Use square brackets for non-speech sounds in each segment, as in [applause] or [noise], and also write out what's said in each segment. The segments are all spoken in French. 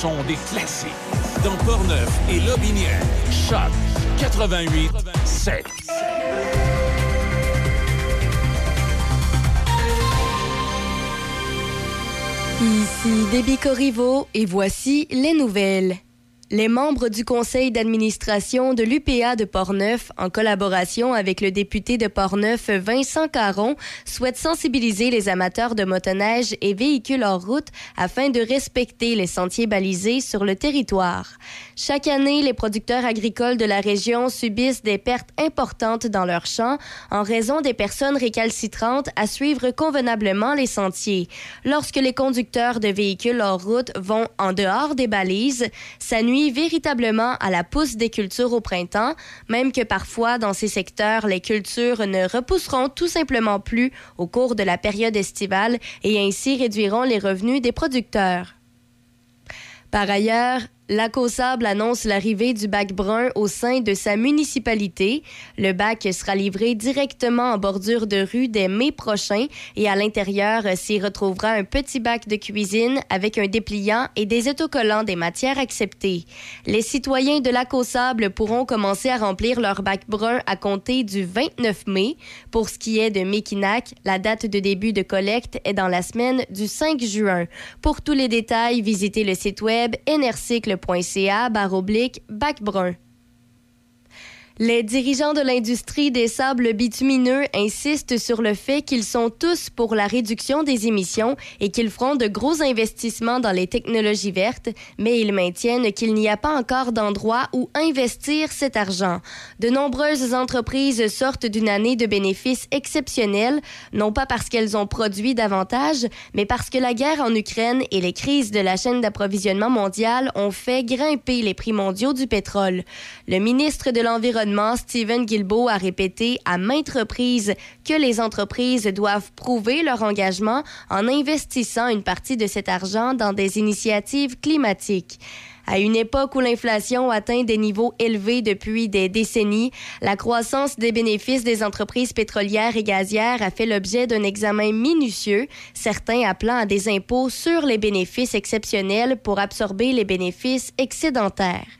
Le son des classiques. Dans Portneuf et Lobinière. Choc 88 7. Ici Déby Corriveau et voici les nouvelles. Les membres du conseil d'administration de l'UPA de Portneuf, en collaboration avec le député de Portneuf Vincent Caron, souhaitent sensibiliser les amateurs de motoneige et véhicules en route afin de respecter les sentiers balisés sur le territoire. Chaque année, les producteurs agricoles de la région subissent des pertes importantes dans leurs champs en raison des personnes récalcitrantes à suivre convenablement les sentiers. Lorsque les conducteurs de véhicules en route vont en dehors des balises, ça nuit véritablement à la pousse des cultures au printemps, même que parfois dans ces secteurs, les cultures ne repousseront tout simplement plus au cours de la période estivale et ainsi réduiront les revenus des producteurs. Par ailleurs, Sable annonce l'arrivée du bac brun au sein de sa municipalité. Le bac sera livré directement en bordure de rue dès mai prochain et à l'intérieur s'y retrouvera un petit bac de cuisine avec un dépliant et des autocollants des matières acceptées. Les citoyens de Sable pourront commencer à remplir leur bac brun à compter du 29 mai. Pour ce qui est de Mekinac, la date de début de collecte est dans la semaine du 5 juin. Pour tous les détails, visitez le site web nrcycle bac bacbrun. Les dirigeants de l'industrie des sables bitumineux insistent sur le fait qu'ils sont tous pour la réduction des émissions et qu'ils feront de gros investissements dans les technologies vertes, mais ils maintiennent qu'il n'y a pas encore d'endroit où investir cet argent. De nombreuses entreprises sortent d'une année de bénéfices exceptionnels, non pas parce qu'elles ont produit davantage, mais parce que la guerre en Ukraine et les crises de la chaîne d'approvisionnement mondiale ont fait grimper les prix mondiaux du pétrole. Le ministre de l'Environnement Stephen Guilbeault a répété à maintes reprises que les entreprises doivent prouver leur engagement en investissant une partie de cet argent dans des initiatives climatiques. À une époque où l'inflation atteint des niveaux élevés depuis des décennies, la croissance des bénéfices des entreprises pétrolières et gazières a fait l'objet d'un examen minutieux, certains appelant à des impôts sur les bénéfices exceptionnels pour absorber les bénéfices excédentaires.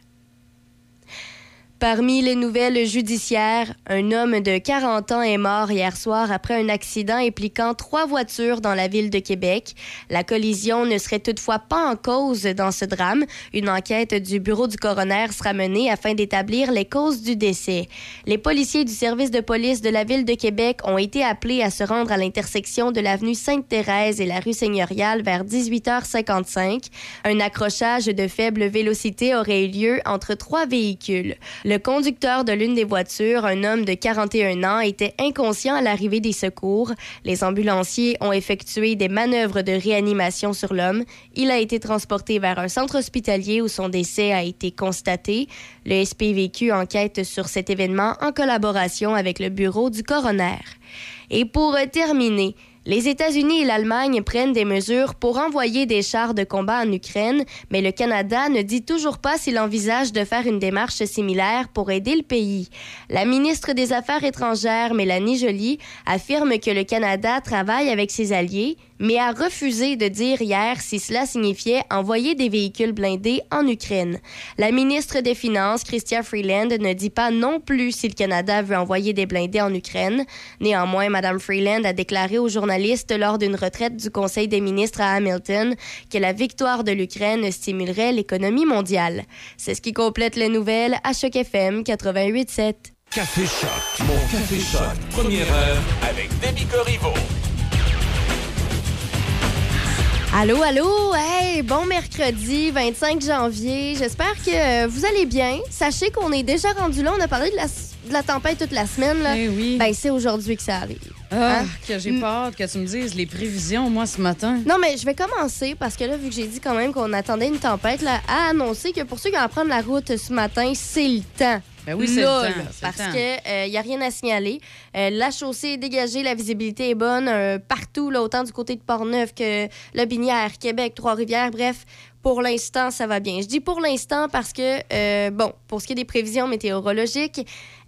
Parmi les nouvelles judiciaires, un homme de 40 ans est mort hier soir après un accident impliquant trois voitures dans la ville de Québec. La collision ne serait toutefois pas en cause dans ce drame. Une enquête du bureau du coroner sera menée afin d'établir les causes du décès. Les policiers du service de police de la ville de Québec ont été appelés à se rendre à l'intersection de l'avenue Sainte-Thérèse et la rue Seigneuriale vers 18h55. Un accrochage de faible vélocité aurait eu lieu entre trois véhicules. Le conducteur de l'une des voitures, un homme de 41 ans, était inconscient à l'arrivée des secours. Les ambulanciers ont effectué des manœuvres de réanimation sur l'homme. Il a été transporté vers un centre hospitalier où son décès a été constaté. Le SPVQ enquête sur cet événement en collaboration avec le bureau du coroner. Et pour terminer, les États-Unis et l'Allemagne prennent des mesures pour envoyer des chars de combat en Ukraine, mais le Canada ne dit toujours pas s'il envisage de faire une démarche similaire pour aider le pays. La ministre des Affaires étrangères, Mélanie Joly, affirme que le Canada travaille avec ses alliés, mais a refusé de dire hier si cela signifiait envoyer des véhicules blindés en Ukraine. La ministre des Finances, Chrystia Freeland, ne dit pas non plus si le Canada veut envoyer des blindés en Ukraine. Néanmoins, Mme Freeland a déclaré aux journalistes lors d'une retraite du Conseil des ministres à Hamilton que la victoire de l'Ukraine stimulerait l'économie mondiale. C'est ce qui complète les nouvelles à Choc FM 88.7. Café Choc, mon Café Choc, première heure avec. Allô, allô, hey, bon mercredi 25 janvier. J'espère que vous allez bien. Sachez qu'on est déjà rendu là. On a parlé de la, tempête toute la semaine. Là. Eh oui. Ben, c'est aujourd'hui que ça arrive. Ah, hein? que j'ai peur que tu me dises les prévisions, moi, ce matin. Non, mais je vais commencer parce que là, vu que j'ai dit quand même qu'on attendait une tempête, là, à annoncer que pour ceux qui vont prendre la route ce matin, c'est le temps. Ben oui, c'est. Parce qu'il n'y euh, a rien à signaler. Euh, la chaussée est dégagée, la visibilité est bonne euh, partout, là, autant du côté de Portneuf que La Binière, Québec, Trois-Rivières, bref. Pour l'instant, ça va bien. Je dis pour l'instant parce que, bon, pour ce qui est des prévisions météorologiques,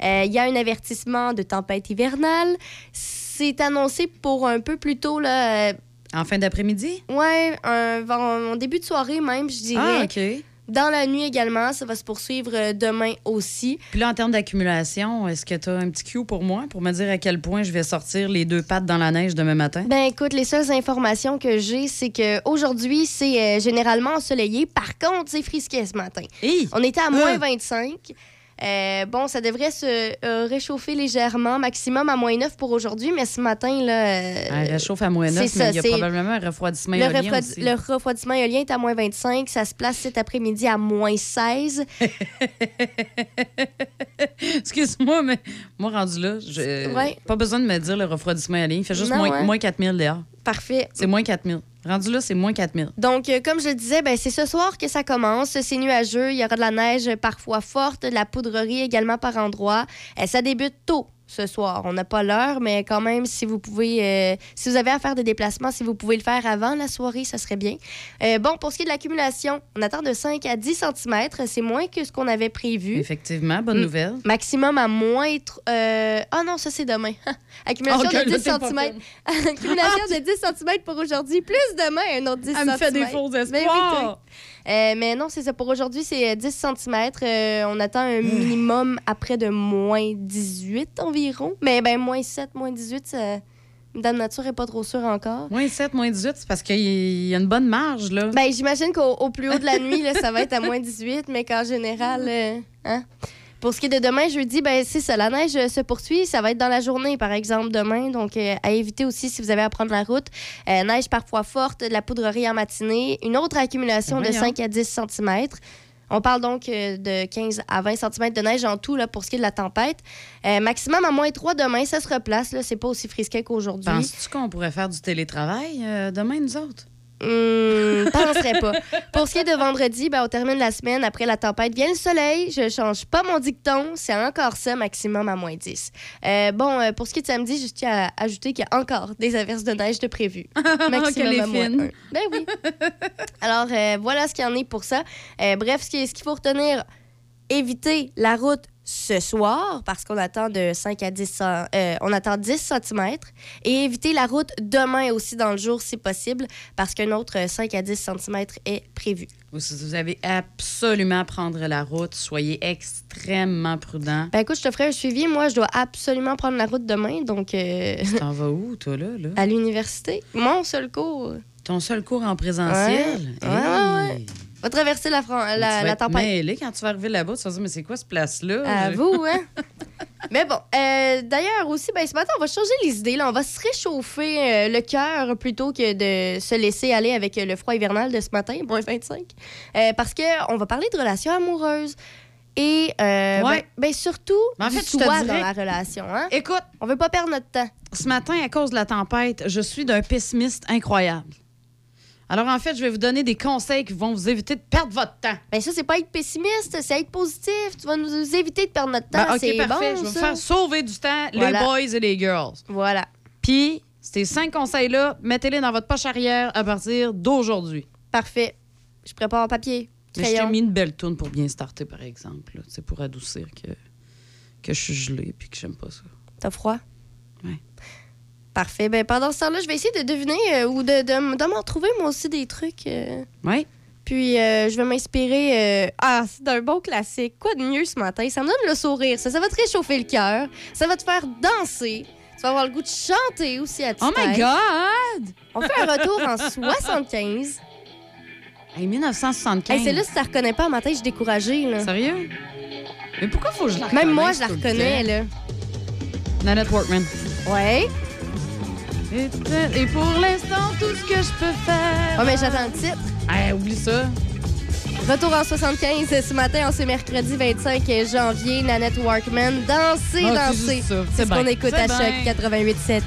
il y a un avertissement de tempête hivernale. C'est annoncé pour un peu plus tôt, là, En fin d'après-midi? Un- en début de soirée même, je dirais. Ah, OK. Dans la nuit également, ça va se poursuivre euh, demain aussi. Puis là, en termes d'accumulation, est-ce que tu as un petit cue pour moi pour me dire à quel point je vais sortir les deux pattes dans la neige demain matin? Ben écoute, les seules informations que j'ai, c'est que aujourd'hui c'est euh, généralement ensoleillé. Par contre, c'est frisquet ce matin. On était à moins Euh. 25. Euh, bon, ça devrait se euh, réchauffer légèrement, maximum à moins 9 pour aujourd'hui, mais ce matin, là. euh, Elle réchauffe à moins 9, c'est mais ça, il y a probablement un refroidissement le, éolien refroidi- aussi. le refroidissement éolien est à moins 25. Ça se place cet après-midi à moins 16. [laughs] Excuse-moi, mais moi, rendu là, je... Ouais. pas besoin de me dire le refroidissement éolien. Il fait juste Non, moins, ouais. moins 4000 dehors. Parfait. C'est moins 4000. Rendu là, c'est moins 4000. Donc, euh, comme je le disais, ben, c'est ce soir que ça commence. C'est nuageux. Il y aura de la neige parfois forte, de la poudrerie également par endroits. Euh, ça débute tôt ce soir. On n'a pas l'heure, mais quand même, si vous pouvez, euh, si vous avez à faire des déplacements, si vous pouvez le faire avant la soirée, ça serait bien. Euh, bon, pour ce qui est de l'accumulation, on attend de 5 à 10 cm. C'est moins que ce qu'on avait prévu. Effectivement, bonne nouvelle. Maximum à moins. euh, Ah non, ça c'est demain. [laughs] [laughs] Accumulation Ah, ok, de là, 10 t'es pas cm. Accumulation de 10 cm pour aujourd'hui. Plus demain, un autre 10 Elle me fait des faux Ben oui, espoirs. Euh, mais non, c'est ça. Pour aujourd'hui, c'est euh, 10 cm. on attend un Hmm. minimum après de moins 18 environ. Mais ben moins 7, moins 18, ça... Dame Nature est pas trop sûre encore. Moins 7, moins 18, c'est parce qu'il y a une bonne marge, là. Ben, j'imagine qu'au au plus haut de la [laughs] nuit, là, ça va être à moins 18, mais qu'en général, euh, hein? Pour ce qui est de demain, jeudi, ben c'est ça. La neige euh, se poursuit. Ça va être dans la journée, par exemple, demain. Donc, euh, à éviter aussi si vous avez à prendre la route. Euh, neige parfois forte, de la poudrerie en matinée. Une autre accumulation de Voyons. 5 à 10 cm. On parle donc de 15 à 20 cm de neige en tout là, pour ce qui est de la tempête. Euh, maximum à moins 3 demain, ça se replace. Là, c'est pas aussi frisquet qu'aujourd'hui. Penses-tu qu'on pourrait faire du télétravail euh, demain, nous autres? Hum, penserais pas. Pour ce qui est de vendredi, ben, on termine la semaine. Après la tempête, vient le soleil. Je change pas mon dicton. C'est encore ça, maximum à moins 10. Euh, bon, euh, pour ce qui est de samedi, je tiens à ajouter qu'il y a encore des averses de neige de prévues. [laughs] Maximum Qu'elle est à moins fine. 1. Ben oui. Alors, euh, voilà ce qu'il y en est pour ça. Bref, ce qu'il faut retenir, éviter la route ce soir parce qu'on attend de 5 à 10 cent- euh, on attend 10 cm et éviter la route demain aussi dans le jour si possible parce qu'un autre euh, 5 à 10 cm est prévu. Ou si vous avez absolument à prendre la route, soyez extrêmement prudent. Ben écoute, je te ferai un suivi. Moi, je dois absolument prendre la route demain, donc euh, Tu t'en vas où, toi, là? là? [laughs] à l'université. Mon seul cours Ton seul cours en présentiel? Ouais, ouais, ouais. Va traverser la, Mais tempête. mêlé quand tu vas arriver là-bas, tu vas dire, mais c'est quoi ce place-là? À vous, hein? [laughs] Mais bon, euh, d'ailleurs aussi, ben, ce matin, on va changer les idées. Là. On va se réchauffer euh, le cœur plutôt que de se laisser aller avec euh, le froid hivernal de ce matin, [laughs] moins 25. Euh, parce qu'on va parler de relations amoureuses. Et euh, Ouais. ben, ben, surtout, Mais en fait, je te soi dirais- dans la relation. Hein? Écoute, On veut pas perdre notre temps. ce matin, à cause de la tempête, je suis d'un pessimiste incroyable. Alors, en fait, je vais vous donner des conseils qui vont vous éviter de perdre votre temps. Ben ça, c'est pas être pessimiste, c'est être positif. Tu vas nous éviter de perdre notre temps. Ben, OK, c'est parfait. bon, je vais vous ça. faire sauver du temps, Voilà. les boys et les girls. Voilà. Puis, ces cinq conseils-là, mettez-les dans votre poche arrière à partir d'aujourd'hui. Parfait. Je prépare papier, Mais je t'ai mis une belle tourne pour bien starter, par exemple. C'est pour adoucir que, que je suis gelée puis que j'aime pas ça. T'as froid? Parfait. Ben, pendant ce temps-là, je vais essayer de deviner euh, ou de, de, de m'en trouver moi aussi des trucs. euh. Oui? Puis euh, je vais m'inspirer. euh, Ah, c'est d'un bon classique. Quoi de mieux ce matin? Ça me donne le sourire. Ça, ça va te réchauffer le cœur. Ça va te faire danser. Tu vas avoir le goût de chanter aussi à Oh my tue-tête. God! On fait un retour en 75. Hey, 1975. Hey, c'est là, si tu la reconnais pas, matin, je suis découragée. Là. Sérieux? Mais pourquoi faut que je la Même moi, reconnaisse je la tout le reconnais. temps? là. Nanette Workman. Ouais. Et, pour l'instant, tout ce que je peux faire. Ouais, mais j'attends le titre. Hey, oublie ça. Retour en 75 ce matin, en ce mercredi 25 janvier. Nanette Workman, danser, Ah, danser. C'est ce qu'on écoute à Choc bien. 88.7.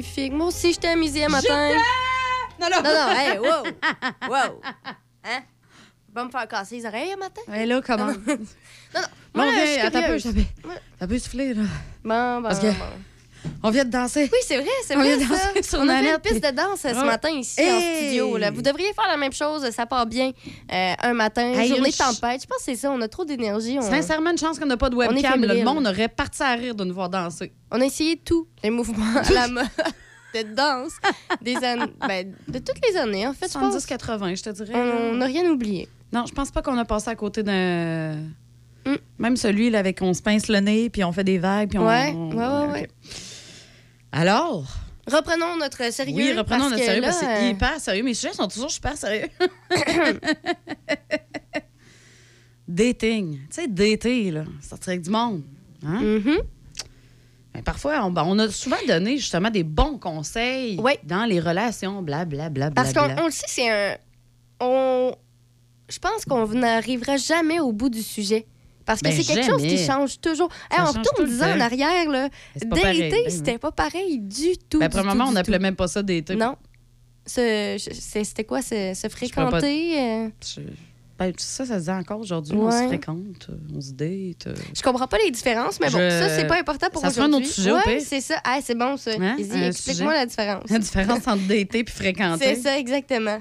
magnifique. Moi aussi, je t'ai amusé un matin. Non, non. Non, non, hey, wow! [laughs] Wow! Hein? Va me faire casser les oreilles un matin? Mais là, comment? Non, non. Là, Moi, on là, je attends un peu, j'avais. T'as pu souffler, là. Bon, bon, Parce que- bon. On vient de danser. Oui, c'est vrai, c'est On vrai, vient ça. danser sur On a fait une piste de danse ce matin ici en studio. Là. Vous devriez faire la même chose, ça part bien. Euh, un matin, Hey, journée de tempête. Je pense que c'est ça, on a trop d'énergie. On... Sincèrement, une chance qu'on n'a pas de webcam. Le monde aurait parti à rire de nous voir danser. on a essayé tout, les mouvements à la mode de danse des années, [laughs] ben, de toutes les années, en fait, je pense. 70-80, je te dirais. On n'a rien oublié. Non, je pense pas qu'on a passé à côté d'un. Mm. Même celui là, avec on se pince le nez, puis on fait des vagues, puis on. Ouais, on- ouais, ouais, ouais. Alors, Reprenons notre sérieux. oui, reprenons parce notre sérieux, là, parce que c'est euh, hyper sérieux. Mes sujets sont toujours super sérieux. [coughs] dating. Tu sais, dater, là. Sortir avec du monde. Hein? mhm. Ben, parfois, on, ben, on a souvent donné justement des bons conseils Oui. dans les relations, blablabla. Parce qu'on on le sait, c'est un. On, je pense qu'on n'arrivera jamais au bout du sujet. Parce que Ben, c'est quelque chose qui change toujours. Hey, on change retourne tout le 10 ans en arrière, là. Dater, c'était pas pareil du tout. Ben, premièrement, on n'appelait même pas ça dater. Non. Ce- C'était quoi, se, fréquenter? euh, Je- ben, ça, ça se dit encore aujourd'hui. On se fréquente, euh, on se date. euh. Je comprends pas les différences, mais bon, Je- ça, c'est pas important pour Ça sera un aujourd'hui. autre sujet, Ouais, c'est ça. Ah, c'est bon, ça. Hein? Explique-moi la différence. La différence entre dater puis fréquenter. C'est ça, exactement.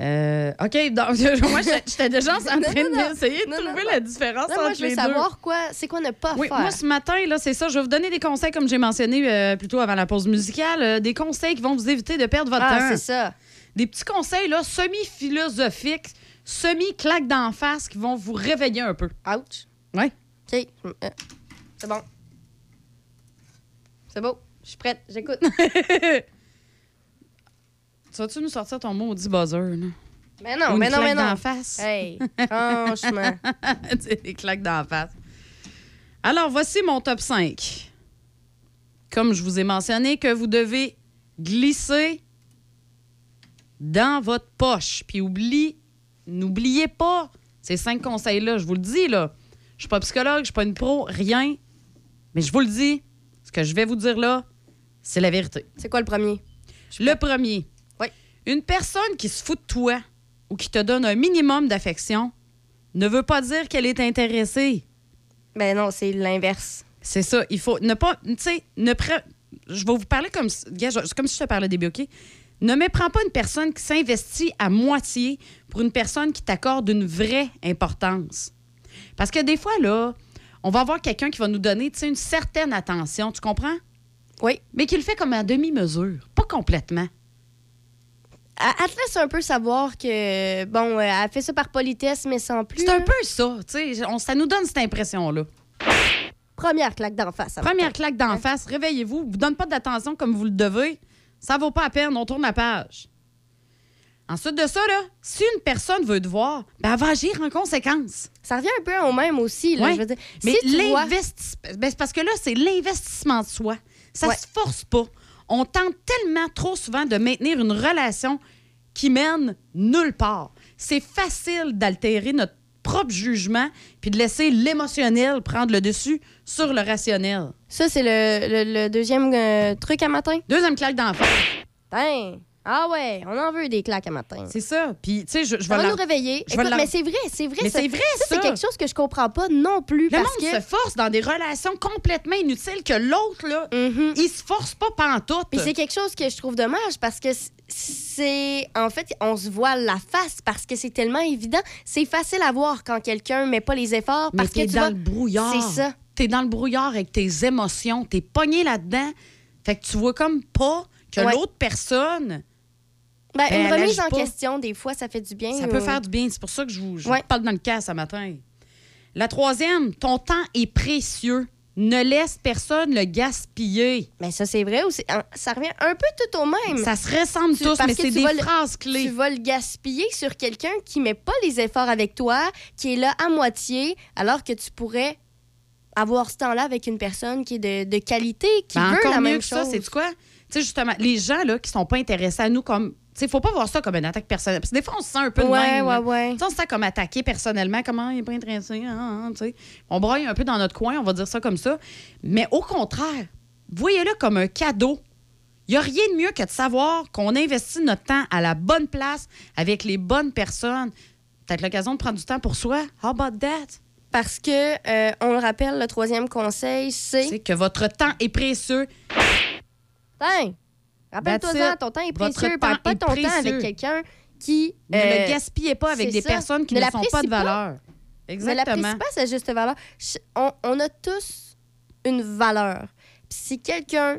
Euh, OK, donc, [laughs] moi, j'étais déjà en train non. d'essayer de Non, trouver non. la différence Là, moi, entre je veux les savoir quoi, c'est quoi ne pas deux. Oui, faire. moi, ce matin, là, c'est ça. Je vais vous donner des conseils, comme j'ai mentionné euh, plus tôt avant la pause musicale, euh, des conseils qui vont vous éviter de perdre votre ah, temps. c'est ça. Des petits conseils, là, semi-philosophiques, semi-claques d'en face qui vont vous réveiller un peu. Ouch. Ouais. OK. Euh, C'est bon. C'est beau. Je suis prête. J'écoute. [laughs] Tu vas-tu nous sortir ton maudit buzzer, là? mais non, une mais non, mais claque non. d'en face? Hey, [laughs] franchement. Des claques d'en face. Alors, voici mon top 5. Comme je vous ai mentionné, que vous devez glisser dans votre poche. Puis oublie, n'oubliez pas ces cinq conseils-là. Je vous le dis, là. Je suis pas psychologue, je suis pas une pro, rien. Mais je vous le dis, ce que je vais vous dire là, c'est la vérité. C'est quoi le premier? Le premier. Oui. Une personne qui se fout de toi ou qui te donne un minimum d'affection ne veut pas dire qu'elle est intéressée. Ben non, c'est l'inverse. C'est ça. Il faut ne pas. Tu sais, ne pre- Je vais vous parler comme. si- comme je te parlais des OK? Ne méprends pas une personne qui s'investit à moitié pour une personne qui t'accorde une vraie importance. Parce que des fois, là, on va avoir quelqu'un qui va nous donner une certaine attention, tu comprends? Oui. Mais qui le fait comme à demi-mesure, pas complètement. Elle, te laisse un peu savoir que, bon, euh, elle fait ça par politesse, mais sans plus. C'est un là. peu ça, tu sais. Ça nous donne cette impression-là. Première claque d'en face. Première claque d'en face, réveillez-vous, vous donne pas d'attention comme vous le devez, ça vaut pas la peine, on tourne la page. Ensuite de ça, là, si une personne veut te voir, ben elle va agir en conséquence. Ça revient un peu au même aussi, là. Ouais. Je veux dire, Mais si tu vois... l'investissement, ben, parce que là, c'est l'investissement de soi. Ça Ouais. se force pas. On tente tellement trop souvent de maintenir une relation qui mène nulle part. C'est facile d'altérer notre propre jugement puis de laisser l'émotionnel prendre le dessus sur le rationnel. Ça, c'est le, le- le deuxième euh, truc à matin? Deuxième claque d'enfant. Tain. Ah ouais, on en veut des claques à matin. C'est ça. Puis, tu sais, je, je vais va la- nous réveiller. Écoute, la- mais c'est vrai, c'est vrai. Mais c'est vrai, Ça, ça. c'est quelque chose que je comprends pas non plus. Le parce monde que... se force dans des relations complètement inutiles que l'autre, là, Mhm. il se force pas pantoute. Puis c'est quelque chose que je trouve dommage parce que c'est. En fait, on se voit la face parce que c'est tellement évident. C'est facile à voir quand quelqu'un met pas les efforts Mais parce t'es que tu dans le brouillard. C'est ça. T'es dans le brouillard avec tes émotions. T'es pogné là-dedans. Fait que tu vois comme pas que Ouais. l'autre personne, Ben, Ben, une remise en pas. question, des fois, ça fait du bien. ça ou- peut faire du bien. C'est pour ça que je vous, je vous parle dans le cas ce matin. La troisième, ton temps est précieux. Ne laisse personne le gaspiller. Mais ça, c'est vrai ou hein, ça revient un peu tout au même. Ça se ressemble Tu- tous, mais c'est tu des le- phrases clés. Tu vas le gaspiller sur quelqu'un qui met pas les efforts avec toi, qui est là à moitié, alors que tu pourrais avoir ce temps-là avec une personne qui est de, de qualité, qui Ben, veut encore la mieux même que ça, chose. c'est quoi? Tu sais, justement, les gens là, qui sont pas intéressés à nous comme, Tu sais, faut pas voir ça comme une attaque personnelle. Parce que des fois, on se sent un peu de Ouais, même. on se sent comme attaqué personnellement. Comment il est pas intéressé? hein, hein, sais. On braille un peu dans notre coin, on va dire ça comme ça. Mais au contraire, voyez-le comme un cadeau. Il n'y a rien de mieux que de savoir qu'on investit notre temps à la bonne place avec les bonnes personnes. Peut-être l'occasion de prendre du temps pour soi. How about that? Parce que, euh, on le rappelle, le troisième conseil, c'est. C'est que votre temps est précieux. Rappelle-toi ton temps est précieux. Parle pas de ton temps avec quelqu'un qui. Ne euh, le gaspillez pas avec c'est des ça. personnes qui Ne ne, sont pas de pas. valeur. Ne Exactement. l'apprécie pas sa juste valeur. On, on a tous une valeur. Puis si quelqu'un,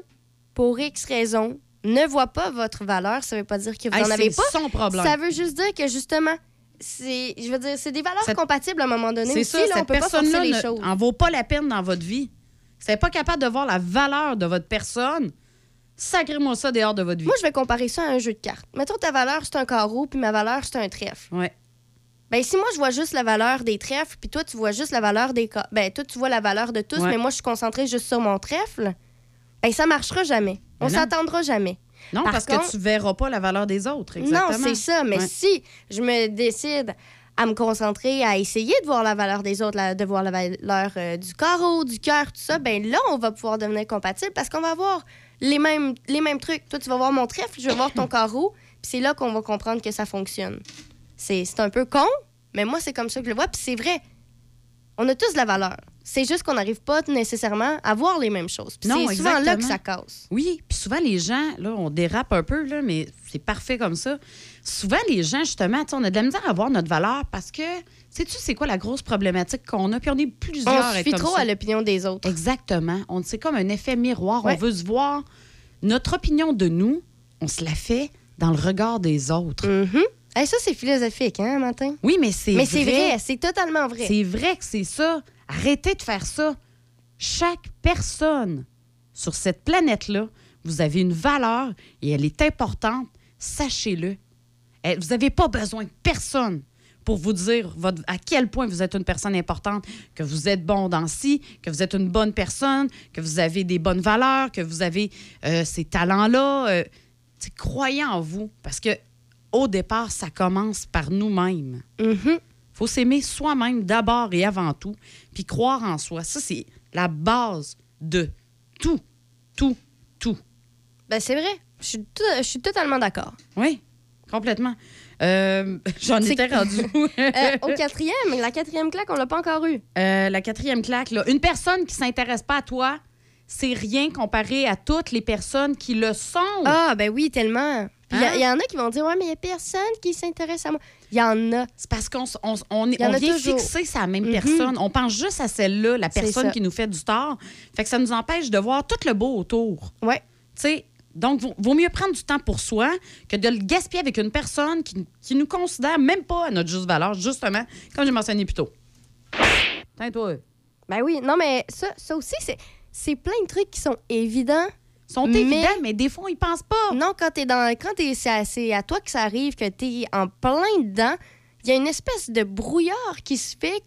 pour X raison, ne voit pas votre valeur, ça veut pas dire que vous Hey, n'en avez c'est pas. son problème. Ça veut juste dire que justement, c'est, je veux dire, c'est des valeurs Cette- compatibles à un moment donné. C'est ça, cette personne-là les ne- choses. en vaut pas la peine dans votre vie. Si vous n'êtes pas capable de voir la valeur de votre personne, sacrez-moi ça dehors de votre vie. Moi, je vais comparer ça à un jeu de cartes. Mettons, ta valeur, c'est un carreau, puis ma valeur, c'est un trèfle. Ouais. Ben, si moi, je vois juste la valeur des trèfles, puis toi, tu vois juste la valeur des cartes. Ben, toi, tu vois la valeur de tous, Ouais. mais moi, je suis concentrée juste sur mon trèfle. Ben, ça marchera jamais. On non. s'entendra jamais. Non, Par parce contre- que tu verras pas la valeur des autres. Exactement. Non, c'est ça. Mais Ouais. si je me décide à me concentrer, à essayer de voir la valeur des autres, la- de voir la valeur euh, du carreau, du cœur, tout ça, ben là, on va pouvoir devenir compatible parce qu'on va avoir les mêmes, les mêmes trucs. Toi, tu vas voir mon trèfle, je vais voir ton carreau, puis c'est là qu'on va comprendre que ça fonctionne. C'est un peu con, mais moi, c'est comme ça que je le vois, puis c'est vrai. On a tous de la valeur. C'est juste qu'on n'arrive pas nécessairement à voir les mêmes choses. C'est souvent là que ça casse. Oui, puis souvent les gens, là, on dérape un peu, là, mais c'est parfait comme ça. Souvent, les gens, justement, on a de la misère à voir notre valeur parce que, sais-tu, c'est quoi la grosse problématique qu'on a? Puis on est plusieurs On se fie trop ça. à l'opinion des autres. Exactement. On C'est comme un effet miroir. Ouais. On veut se voir. Notre opinion de nous, on se la fait dans le regard des autres. Mhm. Hey, ça, c'est philosophique, hein, Martin? Oui, mais c'est Mais c'est vrai, c'est totalement vrai. C'est vrai que c'est ça. Arrêtez de faire ça. Chaque personne sur cette planète-là, vous avez une valeur et elle est importante. Sachez-le. Eh, Vous n'avez pas besoin de personne pour vous dire votre- à quel point vous êtes une personne importante, que vous êtes bon dans ci, que vous êtes une bonne personne, que vous avez des bonnes valeurs, que vous avez euh, ces talents-là. euh, croyez en vous. Parce que au départ, ça commence par nous-mêmes Mhm. faut s'aimer soi-même d'abord et avant tout, puis croire en soi. Ça, c'est la base de tout, tout, tout. Ben, c'est vrai. Je suis, tout- je suis totalement d'accord. Oui, complètement. Euh, [laughs] J'en étais rendu. [laughs] Euh, au quatrième, la quatrième claque, on l'a pas encore eu. Euh, la quatrième claque, là. Une personne qui s'intéresse pas à toi, c'est rien comparé à toutes les personnes qui le sont. Ah, ben oui, tellement. Il Hein? il y, en a qui vont dire, ouais, mais il y a personne qui s'intéresse à moi. Il y en a. C'est parce qu'on on, on, on vient fixer sa même Mhm. personne. On pense juste à celle-là, la personne qui nous fait du tort. Fait que ça nous empêche de voir tout le beau autour. Ouais. Tu sais, donc, vaut, vaut mieux prendre du temps pour soi que de le gaspiller avec une personne qui, qui nous considère même pas à notre juste valeur, justement, comme j'ai mentionné plus tôt. Tiens, toi. Ben oui, non, mais ça, ça aussi, c'est, plein de trucs qui sont évidents. Sont Mais- évidents, mais des fois, ils pensent pas. Non, quand t'es dans. Quand t'es, c'est, à, c'est à toi que ça arrive, que t'es en plein dedans, il y a une espèce de brouillard qui se fait,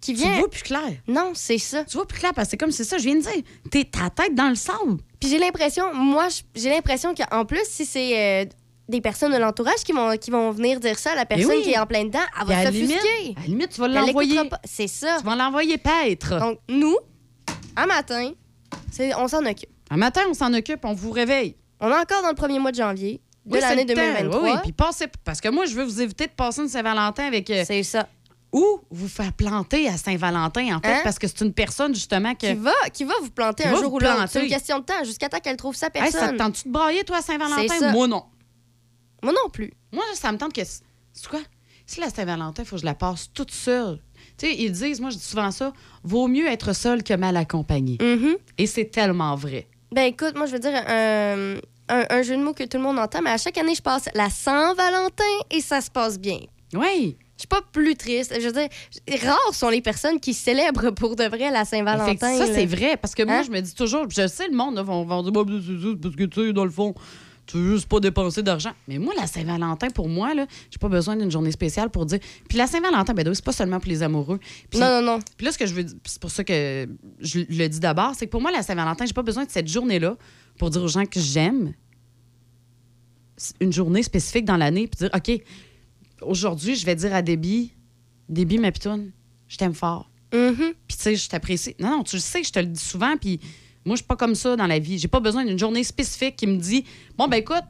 qui Tu vois plus clair. Non, c'est ça. Tu vois plus clair parce que c'est comme c'est ça, je viens de dire. T'es ta tête dans le sable. Puis j'ai l'impression, moi, j'ai l'impression qu'en plus, si c'est euh, des personnes de l'entourage qui vont, qui vont venir dire ça à la personne oui. qui est en plein dedans, elle va s'offusquer. à la limite, tu vas l'envoyer. C'est ça. Tu vas l'envoyer paître. Donc, nous, un matin, on s'en occupe. Un matin, on s'en occupe, on vous réveille. On est encore dans le premier mois de janvier de Oui, l'année le temps. 2023. Oui, oui, puis passez. Parce que moi, je veux vous éviter de passer une Saint-Valentin avec. euh, c'est ça. Ou vous faire planter à Saint-Valentin, en fait, Hein? parce que c'est une personne, justement, que. Qui va, qui va vous planter Qui un jour ou l'autre. C'est une question de temps, jusqu'à temps qu'elle trouve sa Hey, personne. ça te tente-tu de brailler, toi, à Saint-Valentin? ça. Moi, non. Moi non plus. Moi, ça me tente que. C'est quoi? Si la Saint-Valentin, il faut que je la passe toute seule. Tu sais, ils disent, moi, je dis souvent ça, vaut mieux être seul que mal accompagné. Mhm. Et c'est tellement vrai. Ben écoute, moi je veux dire un, un, un jeu de mots que tout le monde entend, mais à chaque année je passe la Saint-Valentin et ça se passe bien. Oui. Je suis pas plus triste. Je veux dire, rares sont les personnes qui célèbrent pour de vrai la Saint-Valentin. Ça, c'est vrai. Parce que moi, Hein? je me dis toujours, je sais, le monde là, vont, dire, Bah, c'est ça, parce que tu sais, dans le fond, tu veux juste pas dépenser d'argent. Mais moi, la Saint-Valentin, pour moi, là, j'ai pas besoin d'une journée spéciale pour dire. Puis la Saint-Valentin, ben, c'est pas seulement pour les amoureux. Puis, Non, non, non. puis là, ce que je veux dire, c'est pour ça que je le dis d'abord, c'est que pour moi, la Saint-Valentin, j'ai pas besoin de cette journée-là pour dire aux gens que j'aime. une journée spécifique dans l'année puis dire, OK, aujourd'hui, je vais dire à Déby, Déby, ma pitoune, je t'aime fort. Mhm. Puis, tu sais, je t'apprécie. Non, non, tu le sais, je te le dis souvent. Puis, moi, je suis pas comme ça dans la vie. J'ai pas besoin d'une journée spécifique qui me dit Bon, ben écoute,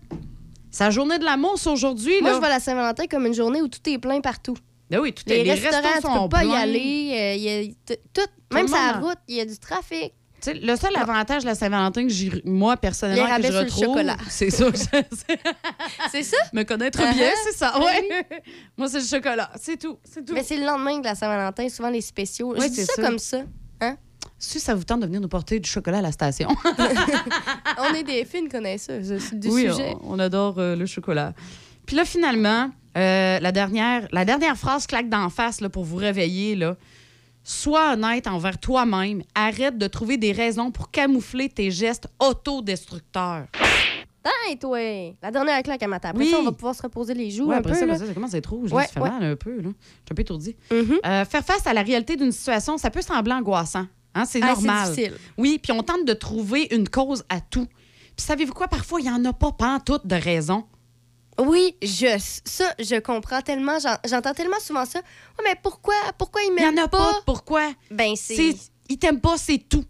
c'est la journée de l'amour, c'est aujourd'hui. Moi, je vois la Saint-Valentin comme une journée où tout est plein partout. Ben oui, tout Les, est, les restaurants, restos tu sont peux pas y aller. euh, y a tout, même le sur la monde route, il y a du trafic. Tu sais, le seul avantage de la Saint-Valentin que j'ai, moi, personnellement, que je retrouve, c'est ça. [laughs] c'est- ça? me connaître Uh-huh. bien, c'est ça. Ben Ouais. [laughs] moi, c'est le chocolat. C'est tout. C'est tout. Mais c'est le lendemain de la Saint-Valentin, souvent les spéciaux. Je dis c'est ça, ça. comme ça. Si ça vous tente de venir nous porter du chocolat à la station. [laughs] On est des fines connaisseuses du oui, sujet. On, on adore euh, le chocolat. Puis là, finalement, euh, la, dernière, la dernière phrase claque d'en face là, pour vous réveiller. Là. Sois honnête envers toi-même. Arrête de trouver des raisons pour camoufler tes gestes autodestructeurs. Hey, toi! La dernière claque à matin. Après Oui. ça, on va pouvoir se reposer les joues Ouais, un après peu. ça, là. après ça, ça commence à être rouge. Ouais, ça fait ouais. mal un peu. Là. Je suis un peu étourdie. Mhm. Euh, faire face à la réalité d'une situation, ça peut sembler angoissant. Hein, c'est Ah, normal. C'est difficile. Oui, puis on tente de trouver une cause à tout. Puis savez-vous quoi? Parfois, il n'y en a pas pantoute de raison. Oui, je, ça, je comprends tellement. j'en- J'entends tellement souvent ça. Ouais, mais pourquoi, pourquoi ils Il n'y en a pas. de Pourquoi? Ben, C'est... Ils t'aiment pas, c'est tout.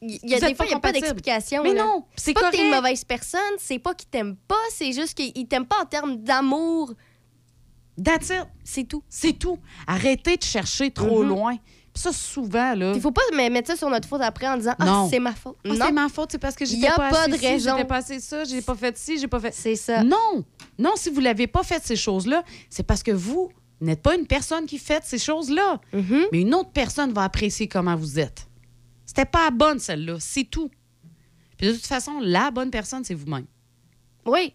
Il y a Vous des fois, pas il n'y a pas d'explication. Mais là. non, c'est pas que t'es une mauvaise personne, c'est pas qu'ils t'aiment pas, c'est juste qu'ils t'aiment pas en termes d'amour. That's it. C'est tout. C'est tout. Arrêtez de chercher trop Mhm. loin. Puis ça, souvent, là... Il faut pas me mettre ça sur notre faute après en disant Ah, c'est ma faute. Ah, non, c'est ma faute, c'est parce que a pas, pas de ci, raison. J'étais pas assez ça, j'ai pas fait ci, j'ai pas fait... c'est ça. Non! Non, si vous l'avez pas fait, ces choses-là, c'est parce que vous n'êtes pas une personne qui fait ces choses-là. Mhm. Mais une autre personne va apprécier comment vous êtes. C'était pas la bonne, celle-là. C'est tout. Puis de toute façon, la bonne personne, c'est vous-même. Oui,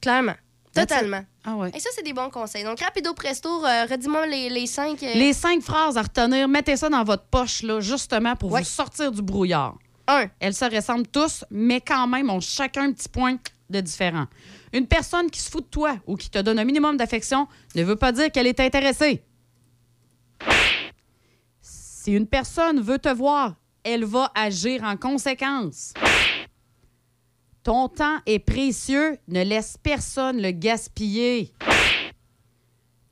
clairement. Totalement. Ah ouais. Et ça, c'est des bons conseils. Donc, rapido presto, euh, redis-moi les, les cinq. euh, Les cinq phrases à retenir, mettez ça dans votre poche, là, justement, pour Ouais. vous sortir du brouillard. Un. Elles se ressemblent tous, mais quand même ont chacun un petit point de différent. Une personne qui se fout de toi ou qui te donne un minimum d'affection ne veut pas dire qu'elle est intéressée. Si une personne veut te voir, elle va agir en conséquence. Ton temps est précieux, ne laisse personne le gaspiller.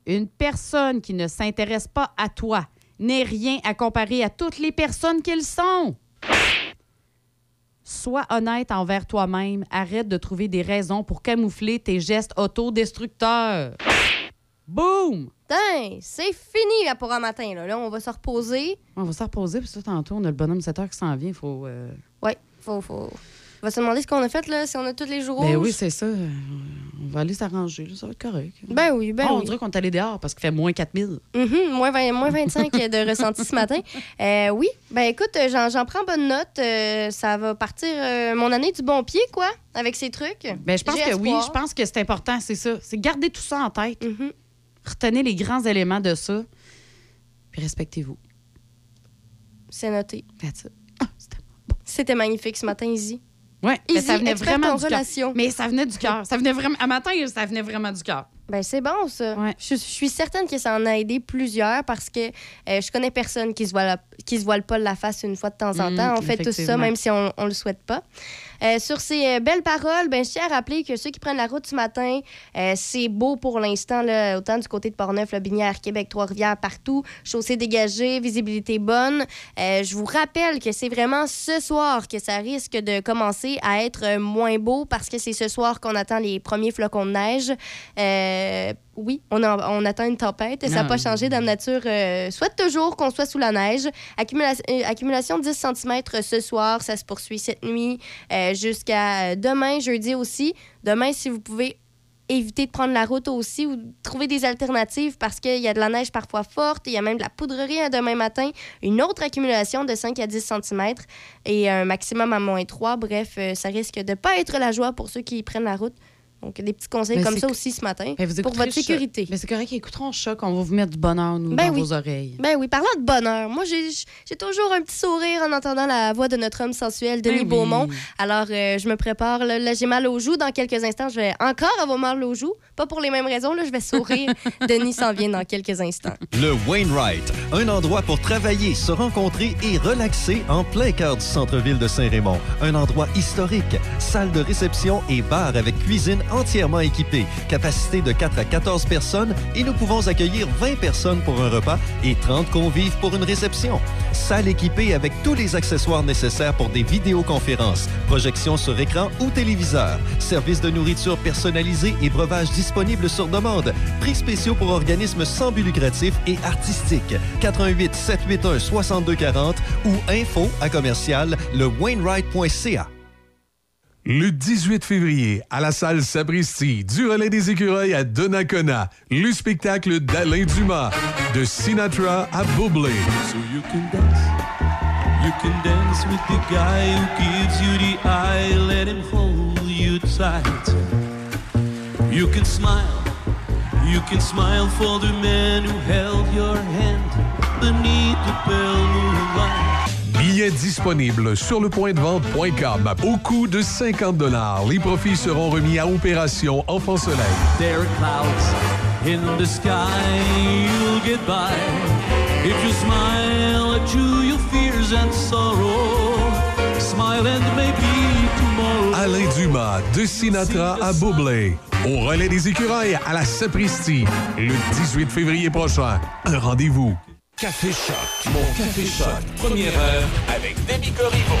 Une personne qui ne s'intéresse pas à toi n'est rien à comparer à toutes les personnes qu'ils sont. Sois honnête envers toi-même. Arrête de trouver des raisons pour camoufler tes gestes autodestructeurs. Boum! Putain, c'est fini là, pour un matin. Là. Là, on va se reposer. On va se reposer, puis ça, tantôt, on a le bonhomme 7 heures qui s'en vient. Faut, euh, Ouais, faut, faut. On va se demander ce qu'on a fait, là, si on a tous les jours. Ben rouges. oui, c'est ça. On va aller s'arranger. là, Ça va être correct. Ben oui, ben Ah, on oui. dirait qu'on est allé dehors parce qu'il fait moins 4000. Mhm, moins, 20 moins 25 de ressenti ce matin. [laughs] Euh, oui, ben écoute, euh, j'en j'en prends bonne note. Euh, ça va partir euh, mon année du bon pied, quoi, avec ces trucs. Ben, je pense J'ai que oui. espoir. Je pense que c'est important, c'est ça. C'est garder tout ça en tête. Mhm. Retenez les grands éléments de ça. Puis respectez-vous. C'est noté. That's it. Ah, c'était. C'était magnifique ce matin, Izzy. Ouais, mais Izzy, ça venait vraiment en du cœur. relation. Mais ça venait du cœur. Ça venait vraiment. À matin, ça venait vraiment du cœur. Ben c'est bon, ça. Ouais. Je, je suis certaine que ça en a aidé plusieurs parce que euh, je connais personne qui se voile qui se voile pas la face une fois de temps en Mm, temps. On fait tout ça, même si on, on le souhaite pas. Euh, sur ces euh, belles paroles, ben, je tiens à rappeler que ceux qui prennent la route ce matin, euh, c'est beau pour l'instant, autant du côté de Portneuf, Le Binière, Québec, Trois-Rivières, partout. Chaussée dégagée, visibilité bonne. Je vous rappelle que c'est vraiment ce soir que ça risque de commencer à être moins beau parce que c'est ce soir qu'on attend les premiers flocons de neige. Euh, oui, on, a- on attend une tempête. Ça n'a pas changé. Dame Nature euh, souhaite toujours qu'on soit sous la neige. Accumula- euh, accumulation de 10 cm ce soir. Ça se poursuit cette nuit euh, jusqu'à demain, jeudi aussi. Demain, si vous pouvez éviter de prendre la route aussi ou trouver des alternatives parce qu'il y a de la neige parfois forte. Il y a même de la poudrerie demain matin. Une autre accumulation de 5 à 10 cm et un maximum à moins 3. Bref, euh, ça risque de ne pas être la joie pour ceux qui prennent la route. Donc, des petits conseils Mais comme ça aussi ce matin Ben, vous pour votre sécurité. Mais c'est correct, écouteront choc. On va vous mettre du bonheur, nous, Ben dans oui. vos oreilles. Ben oui, parlant de bonheur, moi j'ai j'ai toujours un petit sourire en entendant la voix de notre homme sensuel, Denis Ben oui. Beaumont. Alors euh, je me prépare, là, Là, j'ai mal aux joues. Dans quelques instants, je vais encore avoir mal aux joues. Pas pour les mêmes raisons, là, je vais sourire. [laughs] Denis s'en vient dans quelques instants. Le Wainwright, un endroit pour travailler, se rencontrer et relaxer en plein cœur du centre-ville de Saint-Raymond. Un endroit historique, salle de réception et bar avec cuisine entièrement équipé, capacité de 4 à 14 personnes et nous pouvons accueillir 20 personnes pour un repas et 30 convives pour une réception. Salle équipée avec tous les accessoires nécessaires pour des vidéoconférences, projections sur écran ou téléviseur, service de nourriture personnalisé et breuvage disponible sur demande, prix spéciaux pour organismes sans but lucratif et artistiques. 88 781 6240 ou info à commercial le Wainwright.ca. Le 18 février, à la salle Sapristi, du relais des écureuils à Donnacona, le spectacle d'Alain Dumas, de Sinatra à Bublé. So you can dance, you can dance with the guy who gives you the eye, let him hold you tight. You can smile, you can smile for the man who held your hand beneath the pale. Billets disponibles sur le point de vente.com. Au coût de 50 Les profits seront remis à Opération Enfant Soleil. There are clouds in the sky, you'll get by. If you smile at you, your fears and sorrow. Smile and maybe tomorrow. Alain Dumas, de Sinatra à Bublé. Au relais des écureuils à la Sapristi, le 18 février prochain. Un rendez-vous. Café Choc. Mon Café Choc. Première heure avec Demi Corriveau.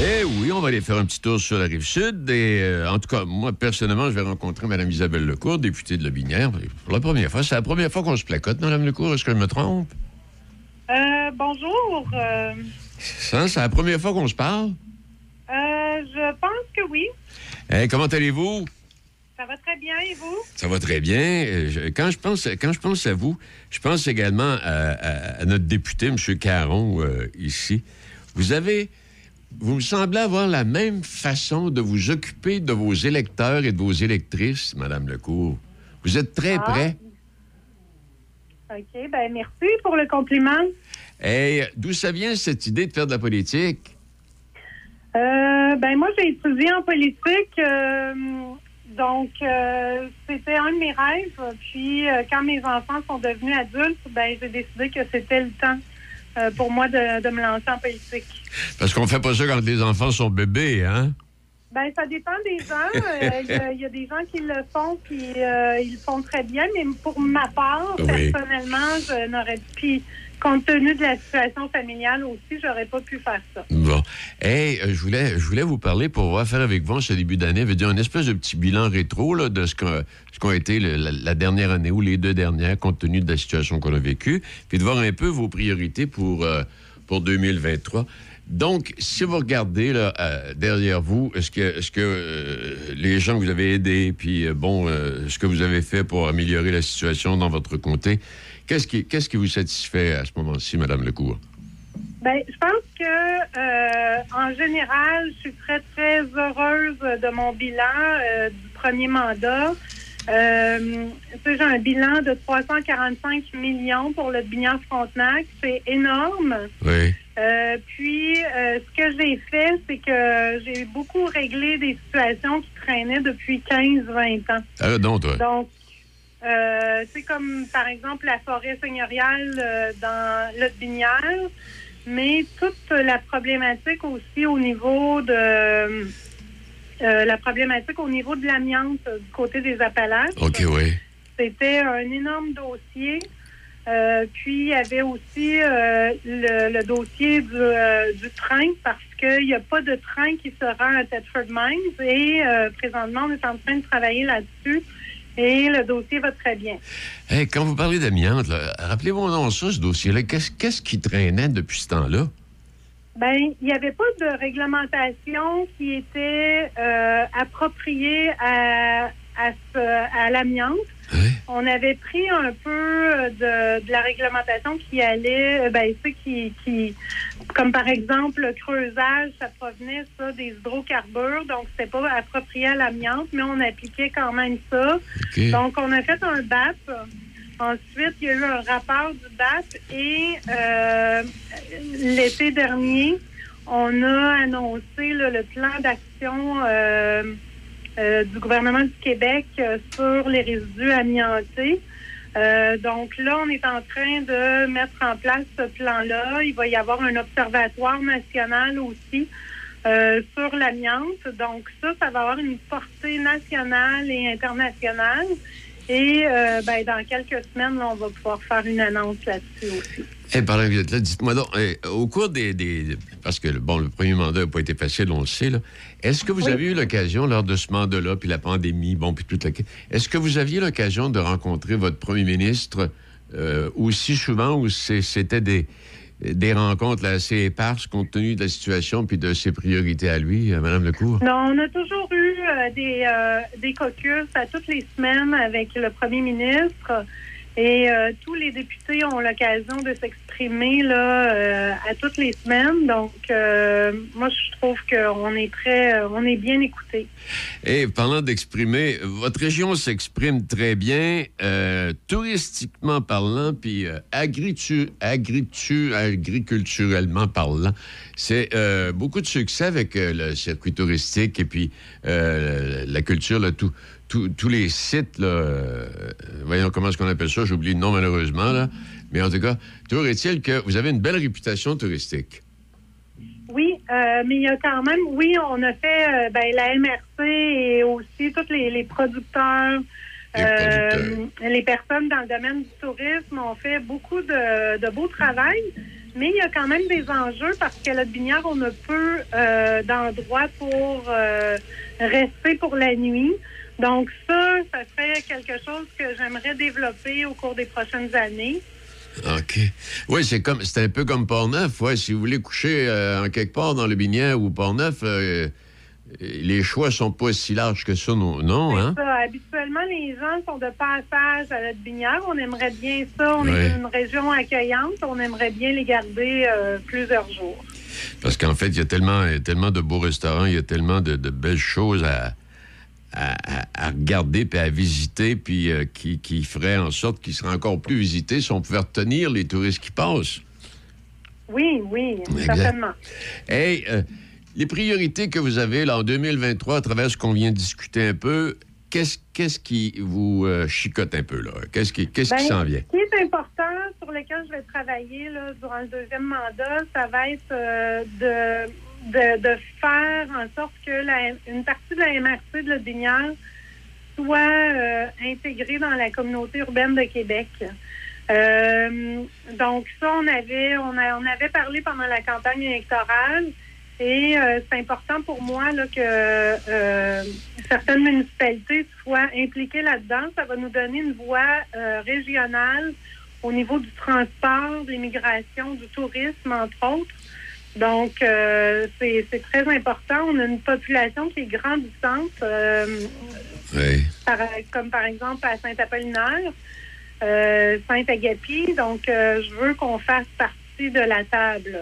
Eh oui, on va aller faire un petit tour sur la rive sud. Et euh, en tout cas, moi, personnellement, je vais rencontrer Mme Isabelle Lecourt, députée de la Binière. Pour la première fois. C'est la première fois qu'on se placote, Mme Lecourt. Est-ce que je me trompe? Euh, bonjour. Euh, Ça, c'est la première fois qu'on se parle? euh, je pense que oui. Eh, comment allez-vous? Ça va très bien et vous? Ça va très bien. Euh, je- quand, je pense, quand je pense à vous, je pense également à, à- à notre député, M. Caron, euh, ici. Vous avez. Vous me semblez avoir la même façon de vous occuper de vos électeurs et de vos électrices, Mme Lecourt. Vous êtes très Ah. près. OK, ben merci pour le compliment. Et d'où ça vient cette idée de faire de la politique? Euh, ben moi, j'ai étudié en politique, euh, donc euh, c'était un de mes rêves. Puis euh, quand mes enfants sont devenus adultes, ben j'ai décidé que c'était le temps euh, pour moi de, de me lancer en politique. Parce qu'on fait pas ça quand les enfants sont bébés, hein? Ben, ça dépend des gens. Il y, a- [laughs] il y a des gens qui le font, puis ils le font très bien. Mais pour ma part, Oui. personnellement, je n'aurais puis compte tenu de la situation familiale aussi, j'aurais pas pu faire ça. Bon. Hey, euh, je voulais, voulais vous parler pour voir faire avec vous en ce début d'année, dire un espèce de petit bilan rétro là, de ce qu'a ce été la, dernière année ou les deux dernières, compte tenu de la situation qu'on a vécue, puis de voir un peu vos priorités pour, euh, pour 2023. Donc, si vous regardez là, euh, derrière vous, est-ce que, est-ce que euh, les gens que vous avez aidés, puis bon, ce que vous avez fait pour améliorer la situation dans votre comté, qu'est-ce qui, qu'est-ce qui vous satisfait à ce moment-ci, Madame Lecourt? Ben, je pense que euh, en général, je suis très très heureuse de mon bilan euh, du premier mandat. Euh, j'ai un bilan de 345 millions pour le Bignan Frontenac, c'est énorme. Oui. Euh, puis, euh, ce que j'ai fait, c'est que j'ai beaucoup réglé des situations qui traînaient depuis 15-20 ans. Ah, donc, toi. Donc, euh, c'est comme, par exemple, la forêt seigneuriale euh, dans le Binière, mais toute la problématique aussi au niveau de... euh, la problématique au niveau de l'amiante du côté des Appalaches. OK, oui. C'était un énorme dossier. Puis, il y avait aussi le, le dossier du, du train parce qu'il n'y a pas de train qui se rend à Thetford Mines et présentement, on est en train de travailler là-dessus et le dossier va très bien. Hey, quand vous parlez d'amiante, rappelez-moi donc ça, ce dossier-là. Qu'est-ce, qu'est-ce qui traînait depuis ce temps-là? Ben, il n'y avait pas de réglementation qui était euh, appropriée à, à l'amiante. On avait pris un peu euh, de, de la réglementation qui allait, euh, ben, sais, qui, qui, comme par exemple le creusage, ça provenait ça des hydrocarbures, donc c'était pas approprié à l'amiante, mais on appliquait quand même ça. Donc on a fait un BAP. Ensuite, il y a eu un rapport du BAP et euh, l'été dernier, on a annoncé là, le plan d'action euh, euh, du gouvernement du Québec euh, sur les résidus amiantés. Euh, donc là, on est en train de mettre en place ce plan-là. Il va y avoir un observatoire national aussi euh, sur l'amiante. Donc ça, ça va avoir une portée nationale et internationale. Et euh, ben, dans quelques semaines, là, on va pouvoir faire une annonce là-dessus aussi. Eh, pendant que vous êtes là, dites-moi donc, eh, au cours des, des- Parce que, bon, le premier mandat n'a pas été facile, on le sait, là. Est-ce que vous avez eu l'occasion, lors de ce mandat-là, puis la pandémie, bon, puis toute la... Est-ce que vous aviez l'occasion de rencontrer votre premier ministre euh, aussi souvent ou c'était des, des rencontres assez éparses compte tenu de la situation puis de ses priorités à lui, euh, Mme Lecour? Non, on a toujours eu euh, des, euh, des caucus à toutes les semaines avec le premier ministre. Et euh, tous les députés ont l'occasion de s'exprimer là euh, à toutes les semaines. Donc, euh, moi, je trouve qu'on est très, on est bien écoutés. Et parlant d'exprimer, votre région s'exprime très bien, touristiquement parlant, puis agritu- agritu- agriculturellement parlant. C'est beaucoup de succès avec le circuit touristique et puis la culture, tout- tous les sites, là, euh, voyons comment est-ce qu'on appelle ça, j'oublie le nom malheureusement, là. mais en tout cas, toujours est-il que vous avez une belle réputation touristique. Oui, euh, mais il y a quand même, oui, on a fait euh, ben, la MRC et aussi tous les, les producteurs, les personnes dans le domaine du tourisme ont fait beaucoup de, de beau travail, mais il y a quand même des enjeux parce qu'à la Binière, on a peu d'endroits pour rester pour la nuit. Donc ça, ça serait quelque chose que j'aimerais développer au cours des prochaines années. OK. Oui, c'est comme c'est un peu comme Port-Neuf. Ouais, si vous voulez coucher euh, en quelque part dans le Binière ou Port-Neuf, euh, les choix sont pas si larges que ça, non, non hein? Ça, habituellement, les gens sont de passage à la Binière. On aimerait bien ça. On Ouais. est une région accueillante. On aimerait bien les garder euh, plusieurs jours. Parce qu'en fait, il y a tellement, il y a tellement de beaux restaurants, il y a tellement de, de belles choses à, à, regarder puis à visiter, puis euh, qui, qui ferait en sorte qu'ils seraient encore plus visités si on pouvait retenir les touristes qui passent. Oui, oui, Exact. certainement. Hey, euh, les priorités que vous avez là en 2023 à travers ce qu'on vient de discuter un peu, qu'est-ce qu'est-ce qui vous euh, chicote un peu là? Qu'est-ce qui, qu'est-ce qui Ben, s'en vient? Ce qui est important, sur lequel je vais travailler là, durant le deuxième mandat, ça va être de, de, de faire en sorte que la, une partie de la MRC de la Binière soit euh, intégrée dans la communauté urbaine de Québec. Euh, donc ça, on avait, on, a- on avait parlé pendant la campagne électorale et euh, c'est important pour moi là, que euh, certaines municipalités soient impliquées là-dedans. Ça va nous donner une voie euh, régionale au niveau du transport, de l'immigration, du tourisme, entre autres. Donc, euh, c'est très important. On a une population qui est grandissante, euh, Oui. par- comme par exemple à Saint-Apollinaire, euh, Saint-Agapi. Donc, euh, je veux qu'on fasse partie de la table.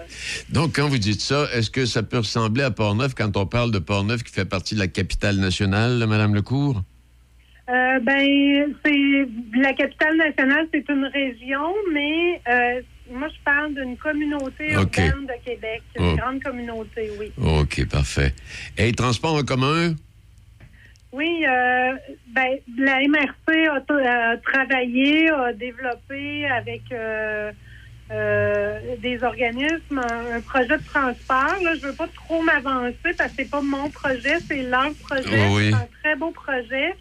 Donc, quand vous dites ça, est-ce que ça peut ressembler à Port-Neuf quand on parle de Port-Neuf qui fait partie de la capitale nationale, Madame Lecour? Euh, ben, c'est la capitale nationale, c'est une région, mais moi, je parle d'une communauté OK. urbaine de Québec, une Oh. grande communauté, oui. OK, parfait. Et transport en commun? Oui, euh, ben, la MRC a, a travaillé, a développé avec euh, euh, des organismes un, un projet de transport. Là, je veux pas trop m'avancer parce que c'est pas mon projet, c'est leur projet. Oh oui. C'est un très beau projet.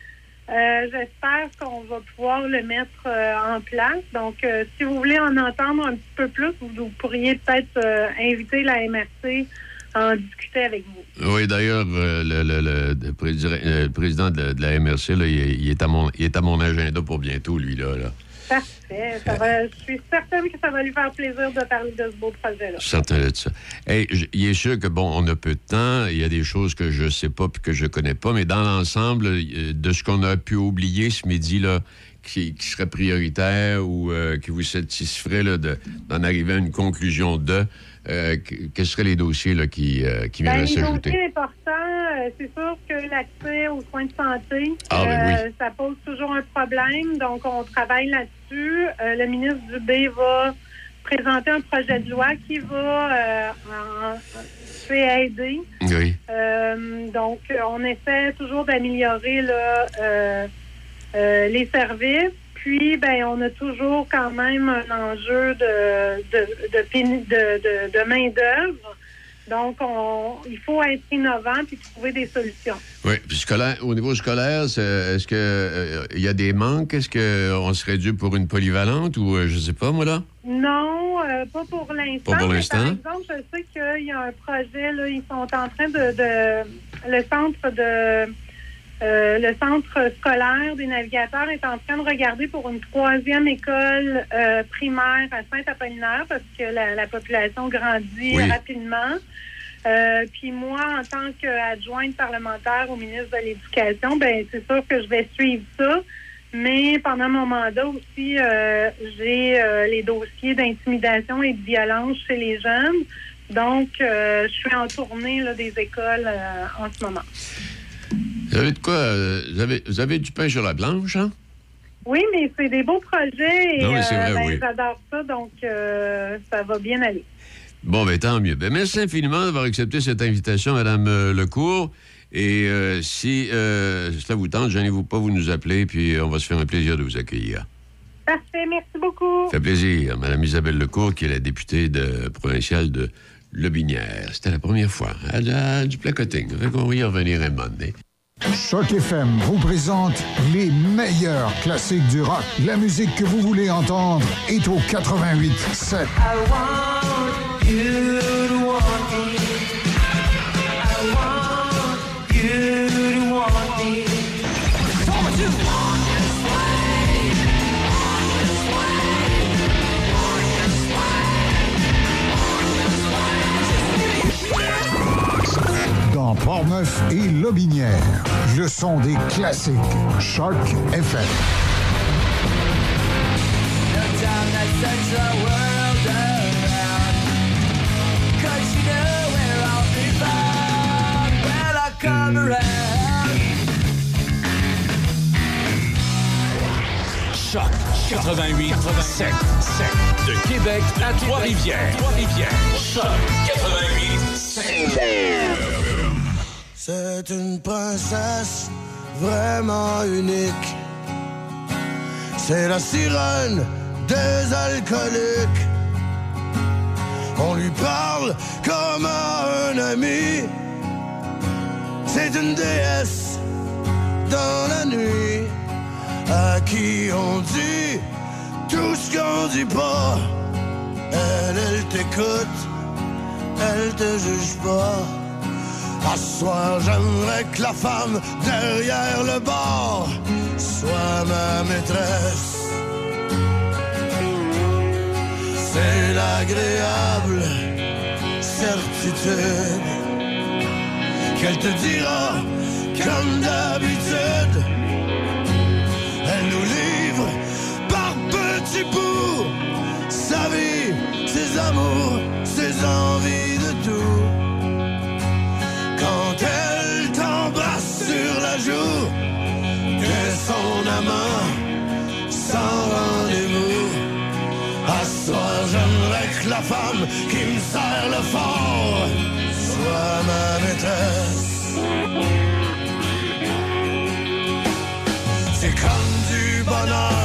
Euh, J'espère qu'on va pouvoir le mettre euh, en place. Donc, euh, si vous voulez en entendre un petit peu plus, vous, pourriez peut-être inviter la MRC à en discuter avec vous. Oui, d'ailleurs, le, le- le- le prési- le président de, la MRC, là, il, est- à mon, est à mon agenda pour bientôt, lui, là. là. Parfait. Ça va- je suis certaine que ça va lui faire plaisir de parler de ce beau projet-là. Certain de ça. Hey, il est sûr que, bon, on a peu de temps. Il y a des choses que je sais pas puis que je connais pas, mais dans l'ensemble, euh, de ce qu'on a pu oublier ce midi, là, qui, serait prioritaire ou euh, qui vous satisferait d'en arriver à une conclusion de, euh, que- quels seraient les dossiers là, qui, euh, qui Ben, les s'ajouter? dossiers importants, euh, c'est sûr que l'accès aux soins de santé, Ah, ben euh, ça pose toujours un problème. Donc, on travaille là-dessus. Le ministre Dubé va présenter un projet de loi qui va euh, en- fait aider. Oui. Euh, donc, on essaie toujours d'améliorer euh, les services. Puis, ben, on a toujours quand même un enjeu de, de, de, de, main-d'œuvre. Donc, on, il faut être innovant puis trouver des solutions. Oui, puis scolaire, au niveau scolaire, est-ce que euh, y a des manques? Est-ce qu'on serait dû pour une polyvalente ou euh, je sais pas, moi, là? Non, euh, pas pour l'instant. Pas pour l'instant? Par exemple, je sais qu'il y a un projet, là, ils sont en train de... de- le centre de... euh, le centre scolaire des navigateurs est en train de regarder pour une troisième école euh, primaire à Saint-Apollinaire parce que la, la population grandit Oui. rapidement. Euh, puis moi, en tant qu'adjointe parlementaire au ministre de l'Éducation, ben c'est sûr que je vais suivre ça. Mais pendant mon mandat aussi, j'ai les dossiers d'intimidation et de violence chez les jeunes. Donc, je suis en tournée là, des écoles en ce moment. Vous avez de quoi? euh, vous, avez, vous avez du pain sur la planche, hein? Oui, mais c'est des beaux projets et Non, mais c'est vrai, ben, oui. j'adore ça, donc euh, ça va bien aller. Bon, ben tant mieux. Ben, merci infiniment d'avoir accepté cette invitation, Madame euh, Lecourt. Et euh, si euh, cela vous tente, gênez-vous pas, vous nous appelez, puis euh, on va se faire un plaisir de vous accueillir. Parfait, merci beaucoup. Ça fait plaisir. Madame Isabelle Lecourt, qui est la députée de, provinciale de Lobinière. C'était la première fois. Elle a du placoting. Fait qu'on va y revenir un moment donné. Choc FM vous présente les meilleurs classiques du rock. La musique que vous voulez entendre est au 88 7. Dans Portneuf et Lobinière, le son des classiques. Choc FM. Choc 88 7 7 de Québec à Trois-Rivières. Trois-Rivières. Choc 88 7 C'est une princesse vraiment unique. C'est la sirène des alcooliques. On lui parle comme à un ami. C'est une déesse dans la nuit à qui on dit tout ce qu'on dit pas. Elle, elle t'écoute, elle te juge pas. À soir, j'aimerais que la femme derrière le bar soit ma maîtresse. C'est l'agréable certitude qu'elle te dira, comme d'habitude, elle nous livre par petits bouts sa vie, ses amours, ses envies de tout. Quand elle t'embrasse sur la joue, t'es son amant, sans rendez-vous. À soir, j'aimerais que la femme qui me serre le fort soit ma maîtresse. C'est comme du bonheur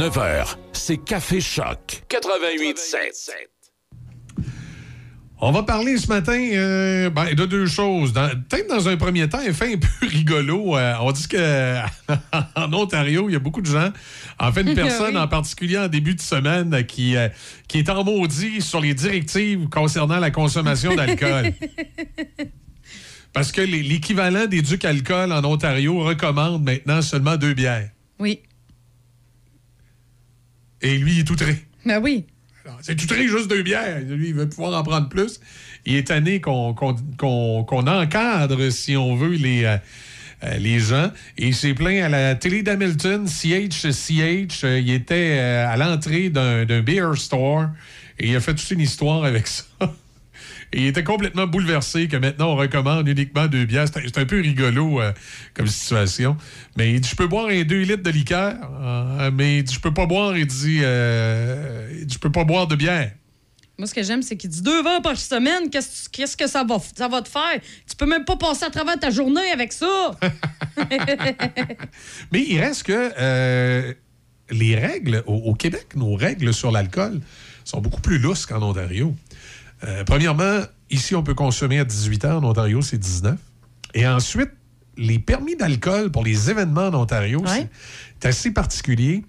9h, c'est Café Choc. 88.7. On va parler ce matin euh, ben, de deux choses. Peut-être dans un premier temps, un fait un peu [laughs] rigolo. euh, on dit que [laughs] en Ontario, il y a beaucoup de gens, en fait, une [laughs] personne Oui. en particulier en début de semaine qui, euh, qui est en maudit sur les directives concernant la consommation d'alcool. Parce que l'équivalent des ducs alcool en Ontario recommande maintenant seulement deux bières. Oui. Et lui, il est outré. Ben oui. C'est tout très juste deux bières. Lui, il veut pouvoir en prendre plus. Il est tanné qu'on qu'on- qu'on- qu'on encadre, si on veut, les, euh, euh, les gens. Et il s'est plaint à la télé d'Hamilton, CHCH. euh, il était euh, à l'entrée d'un d'un beer store et il a fait toute une histoire avec ça. [laughs] Et il était complètement bouleversé que maintenant on recommande uniquement deux bières. C'est un- peu rigolo euh, comme situation. Mais il dit Je peux boire un 2 litres de liqueur, euh, mais il dit, je peux pas boire, il dit, euh, il dit, Je peux pas boire de bière. Moi, ce que j'aime, c'est qu'il dit deux verres par semaine. Qu'est-ce que ça va, ça va te faire? Tu peux même pas passer à travers ta journée avec ça. [laughs] Mais il reste que euh, les règles au, au Québec, nos règles sur l'alcool sont beaucoup plus lousses qu'en Ontario. Euh, premièrement, ici, on peut consommer à 18 ans. En Ontario, c'est 19. Et ensuite, les permis d'alcool pour les événements en Ontario, c'est- c'est assez particulier.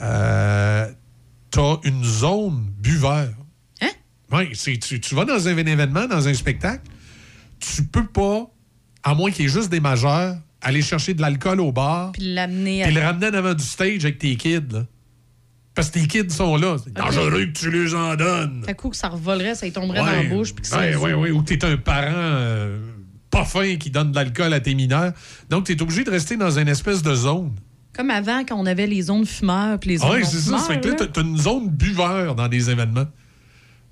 Euh, tu as une zone buveur. Hein? Oui, c'est- tu, tu vas dans un événement, dans un spectacle, tu peux pas, à moins qu'il y ait juste des majeurs, aller chercher de l'alcool au bar Puis l'amener à. le ramener en avant du stage avec tes kids. Là. Parce que tes kids sont là. C'est dangereux que tu les en donnes. À coup que ça revolerait, ça y tomberait dans la bouche. Puis que ouais, ouais, ouais, Ou que t'es un parent euh, pas fin qui donne de l'alcool à tes mineurs. Donc, t'es obligé de rester dans une espèce de zone. Comme avant, quand on avait les zones fumeurs puis les zones Oui, c'est ça. fumeurs, Ça fait que là, t'as une zone buveur dans des événements.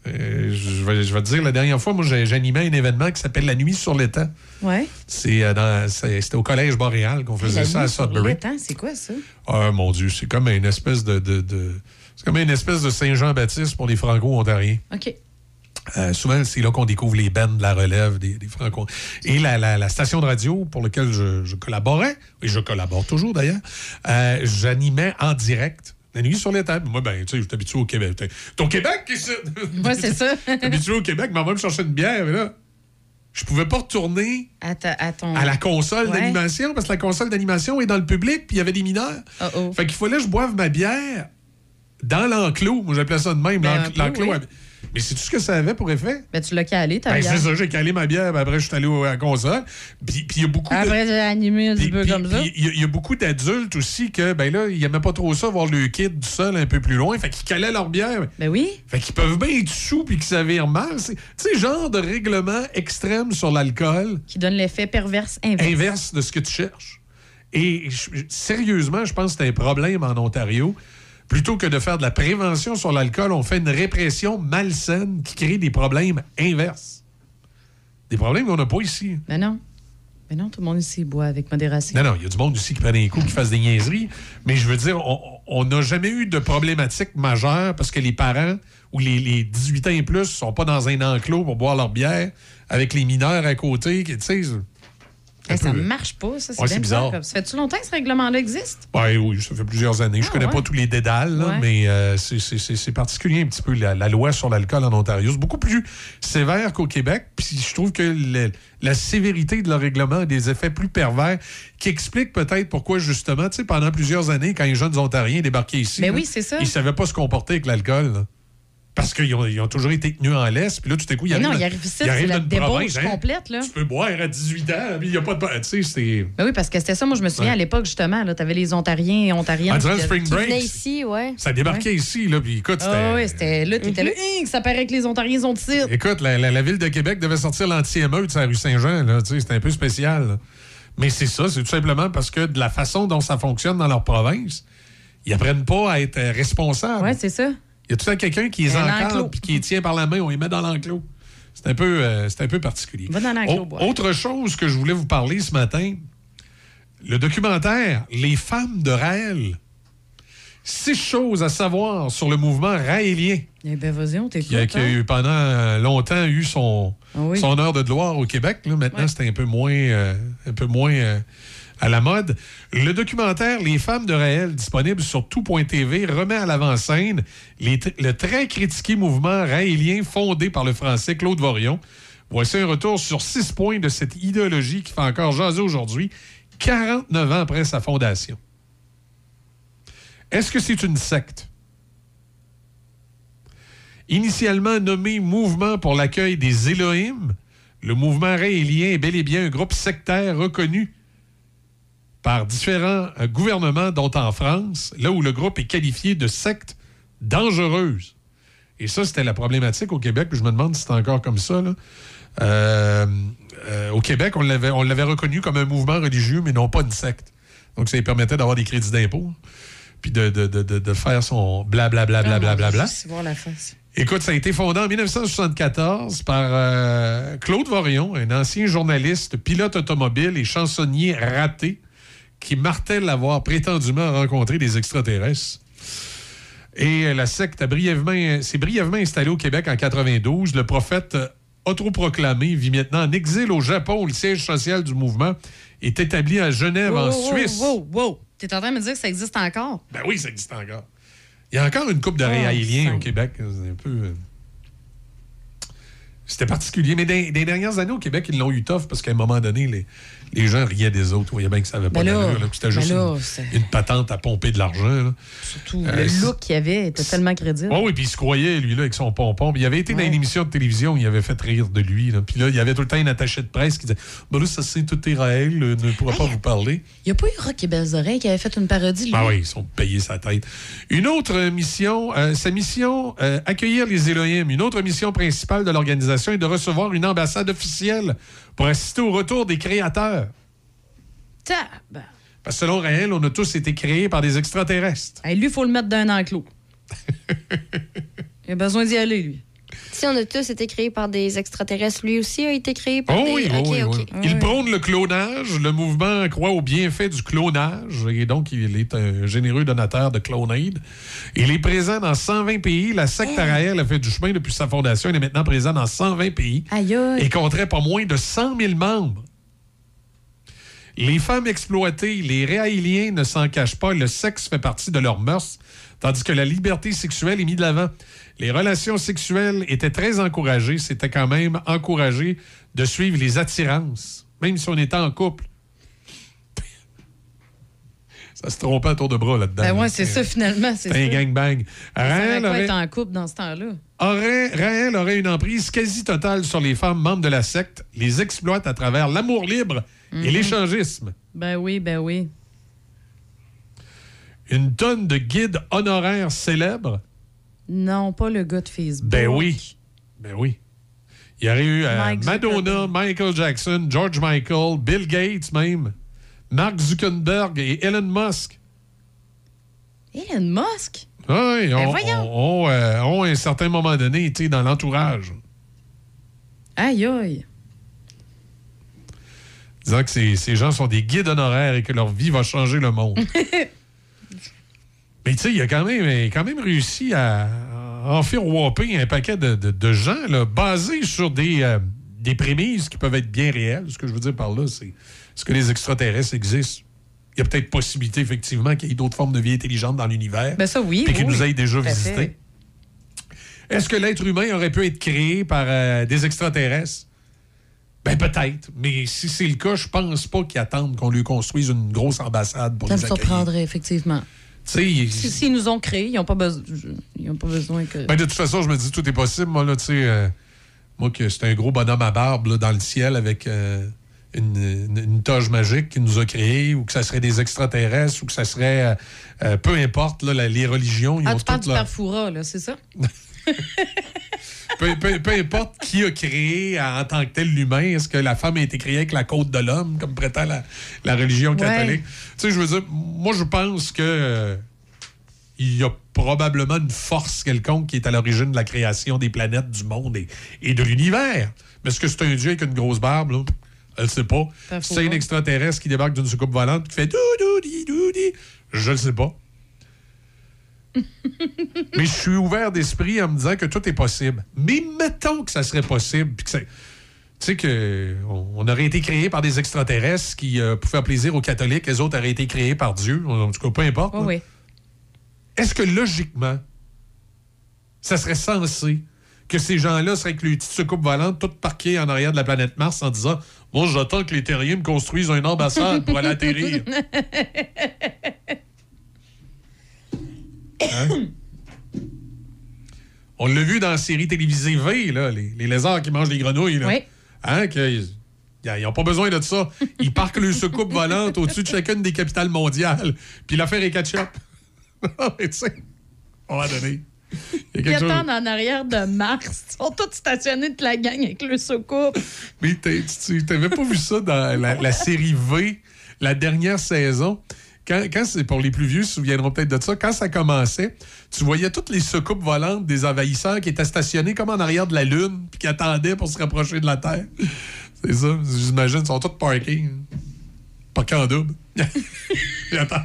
Euh, je, vais, je vais te dire, la dernière fois, moi, j'animais un événement qui s'appelle La Nuit sur l'étang. Ouais. C'est, euh, C'était au Collège Boréal qu'on faisait La ça à nuit sur Sudbury. l'étang, c'est quoi ça? Ah, mon Dieu, c'est comme une espèce de. de- de- c'est comme une espèce de Saint-Jean-Baptiste pour les Franco-Ontariens. OK. Euh, souvent, c'est là qu'on découvre les bands de la relève des, des Franco. Et la, la- la station de radio pour laquelle je, je collaborais, et je collabore toujours d'ailleurs, j'animais en direct. La nuit sur les tables. Moi, ben, tu sais, je suis habitué au Québec. T'es au Québec, ici? [laughs] Ouais, c'est ça. Habitué au Québec, mais on va me chercher une bière, mais là, je pouvais pas retourner À, ta- à ton... à la console Ouais. d'animation parce que la console d'animation est dans le public puis il y avait des mineurs. Oh, Fait qu'il fallait que je boive ma bière dans l'enclos. Moi, j'appelais ça de même, Ben, l'enclos. oui. Mais c'est tout ce que ça avait pour effet? Ben, tu l'as calé, ta Ben, c'est ça, j'ai calé ma bière, après, je suis allé au- à la console. Puis il y a beaucoup de- Après, j'ai animé un petit peu comme ça. Il y a- il y, a beaucoup d'adultes aussi que, ben là, ils n'aimaient pas trop ça, voir le kid du sol un peu plus loin. Fait qu'ils calaient leur bière. Ben oui. Fait qu'ils peuvent bien être sous puis qu'ils s'avirent mal. C'est- Tu sais, genre de règlement extrême sur l'alcool. Qui donne l'effet perverse inverse. Inverse de ce que tu cherches. Et sérieusement, je pense que c'est un problème en Ontario. Plutôt que de faire de la prévention sur l'alcool, on fait une répression malsaine qui crée des problèmes inverses. Des problèmes qu'on n'a pas ici. Ben non. Ben non, tout le monde ici boit avec modération. Non, non, il y a du monde ici qui prend des coups, qui fasse des niaiseries. Mais je veux dire, on- n'a jamais eu de problématique majeure parce que les parents ou les, les 18 ans et plus sont pas dans un enclos pour boire leur bière avec les mineurs à côté. Tu sais, Eh, ça peu- marche pas, ça. C'est Ouais, c'est bizarre. Ça fait-tu longtemps que ce règlement-là existe? Ouais, oui, ça fait plusieurs années. Je Ah, connais ouais. pas tous les dédales, là, mais euh, c'est- particulier un petit peu la, la loi sur l'alcool en Ontario. C'est beaucoup plus sévère qu'au Québec. Puis je trouve que le- la sévérité de leur règlement a des effets plus pervers qui expliquent peut-être pourquoi, justement, pendant plusieurs années, quand les jeunes Ontariens débarquaient ici, là, Ben oui, c'est ça. ils savaient pas se comporter avec l'alcool. Parce qu'ils ont, ils ont toujours été tenus en laisse. Puis là, tout à coup, ils Mais arrivent non, il arrive ici, c'est la débauche province, hein. complète, là. Tu peux boire à 18 ans, puis il n'y a pas de... Tu sais, c'est... Ben oui, parce que c'était ça. Moi, je me souviens Ouais. à l'époque, justement, là, t'avais les Ontariens et Ontariennes. Ah, qui- spring break, ici, ouais. Ça débarquait ici, là, puis écoute, c'était... Ah oui, c'était là, t'étais là, Hing, ça paraît que les Ontariens sont ici. Écoute, la, la- la ville de Québec devait sortir l'anti-émeute la rue Saint-Jean. là, tu sais, C'était un peu spécial. là. Mais c'est ça, c'est tout simplement parce que de la façon dont ça fonctionne dans leur province, ils apprennent pas à être euh, responsables. Ouais, c'est ça. Il y a tout le temps quelqu'un qui les encadre puis qui les tient par la main, on les met dans l'enclos. C'est un, peu, euh, un peu particulier. Va dans l'enclos, autre chose que je voulais vous parler ce matin, le documentaire Les femmes de Raël. Six choses à savoir sur le mouvement raélien Eh ben, vas-y, on t'écoute. qui a, qui a hein. eu pendant euh, longtemps eu son, Ah oui. son heure de gloire au Québec. Là, maintenant, c'est un peu moins, euh, un peu moins euh, à la mode. Le documentaire Les femmes de Raël, disponible sur tout.tv, remet à l'avant-scène le très critiqué mouvement raélien fondé par le français Claude Vorion. Voici un retour sur six points de cette idéologie qui fait encore jaser aujourd'hui, 49 ans après sa fondation. Est-ce que c'est une secte? Initialement nommé Mouvement pour l'accueil des Élohim, le mouvement raélien est bel et bien un groupe sectaire reconnu par différents euh, gouvernements, dont en France, là où le groupe est qualifié de secte dangereuse. Et ça, c'était la problématique au Québec, puis je me demande si c'est encore comme ça. là. Euh, euh, au Québec, on l'avait, on l'avait reconnu comme un mouvement religieux, mais non pas une secte. Donc, ça lui permettait d'avoir des crédits d'impôt, puis de, de, de, de- de faire son blablabla. Bla, bla, bla, bla. Je voir la face. Écoute, ça a été fondé en 1974 par euh, Claude Vorion, un ancien journaliste, pilote automobile et chansonnier raté qui martèle avoir prétendument rencontré des extraterrestres. Et euh, la secte brièvement, s'est brièvement installée au Québec en 92. Le prophète euh, autoproclamé vit maintenant en exil au Japon où le siège social du mouvement est établi à Genève, en Wow, Suisse. Wow, wow. T'es en train de me dire que ça existe encore? Ben oui, ça existe encore. Il y a encore une coupe de Oh, au. Québec. C'est un peu. euh, C'était particulier. Mais des, des dernières années au Québec, ils l'ont eu tough parce qu'à un moment donné, les, les gens riaient des autres. Ils voyaient bien que ça n'avait pas Ben d'allure. C'était juste ben là, une- patente à pomper de l'argent. Surtout Euh, le look qu'il y avait était tellement crédible. Oh oui, puis il se croyait, lui, là, avec son pompon. Puis il avait été dans une émission de télévision, il avait fait rire de lui. là. Puis là, il y avait tout le temps une attachée de presse qui disait Ben là, ça c'est tout Israël, euh, ne pourra pas vous parler. Il n'y a pas eu Rock et Belles Oreilles qui avait fait une parodie, lui? Ah oui, ils sont payés sa tête. Une autre mission, euh, sa mission, euh, accueillir les Elohim. Une autre mission principale de l'organisation est de recevoir une ambassade officielle pour assister au retour des créateurs. Tab. Parce que selon Raël, on a tous été créés par des extraterrestres. Hey, lui, il faut le mettre d'un enclos. [laughs] il a besoin d'y aller, lui. Si on a tous été créés par des extraterrestres, lui aussi a été créé par Oh des... oui, Ok, oui, oui. Il prône le clonage. Le mouvement croit au bienfait du clonage et donc il est un généreux donateur de Clonaid. Il est présent dans 120 pays. La secte Raël a fait du chemin depuis sa fondation. Il est maintenant présent dans 120 pays Aïe, aïe. et compterait pas moins de 100 000 membres. Les femmes exploitées, les Raéliens ne s'en cachent pas. Le sexe fait partie de leurs mœurs, tandis que la liberté sexuelle est mise de l'avant. Les relations sexuelles étaient très encouragées. C'était quand même encouragé de suivre les attirances, même si on était en couple. [laughs] Ça se trompait à tour de bras là-dedans. Ben là. ouais, c'est ça, finalement. C'est un ça. gangbang. Raël aurait- être en couple dans ce temps-là? aurait, Raël aurait une emprise quasi totale sur les femmes membres de la secte, les exploite à travers l'amour libre Mhm. et l'échangisme. Ben oui, ben oui. Une tonne de guides honoraires célèbres. Non, pas le gars de Facebook. Ben oui. Ben oui. Il y aurait eu euh, Madonna, Michael Jackson, George Michael, Bill Gates même, Mark Zuckerberg et Elon Musk. Elon Musk? Oui, Ben voyons. ont, ont, euh, à un certain moment donné été dans l'entourage. Aïe, aïe. disant que ces, ces gens sont des guides honoraires et que leur vie va changer le monde. [laughs] Mais tu sais, il a quand même, quand réussi à en faire whopper un paquet de, de- de gens là, basés sur des, euh, des prémices qui peuvent être bien réelles. Ce que je veux dire par là, c'est est-ce que les extraterrestres existent? Il y a peut-être possibilité, effectivement, qu'il y ait d'autres formes de vie intelligente dans l'univers. Ben ça, oui. Puis qu'ils oui, nous aient déjà visités. Est-ce que l'être humain aurait pu être créé par euh, des extraterrestres? Ben peut-être. Mais si c'est le cas, je pense pas qu'ils attendent qu'on lui construise une grosse ambassade pour Ça me les accueillir. surprendrait, effectivement. Il- Si- S'ils nous ont créés, ils n'ont pas, pas besoin que. Ben, de toute façon, je me dis tout est possible. Moi, là, tu sais, euh, moi, que c'est un gros bonhomme à barbe là, dans le ciel avec euh, une, une- une toge magique qui nous a créés, ou que ça serait des extraterrestres, ou que ça serait. euh, peu importe, là, la- les religions, ils ah, ont tu parles du leur- là, c'est ça? [laughs] peu, peu- peu importe qui a créé en tant que tel l'humain, est-ce que la femme a été créée avec la côte de l'homme, comme prétend la, la religion catholique? Tu sais, je veux dire, moi, je pense que euh, il y a probablement une force quelconque qui est à l'origine de la création des planètes, du monde et, et de l'univers. Mais est-ce que c'est un dieu avec une grosse barbe, là? Elle sait pas. C'est un extraterrestre qui débarque d'une soucoupe volante qui fait dou dou di dou di, je le sais pas. Mais je suis ouvert d'esprit en me disant que tout est possible. Mais mettons que ça serait possible, puis que c'est- Tu sais que on aurait été créé par des extraterrestres qui, euh, pour faire plaisir aux catholiques, les autres auraient été créés par Dieu. En tout cas, peu importe. Oui. Est-ce que logiquement, ça serait censé que ces gens-là seraient avec les petites soucoupes volantes, toutes parquées en arrière de la planète Mars en disant Moi, j'attends que les terriens me construisent une ambassade pour aller atterrir. [laughs] Hein? On l'a vu dans la série télévisée V, là, les, les lézards qui mangent les grenouilles. Là. Oui. Hein, que- ils n'ont pas besoin de ça. Ils parquent le soucoupe volante au-dessus de chacune des capitales mondiales. Puis l'affaire est ketchup. [laughs] Tu sais, un moment donné, il y a Ils quelque chose- attendent en arrière de Mars. Ils sont tous stationnés de la gang avec le soucoupe. Mais tu n'avais pas vu ça dans la, la série V, la dernière saison? Quand, quand c'est pour les plus vieux, ils se souviendront peut-être de ça. Quand ça commençait, tu voyais toutes les soucoupes volantes des envahisseurs qui étaient stationnés comme en arrière de la Lune puis qui attendaient pour se rapprocher de la Terre. [laughs] C'est ça, j'imagine. Ils sont tous parkés. Parkés en double. [laughs] Ils attendent.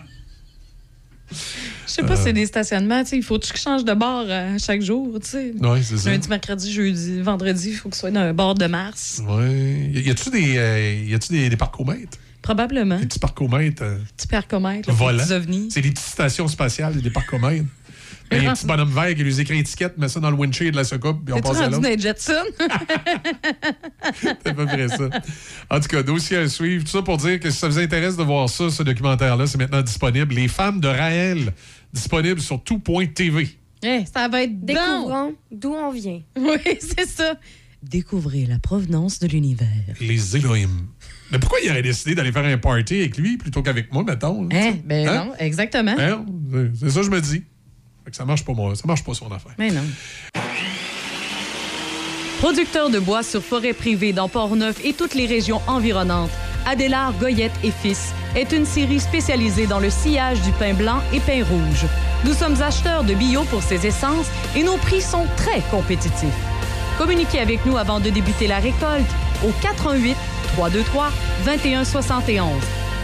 Je sais pas Euh. si c'est des stationnements. tu Il faut que je change de bord euh, chaque jour. tu sais. Ouais, c'est ça. Lundi, mercredi, jeudi, vendredi, il faut que ce soit d'un bord de Mars. Ouais. Y a-tu des, euh, y a-tu des, des parcomètres? Probablement. Des petits parcomètres? euh, petits ovnis. C'est des petites stations spatiales, des parcomètres. Il y a un petit bonhomme vert qui lui écrit étiquette, met ça dans le windshield de la soucoupe, puis on passe à l'autre. les Jetson? [laughs] [laughs] C'est à peu près ça. En tout cas, dossier à suivre. Tout ça pour dire que si ça vous intéresse de voir ça, ce documentaire-là, c'est maintenant disponible. Les femmes de Raël, disponible sur tout.tv. Eh, ça va être. Découvrons d'où on vient. [laughs] Oui, c'est ça. Découvrez la provenance de l'univers. Les Elohim. Mais pourquoi il aurait décidé d'aller faire un party avec lui plutôt qu'avec moi, mettons? Hein? Ben Hein? non, exactement. Hein? C'est- ça que je me dis. Fait que ça marche pas, moi. Ça marche pas son affaire. Mais non. Producteur de bois sur forêt privée dans Port-Neuf et toutes les régions environnantes, Adélard Goyette et Fils est une série spécialisée dans le sillage du pain blanc et pain rouge. Nous sommes acheteurs de bio pour ces essences et nos prix sont très compétitifs. Communiquez avec nous avant de débuter la récolte au 88 323 2171.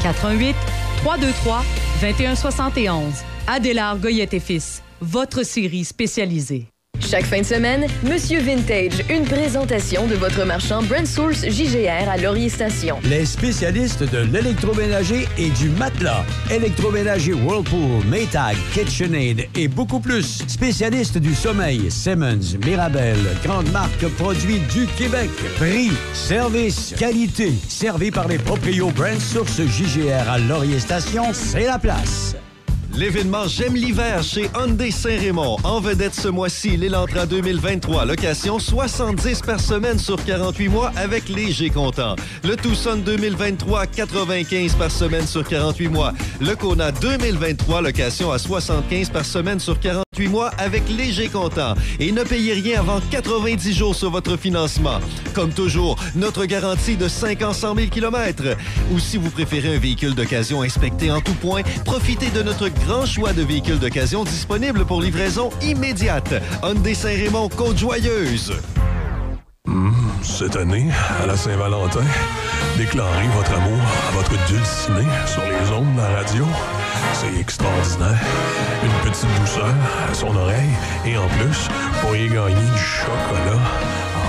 88 323 2171. Adélard Goyette et Fils, votre série spécialisée. Chaque fin de semaine, Monsieur Vintage, une présentation de votre marchand Brand Source JGR à Laurier Station. Les spécialistes de l'électroménager et du matelas. Électroménager Whirlpool, Maytag, KitchenAid et beaucoup plus. Spécialistes du sommeil, Simmons, Mirabel, grande marque produits du Québec. Prix, service, qualité. Servi par les proprios Brand Source JGR à Laurier Station, c'est la place. L'événement J'aime l'hiver chez Hyundai Saint-Raymond. En vedette ce mois-ci, l'Elantra 2023. Location 70 par semaine sur 48 mois avec léger comptant. Le Tucson 2023, 95 par semaine sur 48 mois. Le Kona 2023, location à 75 par semaine sur 48 mois avec léger comptant. Et ne payez rien avant 90 jours sur votre financement. Comme toujours, notre garantie de 5 ans 100 000 km. Ou si vous préférez un véhicule d'occasion inspecté en tout point, profitez de notre grand choix de véhicules d'occasion disponibles pour livraison immédiate. Hyundai Saint-Raymond, Côte-Joyeuse. Cette année, à la Saint-Valentin, déclarez votre amour à votre dulciné sur les ondes de la radio. C'est extraordinaire. Une petite douceur à son oreille et en plus, vous pourriez gagner du chocolat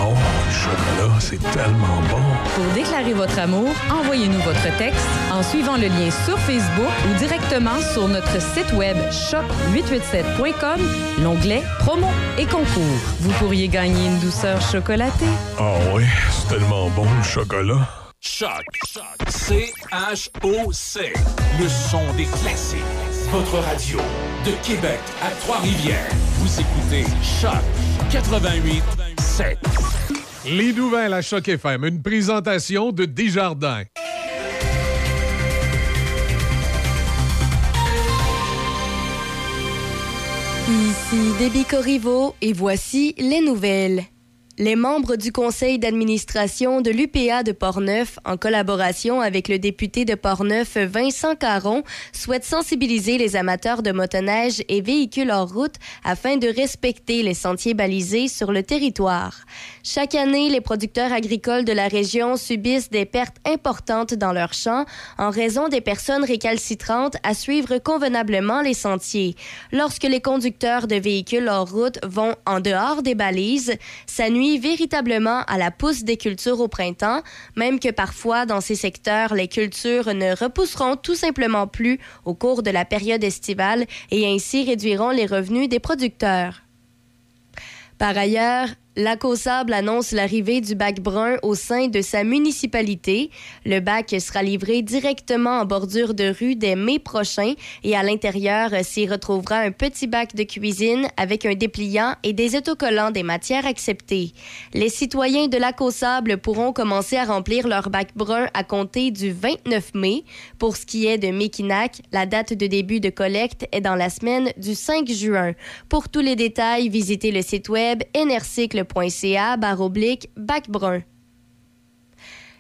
Wow, le chocolat, c'est tellement bon. Pour déclarer votre amour, envoyez-nous votre texte en suivant le lien sur Facebook ou directement sur notre site web choc887.com, l'onglet Promo et concours. Vous pourriez gagner une douceur chocolatée. Ah oui, c'est tellement bon le chocolat. Choc. C-H-O-C. Le son des classiques. Votre radio de Québec à Trois-Rivières. Vous écoutez Choc 88 7. Les nouvelles à Choc FM, une présentation de Desjardins. Ici Déby Corriveau et voici les nouvelles. Les membres du conseil d'administration de l'UPA de Portneuf, en collaboration avec le député de Portneuf Vincent Caron, souhaitent sensibiliser les amateurs de motoneige et véhicules hors route afin de respecter les sentiers balisés sur le territoire. Chaque année, les producteurs agricoles de la région subissent des pertes importantes dans leurs champs en raison des personnes récalcitrantes à suivre convenablement les sentiers. Lorsque les conducteurs de véhicules hors route vont en dehors des balises, ça nuit véritablement à la pousse des cultures au printemps, même que parfois dans ces secteurs, les cultures ne repousseront tout simplement plus au cours de la période estivale et ainsi réduiront les revenus des producteurs. Par ailleurs, Lac au Sable annonce l'arrivée du bac brun au sein de sa municipalité. Le bac sera livré directement en bordure de rue dès mai prochain et à l'intérieur s'y retrouvera un petit bac de cuisine avec un dépliant et des autocollants des matières acceptées. Les citoyens de Lac au Sable pourront commencer à remplir leur bac brun à compter du 29 mai. Pour ce qui est de Mekinac, la date de début de collecte est dans la semaine du 5 juin. Pour tous les détails, visitez le site web nrcycle.ca baroblique bac brun.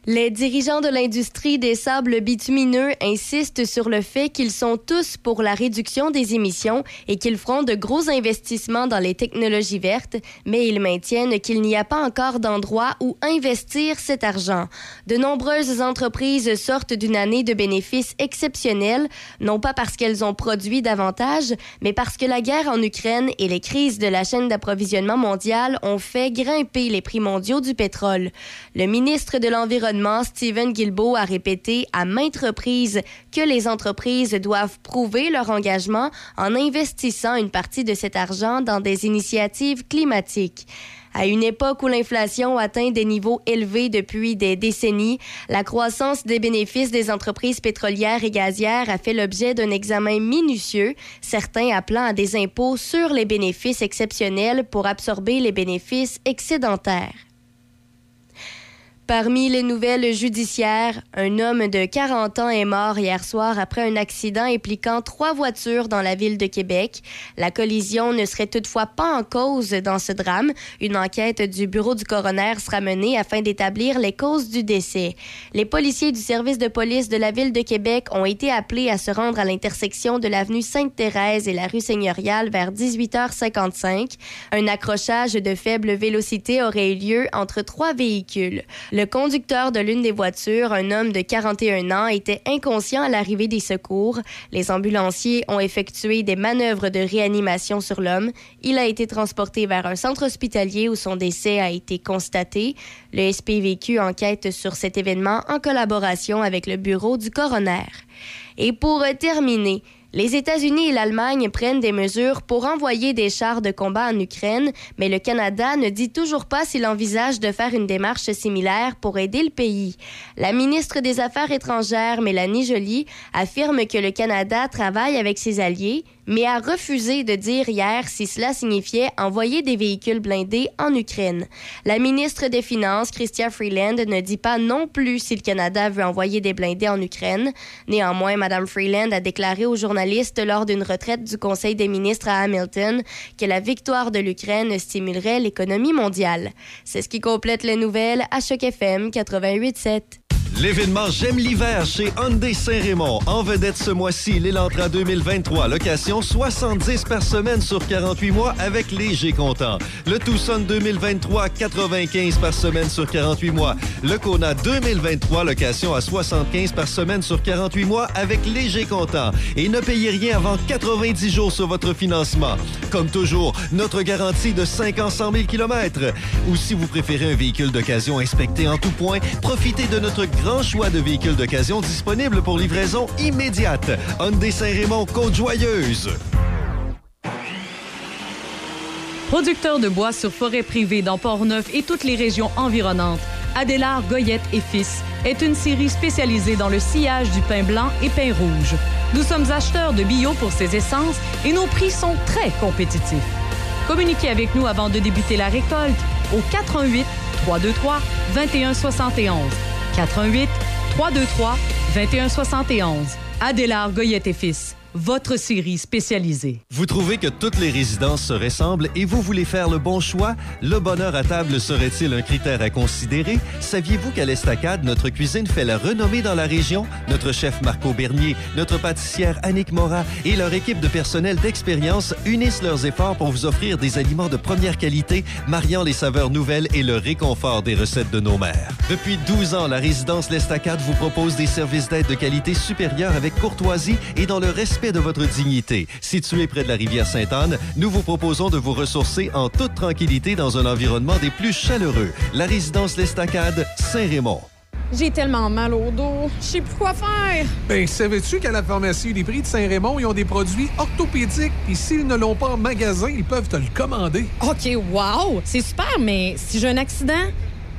Les dirigeants de l'industrie des sables bitumineux insistent sur le fait qu'ils sont tous pour la réduction des émissions et qu'ils feront de gros investissements dans les technologies vertes, mais ils maintiennent qu'il n'y a pas encore d'endroit où investir cet argent. De nombreuses entreprises sortent d'une année de bénéfices exceptionnels, non pas parce qu'elles ont produit davantage, mais parce que la guerre en Ukraine et les crises de la chaîne d'approvisionnement mondiale ont fait grimper les prix mondiaux du pétrole. Le ministre de l'Environnement Stephen Guilbeault a répété à maintes reprises que les entreprises doivent prouver leur engagement en investissant une partie de cet argent dans des initiatives climatiques. À une époque où l'inflation atteint des niveaux élevés depuis des décennies, la croissance des bénéfices des entreprises pétrolières et gazières a fait l'objet d'un examen minutieux, certains appelant à des impôts sur les bénéfices exceptionnels pour absorber les bénéfices excédentaires. Parmi les nouvelles judiciaires, un homme de 40 ans est mort hier soir après un accident impliquant trois voitures dans la ville de Québec. La collision ne serait toutefois pas en cause dans ce drame. Une enquête du bureau du coroner sera menée afin d'établir les causes du décès. Les policiers du service de police de la ville de Québec ont été appelés à se rendre à l'intersection de l'avenue Sainte-Thérèse et la rue Seigneuriale vers 18h55. Un accrochage de faible vélocité aurait eu lieu entre trois véhicules. Le conducteur de l'une des voitures, un homme de 41 ans, était inconscient à l'arrivée des secours. Les ambulanciers ont effectué des manœuvres de réanimation sur l'homme. Il a été transporté vers un centre hospitalier où son décès a été constaté. Le SPVQ enquête sur cet événement en collaboration avec le bureau du coroner. Et pour terminer, les États-Unis et l'Allemagne prennent des mesures pour envoyer des chars de combat en Ukraine, mais le Canada ne dit toujours pas s'il envisage de faire une démarche similaire pour aider le pays. La ministre des Affaires étrangères, Mélanie Joly, affirme que le Canada travaille avec ses alliés, mais a refusé de dire hier si cela signifiait envoyer des véhicules blindés en Ukraine. La ministre des Finances, Chrystia Freeland, ne dit pas non plus si le Canada veut envoyer des blindés en Ukraine. Néanmoins, Mme Freeland a déclaré aux journalistes lors d'une retraite du Conseil des ministres à Hamilton que la victoire de l'Ukraine stimulerait l'économie mondiale. C'est ce qui complète les nouvelles à Choc FM 88.7. L'événement J'aime l'hiver chez Hyundai Saint-Raymond. En vedette ce mois-ci, l'Elantra 2023. Location 70 par semaine sur 48 mois avec léger comptant. Le Tucson 2023, 95 par semaine sur 48 mois. Le Kona 2023, location à 75 par semaine sur 48 mois avec léger comptant. Et ne payez rien avant 90 jours sur votre financement. Comme toujours, notre garantie de 5 ans 100 000 km. Ou si vous préférez un véhicule d'occasion inspecté en tout point, profitez de notre grand choix de véhicules d'occasion disponibles pour livraison immédiate. Hyundai Saint-Raymond, Côte-Joyeuse. Producteur de bois sur forêt privée dans Port-Neuf et toutes les régions environnantes, Adélard Goyette et Fils est une série spécialisée dans le sillage du pain blanc et pain rouge. Nous sommes acheteurs de bio pour ces essences et nos prix sont très compétitifs. Communiquez avec nous avant de débuter la récolte au 88 323 2171. 88 323 2171. Adélard Goyette et Fils, votre série spécialisée. Vous trouvez que toutes les résidences se ressemblent et vous voulez faire le bon choix? Le bonheur à table serait-il un critère à considérer? Saviez-vous qu'à l'Estacade, notre cuisine fait la renommée dans la région? Notre chef Marco Bernier, notre pâtissière Annick Mora et leur équipe de personnel d'expérience unissent leurs efforts pour vous offrir des aliments de première qualité, mariant les saveurs nouvelles et le réconfort des recettes de nos mères. Depuis 12 ans, la résidence L'Estacade vous propose des services d'aide de qualité supérieure avec courtoisie et dans le respect de votre dignité. Situé près de la rivière Sainte-Anne, nous vous proposons de vous ressourcer en toute tranquillité dans un environnement des plus chaleureux. La résidence L'Estacade, Saint-Raymond. J'ai tellement mal au dos. Je sais plus quoi faire. Ben, savais-tu qu'à la pharmacie des prix de Saint-Raymond, ils ont des produits orthopédiques, puis s'ils ne l'ont pas en magasin, ils peuvent te le commander. OK, wow! C'est super, mais si j'ai un accident,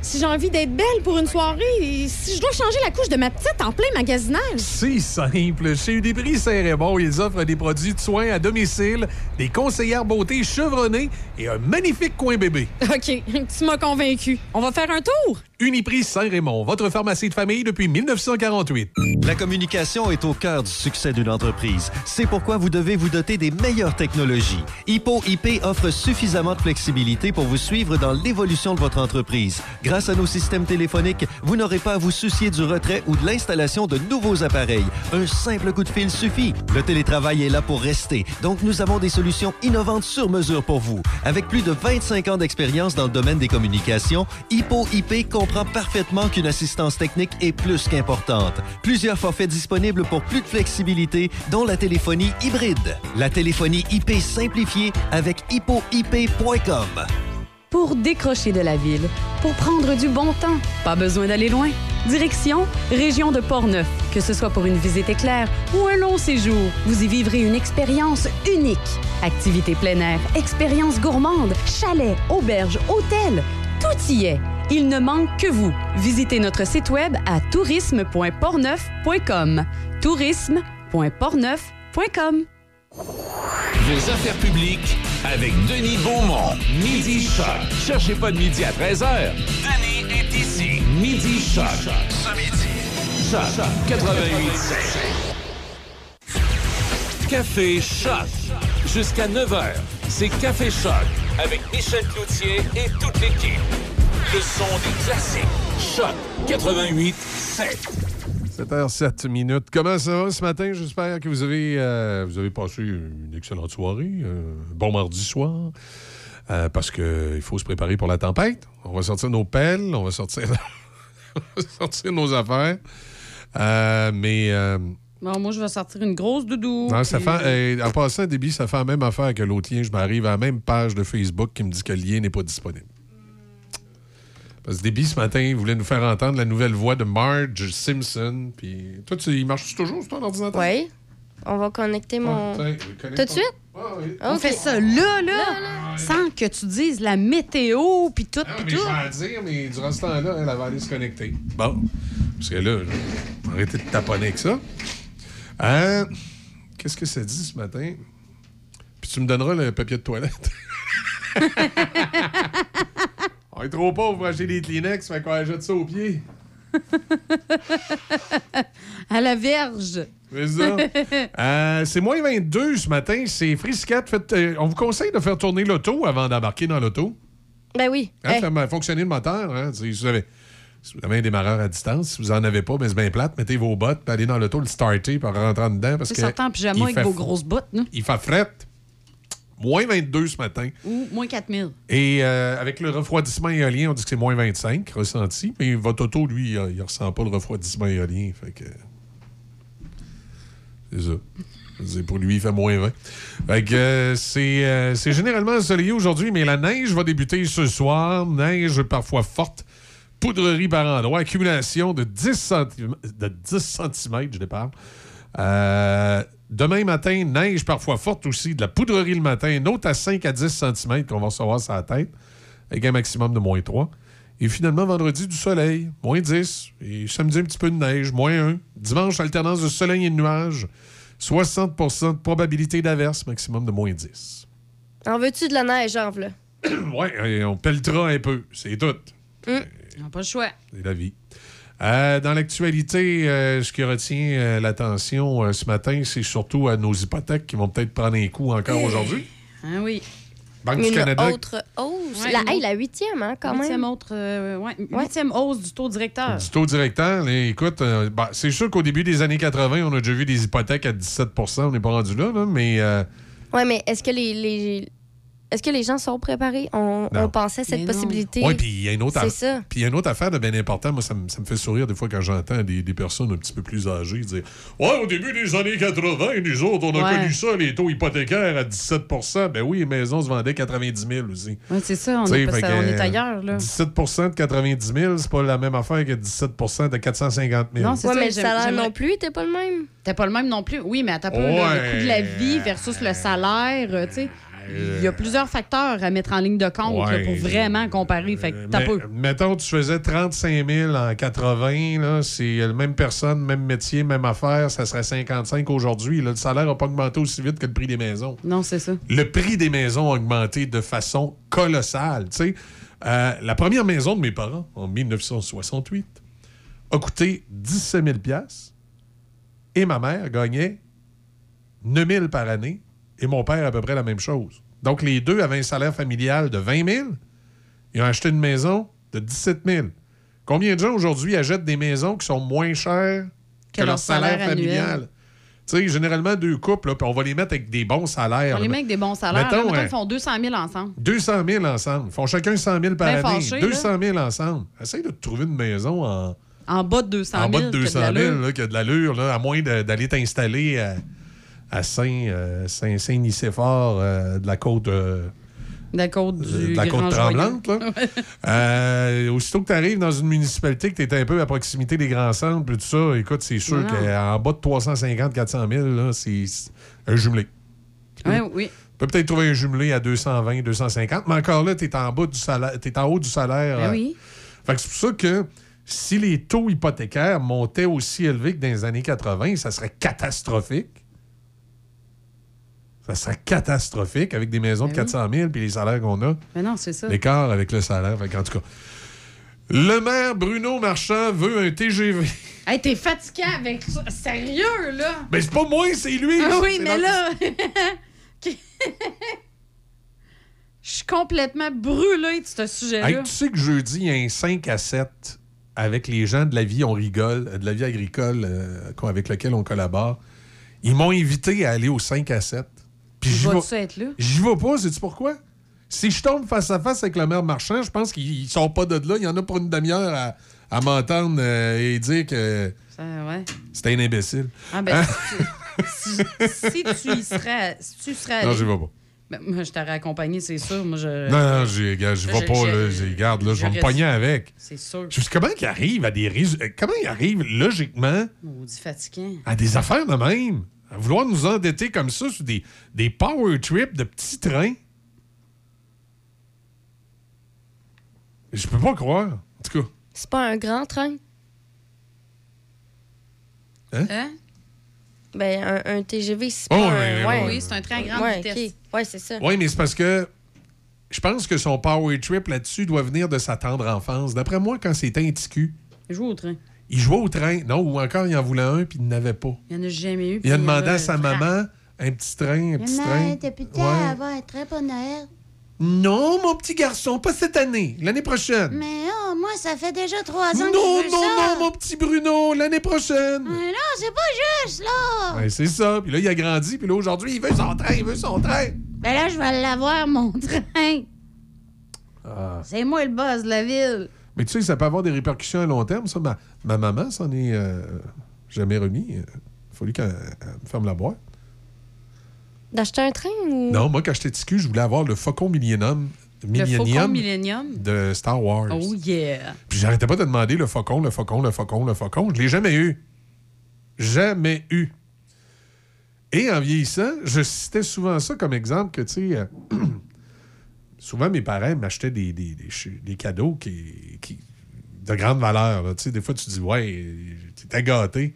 si j'ai envie d'être belle pour une soirée, et si je dois changer la couche de ma petite en plein magasinage. C'est simple. Chez Uniprix Saint-Raymond, ils offrent des produits de soins à domicile, des conseillères beauté chevronnées et un magnifique coin bébé. [laughs] OK, tu m'as convaincu. On va faire un tour? Uniprix Saint-Raymond, votre pharmacie de famille depuis 1948. La communication est au cœur du succès d'une entreprise. C'est pourquoi vous devez vous doter des meilleures technologies. Hippo IP offre suffisamment de flexibilité pour vous suivre dans l'évolution de votre entreprise. Grâce à nos systèmes téléphoniques, vous n'aurez pas à vous soucier du retrait ou de l'installation de nouveaux appareils. Un simple coup de fil suffit. Le télétravail est là pour rester, donc nous avons des solutions innovantes sur mesure pour vous. Avec plus de 25 ans d'expérience dans le domaine des communications, Hippo IP comprend parfaitement qu'une assistance technique est plus qu'importante. Plusieurs forfaits disponibles pour plus de flexibilité, dont la téléphonie hybride. La téléphonie IP simplifiée avec hippoip.com. Pour décrocher de la ville, pour prendre du bon temps, pas besoin d'aller loin. Direction Région de Portneuf. Que ce soit pour une visite éclair ou un long séjour, vous y vivrez une expérience unique. Activités plein air, expériences gourmandes, chalets, auberges, hôtels, tout y est. Il ne manque que vous. Visitez notre site web à tourisme.portneuf.com. tourisme.portneuf.com. Vos affaires publiques avec Denis Beaumont. Midi Choc. Cherchez pas de midi à 13h. Denis est ici. Midi Choc. Ce midi. Choc 88 Café Choc. Jusqu'à 9h, c'est Café Choc avec Michel Cloutier et toute l'équipe. Le son des classiques. Choc 88 7h07 minutes. Comment ça va ce matin? J'espère que vous avez, euh, vous avez passé une excellente soirée. euh, bon mardi soir. Euh, parce qu'il faut se préparer pour la tempête. On va sortir nos pelles, on va sortir, [laughs] on va sortir nos affaires. Euh, mais euh, Bon, moi, je vais sortir une grosse doudou. non, ça fait, euh, en passant, Déby, ça fait la même affaire que l'autre lien. Je m'arrive à la même page de Facebook qui me dit que le lien n'est pas disponible. Parce que Déby, ce matin, il voulait nous faire entendre la nouvelle voix de Marge Simpson. Puis toi, tu, il marche toujours sur ton ordinateur? Oui. On va connecter mon. Ah, Tout de suite? On Ok. fait ça là, là, sans que tu dises la météo, puis tout, Ah, puis mais je tout. vais la dire, mais durant ce temps-là, elle, va aller se connecter. Bon. Parce que là, arrêter de taponner avec ça. Hein? Qu'est-ce que ça dit ce matin? Puis tu me donneras le papier de toilette. [laughs] On est trop pauvres pour acheter des Kleenex, fait qu'on jette ça au pied. [laughs] À la verge. C'est ça. [laughs] Euh, c'est moins 22 ce matin. C'est Friscat. Euh, on vous conseille de faire tourner l'auto avant d'embarquer dans l'auto. Ben oui. Hein, Hey. Fonctionner le moteur. Hein, sais, vous savez. Si vous avez un démarreur à distance, si vous en avez pas, ben c'est bien plate. Mettez vos bottes, puis allez dans l'auto, le starter, puis rentrer dedans. Parce que sortant en pyjama avec fait vos grosses bottes, là. Il fait fret. Moins 22 ce matin. Ou moins 4000. Et euh, avec le refroidissement éolien, on dit que c'est moins 25 ressenti. Mais votre auto, lui, il, il ressent pas le refroidissement éolien. Fait que. C'est ça. Pour lui, il fait moins 20. Fait que euh, c'est euh, c'est généralement ensoleillé aujourd'hui, mais la neige va débuter ce soir. Neige parfois forte. Poudrerie par endroit. Accumulation de 10 cm, de 10 cm je déparle. Euh, demain matin, neige parfois forte aussi. De la poudrerie le matin. Une autre à 5 à 10 cm qu'on va recevoir sur la tête. Avec un maximum de moins 3. Et finalement, vendredi, du soleil, moins 10. Et samedi, un petit peu de neige, moins 1. Dimanche, alternance de soleil et de nuages. 60% de probabilité d'averse, maximum de moins 10. En veux-tu de la neige, en v'là? [coughs] ouais, on pelletera un peu, c'est tout. On n'a pas le choix. C'est la vie. Euh, dans l'actualité, euh, ce qui retient euh, l'attention euh, ce matin, c'est surtout à nos hypothèques qui vont peut-être prendre un coup encore aujourd'hui. Ah oui. Banque du Une Canada. autre hausse. Ouais, la, une hey, la huitième, hein, quand Huitième même. autre, euh, ouais, huitième hausse du taux directeur. Du taux directeur, là, écoute, euh, bah, c'est sûr qu'au début des années 80, on a déjà vu des hypothèques à 17% on n'est pas rendu là, là, mais euh, Ouais, mais est-ce que les, les- est-ce que les gens sont préparés? On, pensait à cette Mais possibilité. Oui, puis il y a une autre C'est aff- ça. Puis il y a une autre affaire de bien important. Moi, ça me, ça me fait sourire des fois quand j'entends des, des personnes un petit peu plus âgées dire Ouais, au début des années 80, nous autres, on a Ouais. connu ça, les taux hypothécaires à 17% Ben oui, les maisons se vendaient 90 000 aussi. Oui, c'est ça, on, est, pas- ça- on est ailleurs. Là. 17% de 90 000, c'est pas la même affaire que 17% de 450 000. Non, c'est Ouais, ça, mais le salaire non plus était pas le même. T'as pas le même non plus. Oui, mais un peu, Ouais. le, le coût de la vie versus le salaire, euh, tu sais. Il y a plusieurs facteurs à mettre en ligne de compte là, pour vraiment comparer. Fait que Mais- mettons, tu faisais 35 000 en 80, là, c'est la même personne, même métier, même affaire, ça serait 55 aujourd'hui. Le salaire n'a pas augmenté aussi vite que le prix des maisons. Non, c'est ça. Le prix des maisons a augmenté de façon colossale. Euh, la première maison de mes parents, en 1968, a coûté 17 000 et ma mère gagnait 9 000 par année et mon père à peu près la même chose. Donc, les deux avaient un salaire familial de 20 000. Ils ont acheté une maison de 17 000. Combien de gens aujourd'hui achètent des maisons qui sont moins chères que, leur salaire, familial? Tu sais, généralement, deux couples, là, puis on va les mettre avec des bons salaires. On les met avec des bons salaires. Mettons, là, mettons, ouais. ils font 200 000 ensemble. 200 000 ensemble. Ils font chacun 100 000 par Ben année. fâché, 200 000 ensemble. Essaye de te trouver une maison en, En bas de 200 000. en bas de que 200 000 l'allure. là, qui a de l'allure, à moins d'aller t'installer à, à Saint, euh, Saint, Saint-Nicéphore euh, de la côte, euh, De la côte du de la côte tremblante. Là. [laughs] Euh, aussitôt que tu arrives dans une municipalité, que tu es un peu à proximité des grands centres, puis tout ça, écoute, c'est sûr qu'en bas de 350 400 000, là, c'est un jumelé. Ouais, oui. Tu peux peut-être trouver un jumelé à 220, 250, mais encore là, tu es en bas du salaire, t'es en haut du salaire. Ben euh, oui. Fait que c'est pour ça que si les taux hypothécaires montaient aussi élevés que dans les années 80, ça serait catastrophique. Ça serait catastrophique avec des maisons de Ben oui. 400 000 puis les salaires qu'on a. Mais non, c'est ça. L'écart avec le salaire. Fait en tout cas, le maire Bruno Marchand veut un TGV. [laughs] Hey, t'es fatigué avec ça. Sérieux, là? Mais c'est pas moi, c'est lui. Ah oui, mais là. [laughs] Je suis complètement brûlée de ce sujet-là. Hey, tu sais que jeudi, il y a un 5 à 7 avec les gens de la vie, on rigole, de la vie agricole euh, avec lequel on collabore. Ils m'ont invité à aller au 5 à 7. Puis j'y vais- Vas-tu être là? J'y vais pas, sais-tu pourquoi? Si je tombe face à face avec le maire marchand, je pense qu'il sort pas de là. Il y en a pour une demi-heure à, à m'entendre euh, et dire que ouais. c'était un imbécile. Ah, ben, Hein? si, tu- si- tu y serais. Si tu serais Non, j'y vais pas. Ben, moi, je t'aurais accompagné, c'est sûr. Moi, je. Non, non, j'y vais Je- pas. je- là. Regarde, là, je vais me pogner avec. C'est sûr. Je comment il arrive à des Comment il arrive logiquement Maudit à des affaires de même? Vouloir nous endetter comme ça sur des, des power trips de petits trains? Je peux pas croire. En tout cas. C'est pas un grand train? Hein? Ben, un, un TGV, c'est Oh, pas ouais, un... ouais, Oui, c'est un train à grande Ouais, vitesse. Ouais, c'est ça. Oui, mais c'est parce que je pense que son power trip là-dessus doit venir de sa tendre enfance. D'après moi, quand c'était un petit cul, Il joue au train. Il jouait au train. Non, ou encore il en voulait un puis il n'avait pas. Il n'y en a jamais eu. Il a demandé à sa maman un petit train, un petit train. Maman, t'as pu Ouais. avoir un très bon Noël? Non, mon petit garçon, pas cette année, l'année prochaine. Mais oh, moi, ça fait déjà trois ans Non, que je veux non, ça. non, mon petit Bruno, l'année prochaine. Mais non, c'est pas juste, là. Ouais, c'est ça. Puis là, il a grandi. Puis là, aujourd'hui, il veut son train, il veut son train. Ben là, je vais l'avoir, mon train. Ah. C'est moi le boss de la ville. Mais tu sais, ça peut avoir des répercussions à long terme, ça. Ma, ma maman s'en est euh, jamais remis. Il a fallu qu'elle elle me ferme la boîte. D'acheter un train ou? Non, moi, quand j'étais petit cul, je voulais avoir le Faucon Millennium, Le Faucon Millennium Millennium? de Star Wars. Oh yeah. Puis j'arrêtais pas de demander le faucon, le faucon, le faucon, le faucon. Je l'ai jamais eu. Jamais eu. Et en vieillissant, je citais souvent ça comme exemple que, tu sais, euh, [clears throat] souvent mes parents m'achetaient des, des, des ch- des cadeaux qui, qui- de grande valeur. là. Tu sais, des fois, tu te dis, ouais, t'es gâté.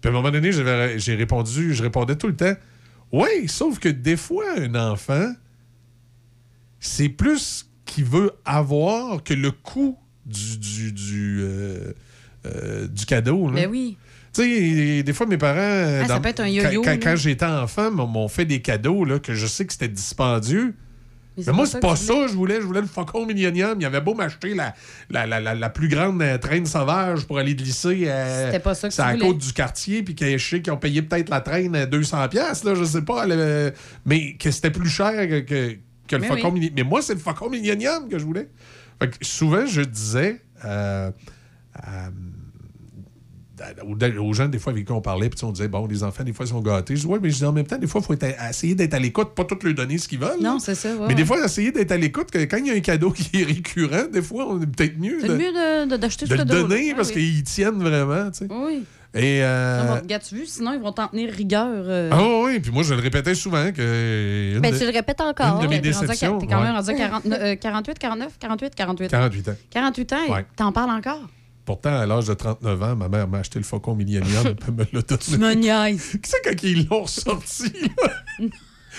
Puis à un moment donné, j'ai répondu, je répondais tout le temps, ouais, sauf que des fois, un enfant, c'est plus qu'il veut avoir que le coût du, du, du, euh, euh, du cadeau. là. Ben oui. Tu sais, des fois, mes parents. Ah, ça peut être un yo-yo, Quand, j'étais enfant, m'ont m'ont fait des cadeaux là, que je sais que c'était dispendieux. Mais moi, pas c'est ça pas ça, je voulais. Je voulais le Faucon Millennium. Il avait beau m'acheter la, la, la, la, plus grande euh, traîne sauvage pour aller glisser euh, C'était pas ça que tu la côte du quartier, puis que je sais qu'ils ont payé peut-être la traîne à 200$, piastres, là, je sais pas. le- mais que c'était plus cher que, que, que le Mais Faucon oui. Millennium. Mais moi, c'est le Faucon Millennium que je voulais. Fait que souvent, je disais. euh, euh, aux, gens, des fois, avec qui on parlait, puis on disait, bon, les enfants, des fois, ils sont gâtés. Je dis, ouais, mais je dis, en même temps, des fois, il faut être à- essayer d'être à l'écoute, pas tout leur donner ce qu'ils veulent. Non, c'est ça. ouais, mais des fois, essayer d'être à l'écoute, que quand il y a un cadeau [laughs] qui est récurrent, des fois, on est peut-être mieux C'est de, mieux de- de- d'acheter de ce le donner Ah parce oui. qu'ils tiennent vraiment, tu sais. Oui. Et. euh, tu vu, sinon ils vont t'en tenir rigueur. euh. Ah oui, puis moi, je le répétais souvent que. une Ben, de- tu le répètes encore. Une de mes déceptions. T'es quand même ouais. rendu à 40, euh, 48, 49, 48, 48. 48 ans. 48 ans, et Ouais. t'en parles encore? Pourtant, à l'âge de 39 ans, ma mère m'a acheté le Faucon Millennium, puis [laughs] elle me l'a donné. Tu me niaises. Qui [laughs] c'est quand ils l'ont sorti, là? [laughs]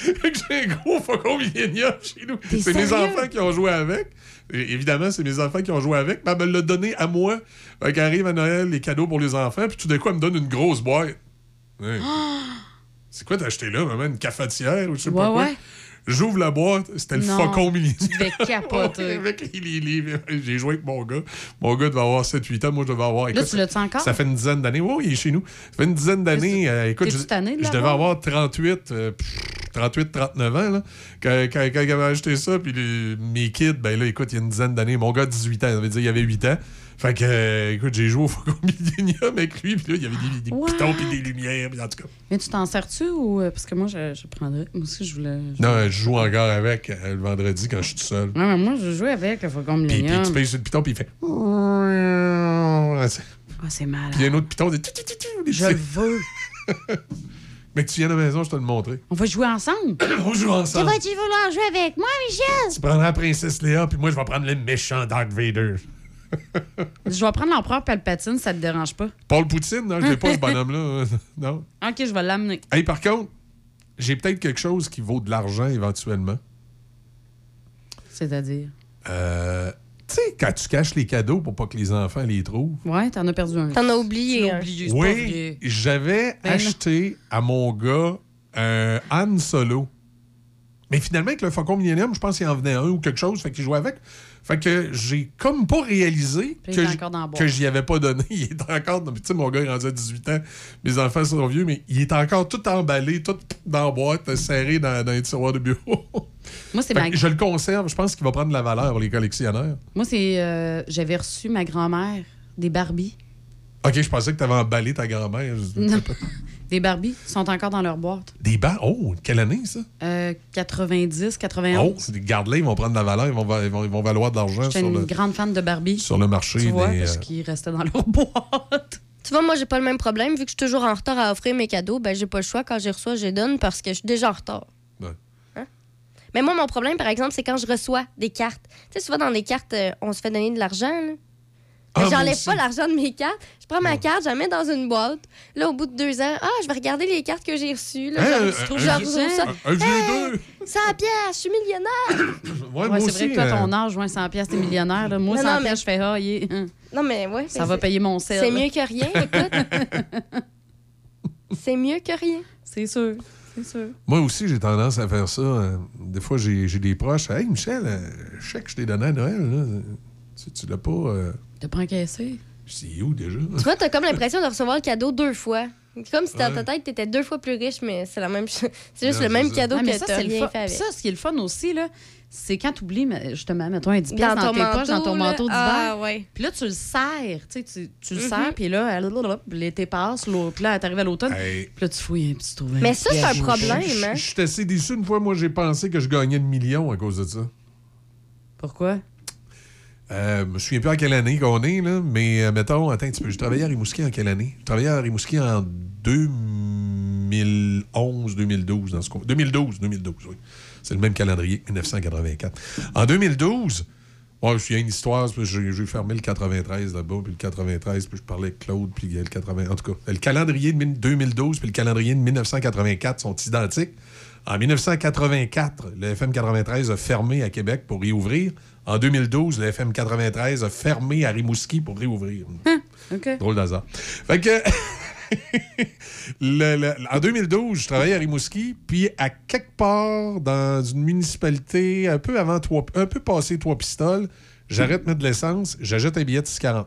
J'ai un gros Faucon Millennium chez nous. C'est mes enfants qui ont joué avec. Et évidemment, c'est mes enfants qui ont joué avec. Mais elle me l'a donné à moi. Fait qu'arrive à Noël, les cadeaux pour les enfants, puis tout d'un coup, elle me donne une grosse boîte. [gasps] C'est quoi t'as acheté là, maman? Une cafetière ou je sais pas Ouais, quoi? ouais. J'ouvre la boîte, c'était le Faucon Millennium. Tu devais capoter. Ouais, [laughs] avec les- les livres. J'ai joué avec mon gars. Mon gars devait avoir 7-8 ans. Moi, je devais avoir. Là, écoute, tu l'as-tu encore? Ça fait une dizaine d'années. Oui, il est chez nous. Ça fait une dizaine d'années. euh, écoute, je, de je devais avoir 38, euh, pff, 38, 39 ans. Là, quand, quand, quand il avait acheté ça, puis les- mes kids, ben là, écoute, il y a une dizaine d'années. Mon gars, 18 ans. Ça veut dire il avait 8 ans. Fait que, euh, écoute, j'ai joué au Faucon [laughs] Millennium avec lui, puis là, il y avait des, des Wow. pitons puis des lumières, puis en tout cas. Mais tu t'en sers-tu ou. euh, Parce que moi, je, je prendrais. Moi aussi, je voulais. je- Non, je joue encore avec euh, le vendredi quand je suis tout seul. Ouais, mais moi, je jouais avec le Faucon Puis, puis Millennium. tu payes sur le piton, puis il fait. Ah, c'est malade. Puis il y a un autre piton, tu, tu, tu, tu, des Je le veux. [laughs] Mais tu viens à la maison, je te le montrer. On va jouer ensemble. [coughs] On joue Tu ensemble. vas-tu vouloir jouer avec moi, Michel? Tu prendras la princesse Léa, puis moi, je vais prendre le méchant Darth Vader. Je vais prendre l'empereur Palpatine, ça te dérange pas? Paul Poutine, non, je l'ai pas, ce bonhomme-là. [laughs] [laughs] non. Ok, je vais l'amener. Hey, par contre, j'ai peut-être quelque chose qui vaut de l'argent éventuellement. C'est-à-dire? Euh, tu sais, quand tu caches les cadeaux pour pas que les enfants les trouvent. Ouais, t'en as perdu un. T'en as oublié. Oui, j'avais Ben non. acheté à mon gars un Han Solo. Mais finalement, avec le Faucon Millennium, je pense qu'il en venait un ou quelque chose, fait qu'il jouait avec. Fait que j'ai comme pas réalisé Puis que, j'y avais pas donné. [laughs] Il est encore. Tu sais, mon gars est rendu à 18 ans. Mes enfants sont vieux, mais il est encore tout emballé, tout dans la boîte, serré dans, dans les tiroirs de bureau. [laughs] Moi, c'est ma... je le conserve. Je pense qu'il va prendre de la valeur pour les collectionneurs. Moi, c'est. euh, J'avais reçu ma grand-mère des Barbies. Ok, je pensais que tu avais emballé ta grand-mère. Des Barbies sont encore dans leur boîte. Des bancs. Oh, quelle année, ça? Euh, 90, 91. Oh, c'est des garde-là, ils vont prendre de la valeur, ils vont, ils vont, ils vont valoir de l'argent J'étais sur une le, grande fan de Barbie. sur le marché. Tu vois, des, parce euh, qu'ils restaient dans leur [laughs] boîte. Tu vois, moi, j'ai pas le même problème. Vu que je suis toujours en retard à offrir mes cadeaux, ben, j'ai pas le choix. Quand je reçois, je les donne parce que je suis déjà en retard. Ouais. Hein? Mais moi, mon problème, par exemple, c'est quand je reçois des cartes. Tu sais, souvent, dans les cartes, euh, on se fait donner de l'argent. Ah, J'enlève pas l'argent de mes cartes. Je prends ma carte, je la mets dans une boîte. Là, au bout de deux ans, ah, je vais regarder les cartes que j'ai reçues. Là, Hein, Genre, un- je trouve ça. Hey, deux. 100 pièces, je suis millionnaire. [coughs] Ouais, c'est vrai que toi, euh, ton âge, ouais, 100 pièces, t'es millionnaire. là. Moi, Non, 100 non, mais- pièces, je fais ah, yeah. non, mais ouais. Ça mais va payer mon sel. C'est mieux que rien, écoute. [laughs] c'est mieux que rien. C'est sûr. C'est sûr. Moi aussi, j'ai tendance à faire ça. Euh, Des fois, j'ai j'ai des proches. Hey, Michel, euh, je sais que je t'ai donné à Noël. Là. Tu, tu l'as pas. euh, T'as pas encaissé? Dis où déjà? Tu vois, t'as comme l'impression de recevoir le cadeau deux fois. C'est Comme si dans ta tête, t'étais deux fois plus riche, mais c'est la même chose. C'est juste Non, le même c'est ça. cadeau Ah, que ça, t'as c'est le rien fait avec. Ça, ce qui est le fun aussi, là, c'est quand tu oublies, justement, mettons un 10 Dans dans, ton tes poches, dans ton manteau, là. manteau d'hiver. Ah, ouais. Puis là, tu le serres. Tu, tu, tu le Mhm. serres, puis là, l'été passe, l'autre- puis là, t'arrives à l'automne. Hey. Puis là, tu fouilles un petit trouvé. Mais ça, c'est un Je- problème, je- je- hein? Je suis assez déçu. Une fois, moi, j'ai pensé que je gagnais le million à cause de ça. Pourquoi? Euh, je me souviens plus en quelle année qu'on est, là, mais euh, mettons, attends un petit peu. Je travaillais à Rimouski en quelle année? Je travaillais à Rimouski en 2011, 2012, dans ce coin. 2012, 2012, oui. C'est le même calendrier que 1984. En 2012, moi, y a une histoire, j'ai j'ai fermé le 93 là-bas, puis le 93, puis je parlais avec Claude, puis y le 80. En tout cas, le calendrier de 2012 puis le calendrier de 1984 sont identiques. En 1984, le FM 93 a fermé à Québec pour réouvrir. En 2012, le FM 93 a fermé à Rimouski pour réouvrir. OK. Drôle d'hasard. Fait que. [laughs] le- le- en 2012, je travaillais à Rimouski, puis à quelque part dans une municipalité un peu avant trois, un peu passé trois pistoles, j'arrête de mettre de l'essence, j'achète un billet de 6,49,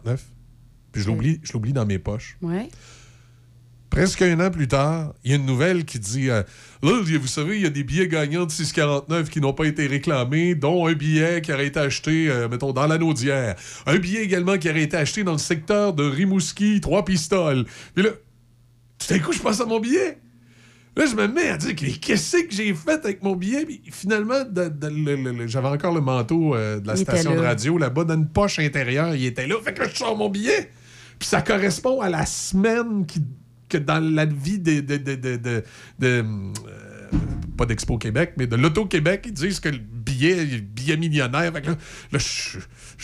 puis je l'oublie, je l'oublie dans mes poches. Ouais. Presque un an plus tard, il y a une nouvelle qui dit euh, Là, vous savez, il y a des billets gagnants de 6,49 qui n'ont pas été réclamés, dont un billet qui aurait été acheté, euh, mettons, dans la Naudière. Un billet également qui aurait été acheté dans le secteur de Rimouski, trois pistoles. Puis là, tout d'un coup, je pense à mon billet. Là, je me mets à dire que- qu'est-ce que j'ai fait avec mon billet? Puis finalement, j'avais encore le manteau euh, de la Il station de radio là-bas dans une poche intérieure. Il était là. Fait que je sors mon billet. Puis ça correspond à la semaine qui, que dans la vie de. de, de, de, de- euh, pas d'Expo Québec, mais de l'Auto-Québec, ils disent que le billet, le billet millionnaire. Fait que là, là, je,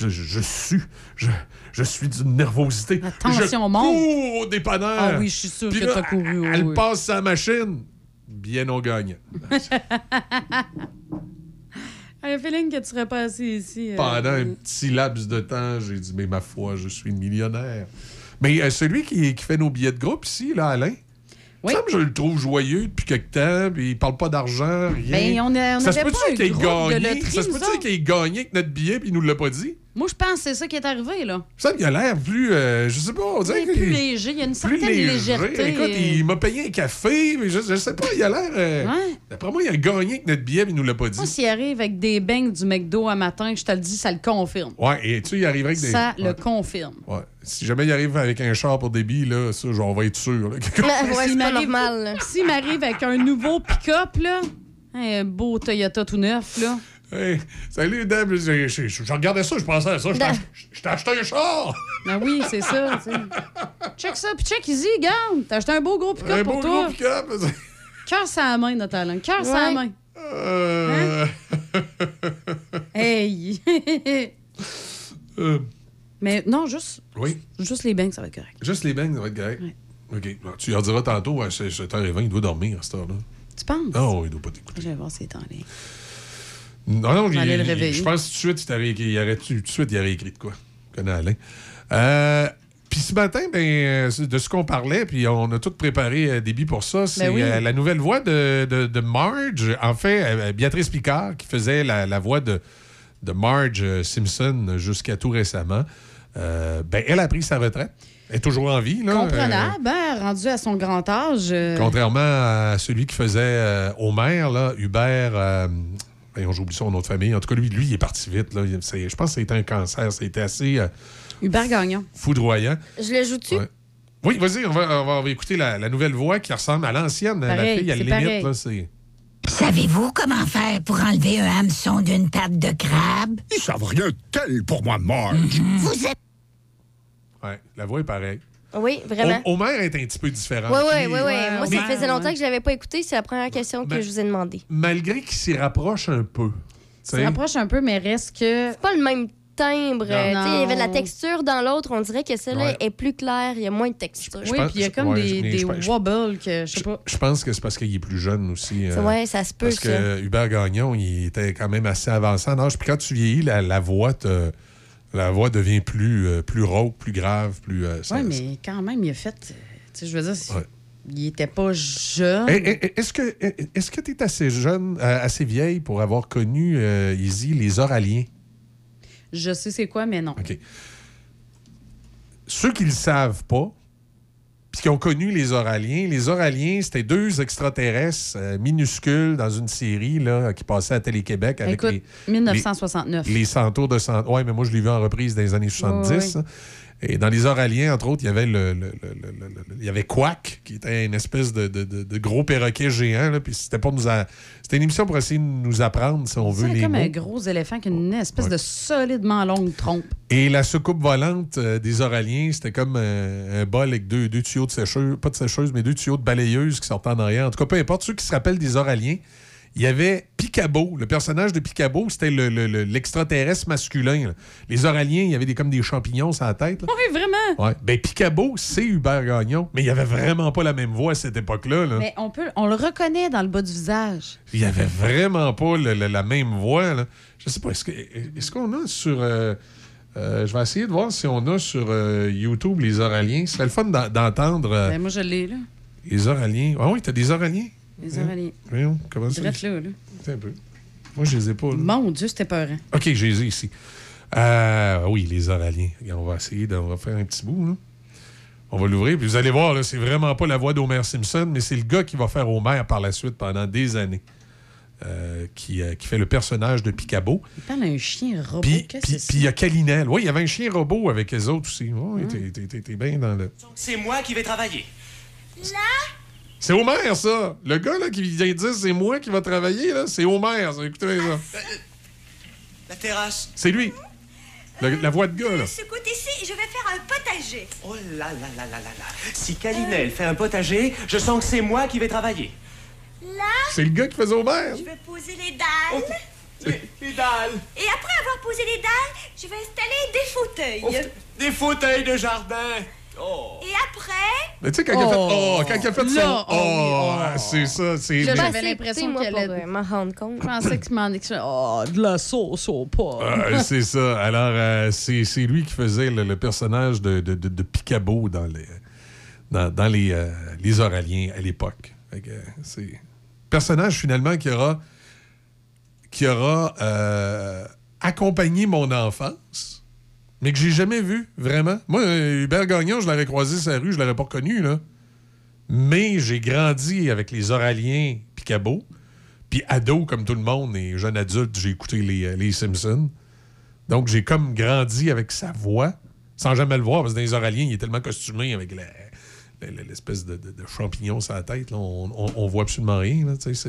je, suis. Je, je suis d'une nervosité. Attention, je on monte. cours au dépanneur. Ah oui, je suis Puis que t'as couru, Elle, oui, elle oui. passe sa machine. Bien gagnant. J'ai le [laughs] feeling que tu serais pas assis ici. euh. Pendant un petit laps de temps, j'ai dit, mais ma foi, je suis millionnaire. Mais euh, celui qui, qui fait nos billets de groupe ici, là, Alain, que je le trouve joyeux depuis quelque temps, puis il parle pas d'argent, rien. Ben, on a- on ça se peut-tu qu'il ait gagné? ça se peut-tu qu'il ait gagné avec notre billet, puis il nous l'a pas dit? Moi, je pense que c'est ça qui est arrivé, là. Ça il a l'air plus. euh, je sais pas, on dirait Il est plus léger, il y a une certaine léger. légèreté. Écoute, il m'a payé un café, mais je, je sais pas, il a l'air. euh, Ouais. D'après moi, il a gagné avec notre billet, mais il nous l'a pas dit. Moi, s'il arrive avec des beignes du McDo un matin, je te le dis, ça le confirme. Ouais, et tu sais, il arriverait avec des. Ça ouais. le confirme. Ouais. Si jamais il arrive avec un char pour des billes, là, ça, genre, on va être sûr. là. Ouais, c'est S'il m'arrive- normal. là. S'il m'arrive avec un nouveau pick-up, là, un beau Toyota tout neuf, là. Hey, salut, Deb. Je, je- je- je regardais ça, je pensais à ça. Je t'ai ach- je t'ai acheté un char. Ben oui, c'est ça, tu sais. Check ça, puis check easy, regarde. T'as acheté un beau gros pick-up Un pour beau toi. gros pick-up. [laughs] Cœur la main, notre Alain. Cœur la Ouais. main. Euh, Hey! [laughs] euh, Mais non, juste, oui, juste les beignes, ça va être correct. juste les bangs, ça va être correct. OK. Bon, Tu leur diras tantôt, ouais, c'est 7h20, il doit dormir à cette heure-là. Tu penses? Non, il doit pas t'écouter. Je vais voir s'il est en ligne. Non, non, il- le réveiller. je pense que tout de suite, il il aurait, tout de suite, il aurait écrit de quoi? Je connais Alain. Euh, puis ce matin, ben, euh, c'est de ce qu'on parlait, puis on a tout préparé euh, débit pour ça, c'est Ben oui. euh, la nouvelle voix de, de- de Marge, en fait, euh, Béatrice Picard, qui faisait la, la voix de, de Marge euh, Simpson jusqu'à tout récemment. Euh, ben, elle a pris sa retraite. Elle est toujours en vie. Là, Comprenable, hein, rendu à son grand âge. euh, Euh, contrairement à celui qui faisait euh, Homer, là, Hubert. Voyons, j'oublie son de famille. En tout cas, lui, lui il est parti vite. Là. Je pense que c'était un cancer. C'était assez euh, Hubert Gagnon. foudroyant. Je le joue-tu? Ouais. Oui, vas-y, on va, on va- on va écouter la, la nouvelle voix qui ressemble à l'ancienne. La Pareil, fille, à la c'est limite, pareil. là, c'est. Savez-vous comment faire pour enlever un hameçon d'une patte de crabe? Ils savent rien tel pour moi, Marge. Vous êtes Ouais, la voix est pareille. Oui, vraiment. Ho- Homer est un petit peu différent. Oui, oui, oui, oui. Moi, ça mais- faisait longtemps ouais. que je l'avais pas écouté. C'est la première question que Ben- je vous ai demandé. Malgré qu'il s'y rapproche un peu. sais. rapproche un peu, mais reste que. C'est pas le même timbre. Non. tu sais, Il y avait de la texture dans l'autre. On dirait que celle-là Ouais. est plus claire. Il y a moins de texture. Je Oui, pense- puis il y a comme ouais, des, wobbles que je sais pas. Je pense que c'est parce qu'il est plus jeune aussi. Ça, euh, ouais, ça se peut, Parce ça. que Hubert Gagnon, il était quand même assez avancé en âge. Puis quand tu vieillis, la, la voix te- la voix devient plus, euh, plus rauque, plus grave, plus. euh, Oui, mais quand même, il a fait. Tu sais, je veux dire, Ouais. Il était pas jeune. Est-ce que est-ce que tu es assez jeune, euh, assez vieille pour avoir connu, Izzy, les Oraliens? Je sais c'est quoi, mais non. OK. Ceux qui ne le savent pas, puis qui ont connu les Oraliens, les Oraliens, c'était deux extraterrestres euh, minuscules dans une série là, qui passait à Télé-Québec avec Écoute, les, 1969. les, les centaures de cent... Ouais, mais moi, je l'ai vu en reprise dans les années 70. Oui, oui. Et dans les Oraliens, entre autres, il y avait le, le- le- le- il y avait Quack, qui était une espèce de, de- de- de gros perroquet géant. là, puis c'était pour nous a- c'était une émission pour essayer de nous apprendre, si on veut, C'est les comme mots. un gros éléphant qui a une espèce de solidement longue trompe. Et la soucoupe volante euh, des Oraliens, c'était comme euh, un bol avec deux, deux tuyaux de sécheuse, pas de sécheuse, mais deux tuyaux de balayeuse qui sortaient en arrière. En tout cas, peu importe, ceux qui se rappellent des Oraliens, il y avait Picabo. Le personnage de Picabo, c'était le- le- le- l'extraterrestre masculin. là. Les Oraliens, il y avait des, comme des champignons sur la tête. Oui, vraiment. Ouais. Ben, Picabo, c'est Hubert Gagnon, mais il avait vraiment pas la même voix à cette époque-là. là. Mais on peut, on le reconnaît dans le bas du visage. Il avait vraiment pas le- la même voix. Là. Je sais pas, est-ce qu'on a sur. euh, euh, je vais essayer de voir si on a sur euh, YouTube les Oraliens. Ce serait le fun d'en- d'entendre Ben, moi, je l'ai, là. les Oraliens. Ah oui, t'as des Oraliens? Les Oraliens. Voyons, comment ça? Direct là, là. Un peu. Moi, je les ai pas. là. Mon Dieu, c'était peurant. OK, je les ai ici. Euh, oui, les Oraliens. On va essayer de on va faire un petit bout. là. On va l'ouvrir, puis vous allez voir, là, c'est vraiment pas la voix d'Homer Simpson, mais c'est le gars qui va faire Homer par la suite pendant des années. euh, qui, euh, qui fait le personnage de Picabo. Il parle à un chien robot. Puis il y a Calinel. Oui, il y avait un chien robot avec les autres aussi. Oui, t'es- t'es bien dans le. C'est moi qui vais travailler. C'est Homer, ça! Le gars là, qui vient de dire c'est moi qui va travailler, là, c'est Homer, ça. Écoutez ça. La terrasse. C'est lui. La voix de gars, là. Ce côté-ci, je vais faire un potager. Oh là là là là là là. Si Calinel fait un potager, je sens que c'est moi qui vais travailler. Là, C'est le gars qui faisait Homer. je vais poser les dalles. Les dalles. Et après avoir posé les dalles, je vais installer des fauteuils. Des fauteuils de jardin. Oh. Et après, Mais tu sais, quand, il a fait, Oh. oh, quand il a fait son. Là, Oh, oh, oh. c'est ça. C'est J'avais l'impression qu'elle allait- m'en rendre compte. Je pensais qu'il m'en expliquait. [laughs] Oh, de la sauce au pas. Euh, c'est ça. Alors, euh, c'est c'est lui qui faisait le, le personnage de, de, de- de Picabo dans les, dans, dans les, euh, les Oraliens à l'époque. Que, euh, C'est personnage finalement qui aura, qui aura euh, accompagné mon enfance, mais que j'ai jamais vu, vraiment. Moi, euh, Hubert Gagnon, je l'aurais croisé sur la rue, je l'aurais pas reconnu, là. Mais j'ai grandi avec les Oraliens Picabo. Puis ado, comme tout le monde, et jeune adulte, j'ai écouté les, euh, les Simpsons. Donc, j'ai comme grandi avec sa voix, sans jamais le voir, parce que dans les Oraliens, il est tellement costumé avec la- l'espèce de, champignon sur la tête. là. On, on, voit absolument rien. c'est ça.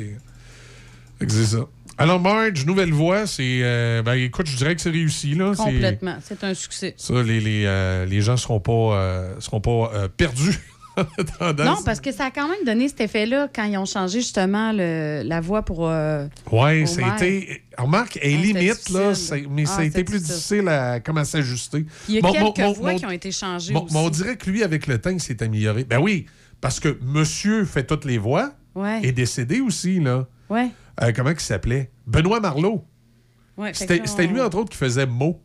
Alors, Marge, nouvelle voix, c'est... euh, ben, écoute, je dirais que c'est réussi. Là. Complètement. C'est un succès. Ça, les, les, euh, les gens seront pas, euh, seront pas euh, perdus. [laughs] Non, parce que ça a quand même donné cet effet-là quand ils ont changé justement le- la voix pour. euh, Ouais, ça a été. Remarque, elle est Ah, limite, là, mais Ah, ça a été c'était plus difficile. difficile à, comme à s'ajuster. Il y a Mon- quelques mon- voix mon- qui ont été changées mon- aussi. mon- on dirait que lui, avec le temps, il s'est amélioré. Ben oui, parce que monsieur fait toutes les voix, Ouais. est décédé aussi, là. Ouais. Euh, comment il s'appelait? Benoît Marlot. Ouais, C'était lui, entre autres, qui faisait Mo.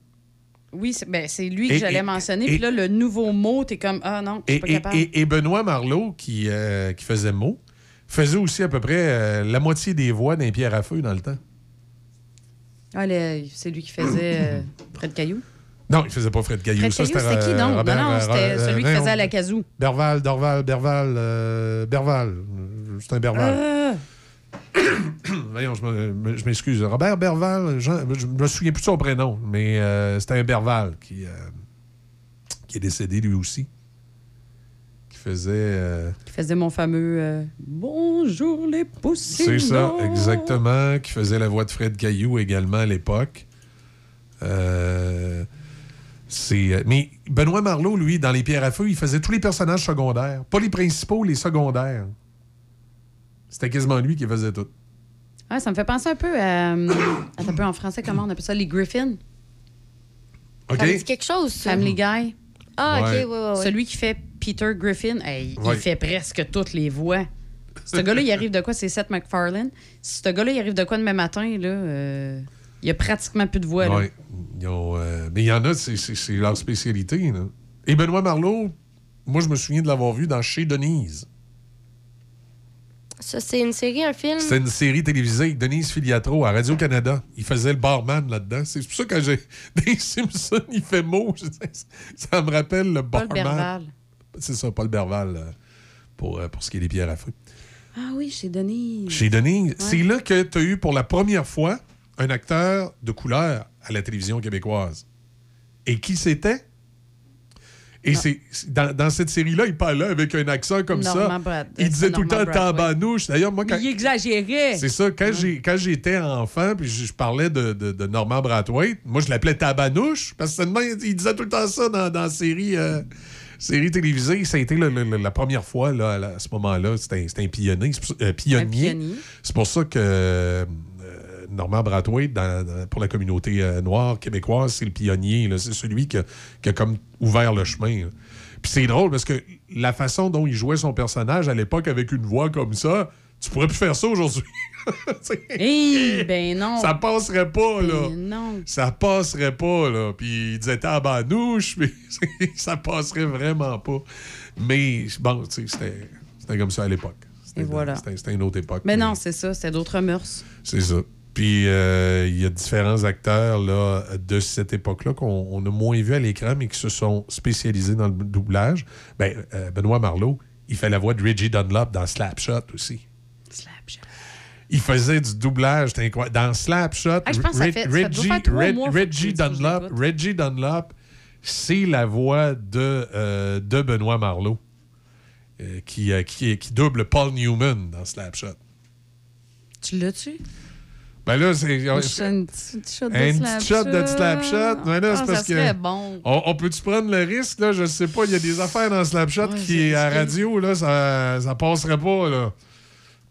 Oui, c'est ben, c'est lui que j'allais mentionner. Puis là, le nouveau mot, t'es comme Ah non, je suis Et, pas et- capable. et- et Benoît Marlot, qui, euh, qui faisait Mo, faisait aussi à peu près euh, la moitié des voix d'un pierre à feu dans le temps. Ah, c'est lui qui faisait Fred Caillou? Non, il faisait pas Fred Caillou. Fred Caillou, c'était, qui donc? Robert, non, non, c'était celui qui faisait à la casou. Berval, Dorval, Berval, euh, Berval. C'est un Berval. [coughs] Voyons, je me- me- je m'excuse. Robert Berval, Jean- je me souviens plus de son prénom, mais euh, c'était un Berval qui, euh, qui est décédé lui aussi. Qui faisait. euh, Qui faisait mon fameux Bonjour les poussines. c'est ça, exactement. Qui faisait la voix de Fred Caillou également à l'époque. C'est, mais Benoît Marlot, lui, dans Les Pierres à Feu, il faisait tous les personnages secondaires. Pas les principaux, les secondaires. C'était quasiment lui qui faisait tout. Ouais, ça me fait penser un peu à. euh, [coughs] attends un peu en français, comment on appelle ça? Les Griffins. OK? Ça me dit quelque chose, ça. Family Guy. Ah, OK, Ouais. oui, oui, oui. Celui qui fait Peter Griffin, hey, Ouais. il fait presque toutes les voix. Ce gars-là, il arrive de quoi? C'est Seth MacFarlane. Si ce gars-là, il arrive de quoi demain matin, là, euh, il y a pratiquement plus de voix. là. Ouais. Ils ont, euh, mais il y en a, c'est, c'est- c'est leur spécialité. là. Et Benoît Marlot, moi, je me souviens de l'avoir vu dans Chez Denise. Ça, c'est une série, un film? C'était une série télévisée avec Denise Filiatro à Radio-Canada. Il faisait le barman là-dedans. C'est pour ça que j'ai. [laughs] Des Simpsons, il fait mot. Ça me rappelle le Paul barman. Berval. C'est ça, Paul Berval, euh, pour, euh, pour ce qui est des pierres à feu. Ah oui, chez Denis. Chez Denise, c'est là que tu as eu pour la première fois un acteur de couleur à la télévision québécoise. Et qui c'était? Et c'est dans, dans cette série-là, il parlait avec un accent comme Norman ça. Brad- il disait tout le temps Norman tabanouche. D'ailleurs, moi, quand, Il exagérait. c'est ça, quand j'ai quand j'étais enfant, puis je, je parlais de, de, de Normand Brathwaite, moi je l'appelais Tabanouche, parce que seulement, il disait tout le temps ça dans, dans la série, euh, série télévisée. Ça a été le- le- le- la première fois là, à ce moment-là. C'était un- c'était un pionnier. c'est pour- euh, pionnier. pour ça que euh, Normand Brathwaite, pour la communauté euh, noire québécoise, c'est le pionnier. là. C'est celui qui a, qui a comme ouvert le chemin. là. Puis c'est drôle parce que la façon dont il jouait son personnage à l'époque avec une voix comme ça, tu pourrais plus faire ça aujourd'hui. [laughs] Hé, ben non. Ça passerait pas, là. Ben non. Ça passerait pas, là. Puis il disait tabanouche, mais [laughs] ça passerait vraiment pas. Mais bon, tu sais, c'était- c'était comme ça à l'époque. Et voilà. C'était c'était une autre époque. Mais non, c'est ça, c'est d'autres mœurs. C'est ça. Puis euh, il y a différents acteurs là, de cette époque-là qu'on on a moins vu à l'écran, mais qui se sont spécialisés dans le doublage. Ben, euh, Benoît Marlowe, il fait la voix de Reggie Dunlop dans Slapshot aussi. Slapshot. Il faisait du doublage, c'était incroyable. Dans Slapshot, Ah, Reggie, Dunlop, Reggie Dunlop, c'est la voix de, euh, de Benoît Marlowe, qui, euh, qui, qui double Paul Newman dans Slapshot. Tu l'as-tu? Ben là, c'est. Une ch- une petite shot de Un petit shot de. Mais là, Ah, c'est ça parce que. bon. On, on peut-tu prendre le risque, là? Je sais pas. Il y a des affaires dans Slapshot qui, est à c'est- radio, là, ça, ça passerait pas, là.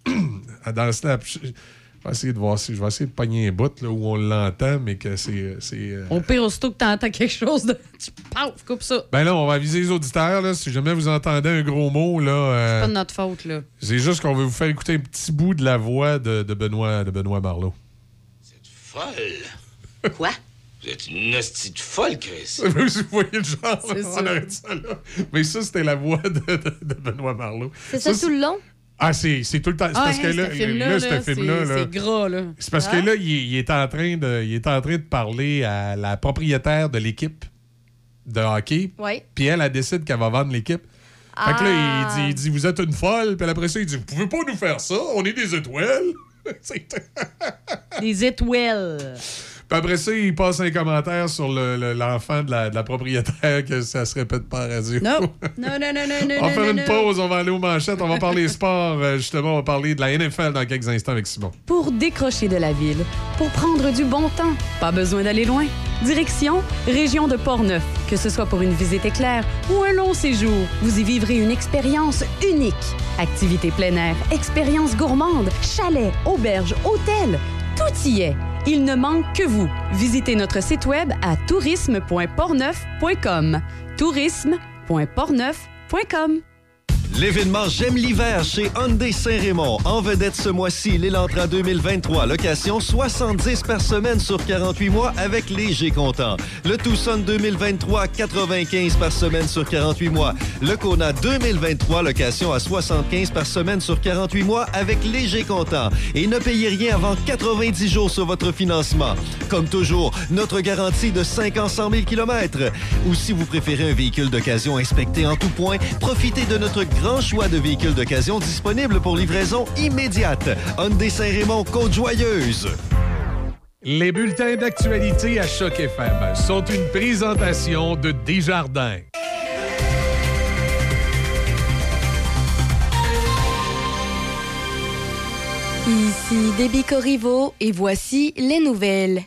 [clears throat] dans Snapshot. Je vais essayer de voir si je vais essayer de pogner un bout là, où on l'entend, mais que c'est. c'est, euh, Au pire, aussitôt que t'entends quelque chose de. Tu paf, coupe ça. Ben là, on va aviser les auditeurs. Là, si jamais vous entendez un gros mot, là. euh, Pas de notre faute, là. c'est juste qu'on veut vous faire écouter un petit bout de la voix de, de Benoît, de Benoît Marleau. Folle. Quoi? Vous êtes une hostie de folle, Chris. [laughs] vous voyez le genre, on ça. arrête ça là. Mais ça, c'était la voix de, de- de Benoît Marleau. C'est ça, tout le long? Ah, c'est c'est tout le temps. C'est Ah, parce que hey, là, ce film-là, là, là, ce film-là, c'est- là, c'est gras, là. C'est parce Ah. que là, il est, il est en train de, il est en train de parler à la propriétaire de l'équipe de hockey. Oui. Puis elle, elle décide qu'elle va vendre l'équipe. Fait que là, Ah. il dit, il dit Vous êtes une folle. Puis après ça, il dit Vous pouvez pas nous faire ça, on est des étoiles. [laughs] Des étoiles. Puis après ça, il passe un commentaire sur le- le- l'enfant de, la, de la propriétaire que ça se répète pas à radio. Non. [laughs] Non, non, non, non, non. On va faire une non. pause, on va aller aux manchettes, on va parler sport. euh, justement, on va parler de la NFL dans quelques instants avec Simon. Pour décrocher de la ville, pour prendre du bon temps, pas besoin d'aller loin. Direction Région de Portneuf. Que ce soit pour une visite éclair ou un long séjour, vous y vivrez une expérience unique. Activités plein air, expériences gourmandes, chalets, auberges, hôtels, tout y est. Il ne manque que vous. Visitez notre site web à tourisme.portneuf.com. tourisme.portneuf.com. L'événement J'aime l'hiver chez Hyundai Saint-Raymond. En vedette ce mois-ci, l'Elantra 2023. Location 70 par semaine sur 48 mois avec léger comptant. Le Tucson 2023, 95 par semaine sur 48 mois. Le Kona 2023, location à 75 par semaine sur 48 mois avec léger comptant. Et ne payez rien avant 90 jours sur votre financement. Comme toujours, notre garantie de 5 ans 100 000 km. Ou si vous préférez un véhicule d'occasion inspecté en tout point, profitez de notre grand choix de véhicules d'occasion disponibles pour livraison immédiate. Hyundai Saint-Raymond, Côte-Joyeuse. Les bulletins d'actualité à Choc FM sont une présentation de Desjardins. Ici Déby Corriveau et voici les nouvelles.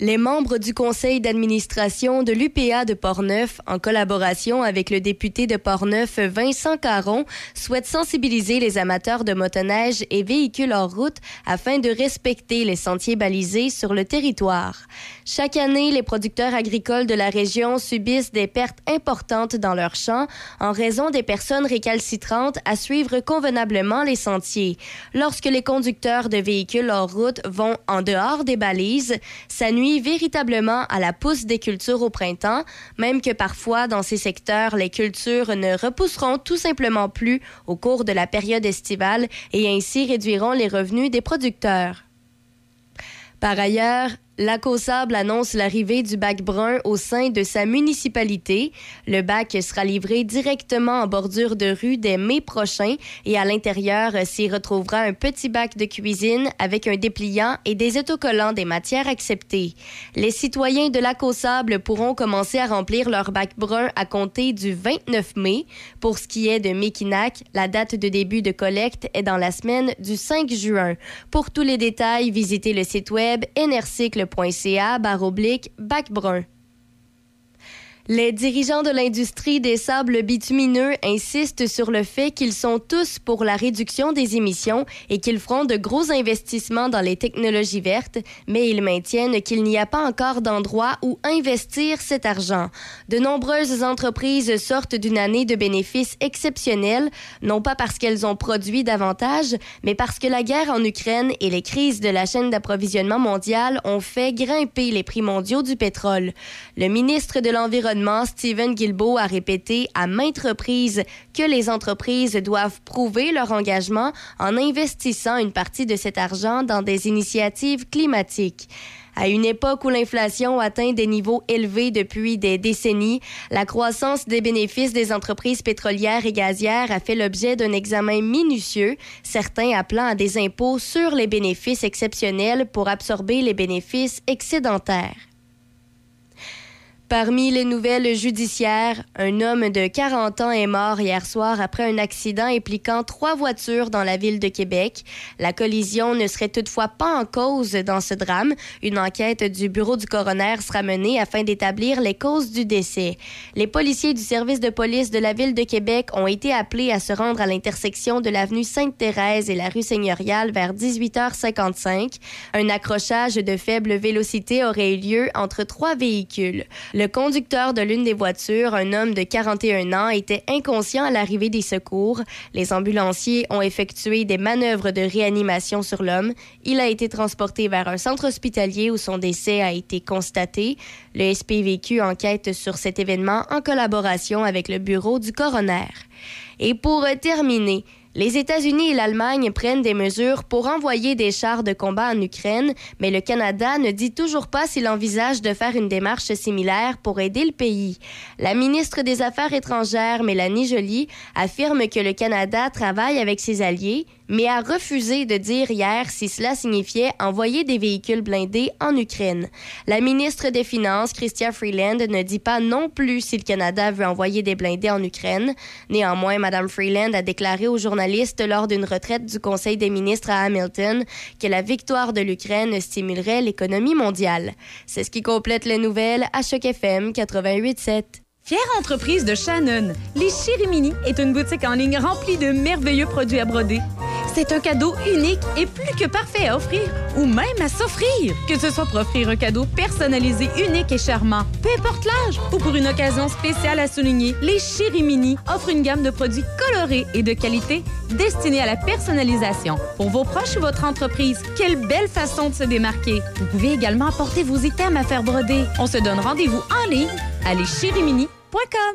Les membres du conseil d'administration de l'UPA de Portneuf, en collaboration avec le député de Portneuf Vincent Caron, souhaitent sensibiliser les amateurs de motoneige et véhicules hors route afin de respecter les sentiers balisés sur le territoire. Chaque année, les producteurs agricoles de la région subissent des pertes importantes dans leurs champs en raison des personnes récalcitrantes à suivre convenablement les sentiers. Lorsque les conducteurs de véhicules hors route vont en dehors des balises, ça nuit véritablement à la pousse des cultures au printemps, même que parfois, dans ces secteurs, les cultures ne repousseront tout simplement plus au cours de la période estivale et ainsi réduiront les revenus des producteurs. Par ailleurs, Lac au Sable annonce l'arrivée du bac brun au sein de sa municipalité. Le bac sera livré directement en bordure de rue dès mai prochain et à l'intérieur s'y retrouvera un petit bac de cuisine avec un dépliant et des autocollants des matières acceptées. Les citoyens de Lac au Sable pourront commencer à remplir leur bac brun à compter du 29 mai. Pour ce qui est de Mekinac, la date de début de collecte est dans la semaine du 5 juin. Pour tous les détails, visitez le site web nrcycle.ca oblique bac brun. Les dirigeants de l'industrie des sables bitumineux insistent sur le fait qu'ils sont tous pour la réduction des émissions et qu'ils feront de gros investissements dans les technologies vertes, mais ils maintiennent qu'il n'y a pas encore d'endroit où investir cet argent. De nombreuses entreprises sortent d'une année de bénéfices exceptionnels, non pas parce qu'elles ont produit davantage, mais parce que la guerre en Ukraine et les crises de la chaîne d'approvisionnement mondiale ont fait grimper les prix mondiaux du pétrole. Le ministre de l'Environnement Stephen Guilbeault a répété à maintes reprises que les entreprises doivent prouver leur engagement en investissant une partie de cet argent dans des initiatives climatiques. À une époque où l'inflation atteint des niveaux élevés depuis des décennies, la croissance des bénéfices des entreprises pétrolières et gazières a fait l'objet d'un examen minutieux, certains appelant à des impôts sur les bénéfices exceptionnels pour absorber les bénéfices excédentaires. Parmi les nouvelles judiciaires, un homme de 40 ans est mort hier soir après un accident impliquant trois voitures dans la ville de Québec. La collision ne serait toutefois pas en cause dans ce drame. Une enquête du bureau du coroner sera menée afin d'établir les causes du décès. Les policiers du service de police de la ville de Québec ont été appelés à se rendre à l'intersection de l'avenue Sainte-Thérèse et la rue Seigneuriale vers 18h55. Un accrochage de faible vélocité aurait eu lieu entre trois véhicules. Le conducteur de l'une des voitures, un homme de 41 ans, était inconscient à l'arrivée des secours. Les ambulanciers ont effectué des manœuvres de réanimation sur l'homme. Il a été transporté vers un centre hospitalier où son décès a été constaté. Le SPVQ enquête sur cet événement en collaboration avec le bureau du coroner. Et pour terminer, les États-Unis et l'Allemagne prennent des mesures pour envoyer des chars de combat en Ukraine, mais le Canada ne dit toujours pas s'il envisage de faire une démarche similaire pour aider le pays. La ministre des Affaires étrangères, Mélanie Joly, affirme que le Canada travaille avec ses alliés, mais a refusé de dire hier si cela signifiait envoyer des véhicules blindés en Ukraine. La ministre des Finances, Chrystia Freeland, ne dit pas non plus si le Canada veut envoyer des blindés en Ukraine. Néanmoins, Mme Freeland a déclaré aux journalistes lors d'une retraite du Conseil des ministres à Hamilton que la victoire de l'Ukraine stimulerait l'économie mondiale. C'est ce qui complète les nouvelles à Choc FM 88.7. Fière entreprise de Shannon, les Chirimini est une boutique en ligne remplie de merveilleux produits à broder. C'est un cadeau unique et plus que parfait à offrir, ou même à s'offrir. Que ce soit pour offrir un cadeau personnalisé, unique et charmant, peu importe l'âge, ou pour une occasion spéciale à souligner, les Chirimini offrent une gamme de produits colorés et de qualité destinés à la personnalisation. Pour vos proches ou votre entreprise, quelle belle façon de se démarquer. Vous pouvez également apporter vos items à faire broder. On se donne rendez-vous en ligne à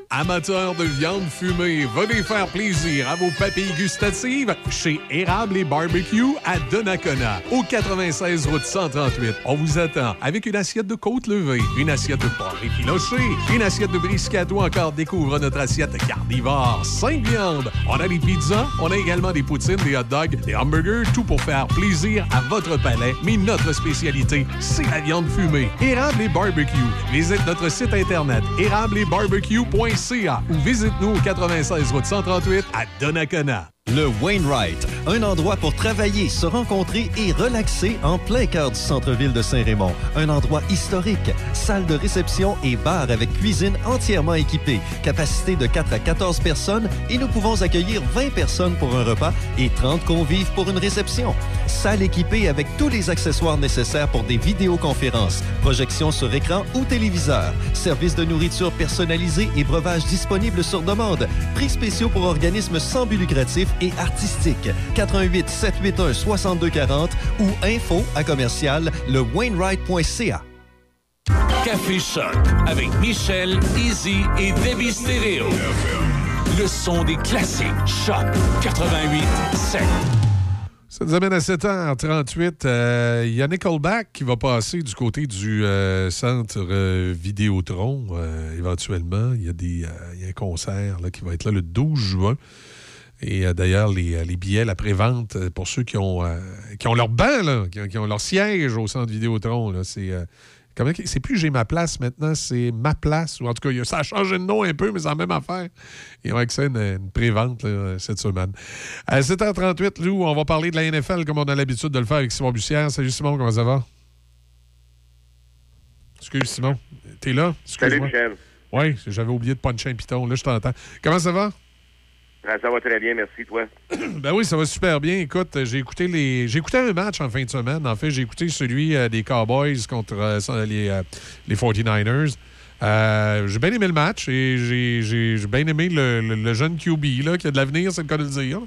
Amateurs de viande fumée, venez faire plaisir à vos papilles gustatives chez Érable et Barbecue à Donnacona, au 96 route 138. On vous attend avec une assiette de côte levée, une assiette de porc effiloché, une assiette de brisket ou encore découvre notre assiette carnivore, 5 viandes. On a des pizzas, on a également des poutines, des hot dogs, des hamburgers, tout pour faire plaisir à votre palais. Mais notre spécialité, c'est la viande fumée. Érable et Barbecue. Visite notre site internet érable et barbecue ou visite-nous au 96 route 138 à Donnacona. Le Wainwright, un endroit pour travailler, se rencontrer et relaxer en plein cœur du centre-ville de Saint-Raymond. Un endroit historique, salle de réception et bar avec cuisine entièrement équipée. Capacité de 4 à 14 personnes et nous pouvons accueillir 20 personnes pour un repas et 30 convives pour une réception. Salle équipée avec tous les accessoires nécessaires pour des vidéoconférences, projections sur écran ou téléviseur, service de nourriture personnalisé et breuvage disponible sur demande, prix spéciaux pour organismes sans but lucratif et artistique. 88 781 6240 ou info à commercial le Wainwright.ca. Café Choc avec Michel, Easy et Debbie Stereo. Le son des classiques. Choc 88 7. Ça nous amène à 7h38. Euh, Il y a Nickelback qui va passer du côté du euh, centre euh, Vidéotron euh, éventuellement. Il y, a des, euh, il y a un concert là, qui va être là le 12 juin. Et euh, d'ailleurs, les, euh, les billets, la prévente, euh, pour ceux qui ont, euh, qui ont leur banc, là, qui, ont, qui ont leur siège au centre Vidéotron, là, c'est. euh, c'est plus J'ai ma place maintenant, c'est ma place. Ou en tout cas, ça a changé de nom un peu, mais c'est la même affaire. Ils ont accès à une, une prévente là, cette semaine. À 7h38, Lou, on va parler de la NFL comme on a l'habitude de le faire avec Simon Bussière. Salut Simon, comment ça va? Excuse Simon, t'es là? Salut, Michel. Oui, j'avais oublié de puncher un piton. Là, je t'entends. Comment ça va? Ça va très bien, merci, toi. [coughs] Ben oui, ça va super bien. Écoute, j'ai écouté les, j'ai écouté un match en fin de semaine. En fait, j'ai écouté celui euh, des Cowboys contre euh, les, euh, les 49ers. Euh, j'ai bien aimé le match et j'ai, bien aimé le, le- le jeune QB là, qui a de l'avenir, c'est le cas de le dire.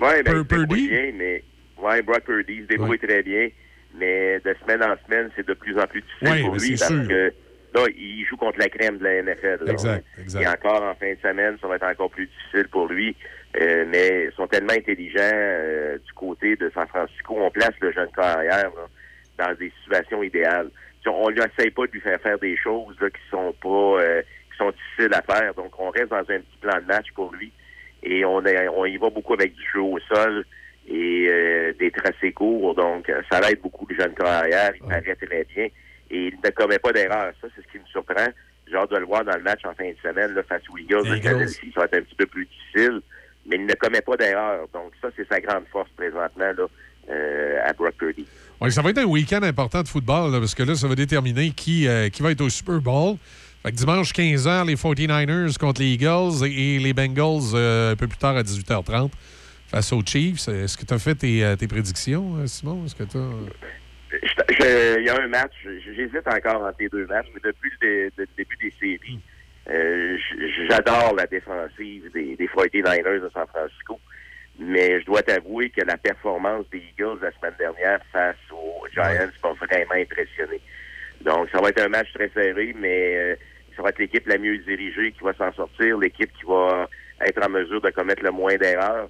Oui, ben, Pur- Purdy? bien, mais... Ouais, Brock Purdy il se débrouille très bien, mais de semaine en semaine, c'est de plus en plus difficile Ouais, pour lui parce sûr. que là, il joue contre la crème de la NFL. là. Exact, exact. Et encore en fin de semaine, ça va être encore plus difficile pour lui. Euh, mais ils sont tellement intelligents euh, du côté de San Francisco. On place le jeune carrière là, dans des situations idéales. Sais, On lui essaye pas de lui faire faire des choses là, qui sont pas euh, qui sont difficiles à faire. Donc on reste dans un petit plan de match pour lui. Et on, est- on y va beaucoup avec du jeu au sol et euh, des tracés courts. Donc ça aide beaucoup le jeune carrière. Il paraît très bien. Et il ne commet pas d'erreur. Ça, c'est ce qui me surprend. J'ai hâte de le voir dans le match en fin de semaine là, face aux Eagles de. Ça va être un petit peu plus difficile, mais il ne commet pas d'erreur. Donc ça, c'est sa grande force présentement là, euh, à Brock Purdy. Ouais, ça va être un week-end important de football là, parce que là, ça va déterminer qui, euh, qui va être au Super Bowl. Fait que dimanche 15h, les 49ers contre les Eagles et, les Bengals euh, un peu plus tard à 18h30 face aux Chiefs. Est-ce que tu as fait tes, tes prédictions, Simon? Est-ce que tu Il y a un match, j'hésite encore entre les deux matchs, mais depuis le, dé- le début des séries, euh, j'adore la défensive des, des 49ers de San Francisco. Mais je dois t'avouer que la performance des Eagles la semaine dernière face aux Giants m'a vraiment impressionné. Donc, ça va être un match très serré, mais euh, ça va être l'équipe la mieux dirigée qui va s'en sortir, l'équipe qui va être en mesure de commettre le moins d'erreurs.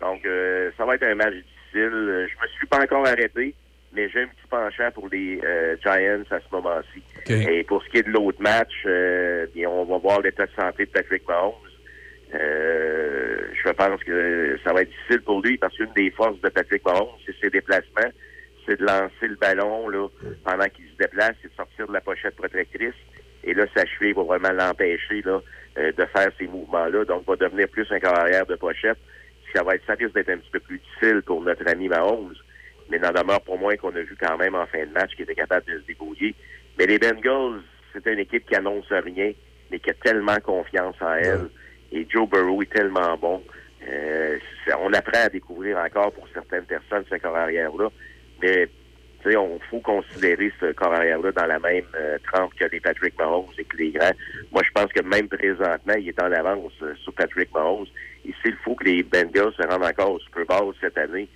Donc, euh, ça va être un match difficile. Je me suis pas encore arrêté, mais j'ai un petit penchant pour les euh, Giants à ce moment-ci. Et pour ce qui est de l'autre match, euh, bien, on va voir l'état de santé de Patrick Mahomes. Euh, je pense que ça va être difficile pour lui parce qu'une des forces de Patrick Mahomes, c'est ses déplacements, c'est de lancer le ballon là, pendant qu'il se déplace et de sortir de la pochette protectrice. Et là, sa cheville va vraiment l'empêcher là, euh, de faire ces mouvements-là. Donc, va devenir plus un carrière de pochette. Ça va être, ça risque d'être un petit peu plus difficile pour notre ami Mahomes. Mais n'en demeure pour moins qu'on a vu quand même en fin de match qu'il était capable de se débrouiller. Mais les Bengals, c'est une équipe qui annonce rien, mais qui a tellement confiance en elle. Et Joe Burrow est tellement bon. Euh, on apprend à découvrir encore pour certaines personnes ce corps arrière-là. Mais on faut considérer ce corps arrière-là dans la même euh, trempe que les Patrick Mahomes et que les grands. Moi, je pense que même présentement, il est en avance euh, sur Patrick Mahomes. Et s'il faut que les Bengals se rendent encore au Super Bowl cette année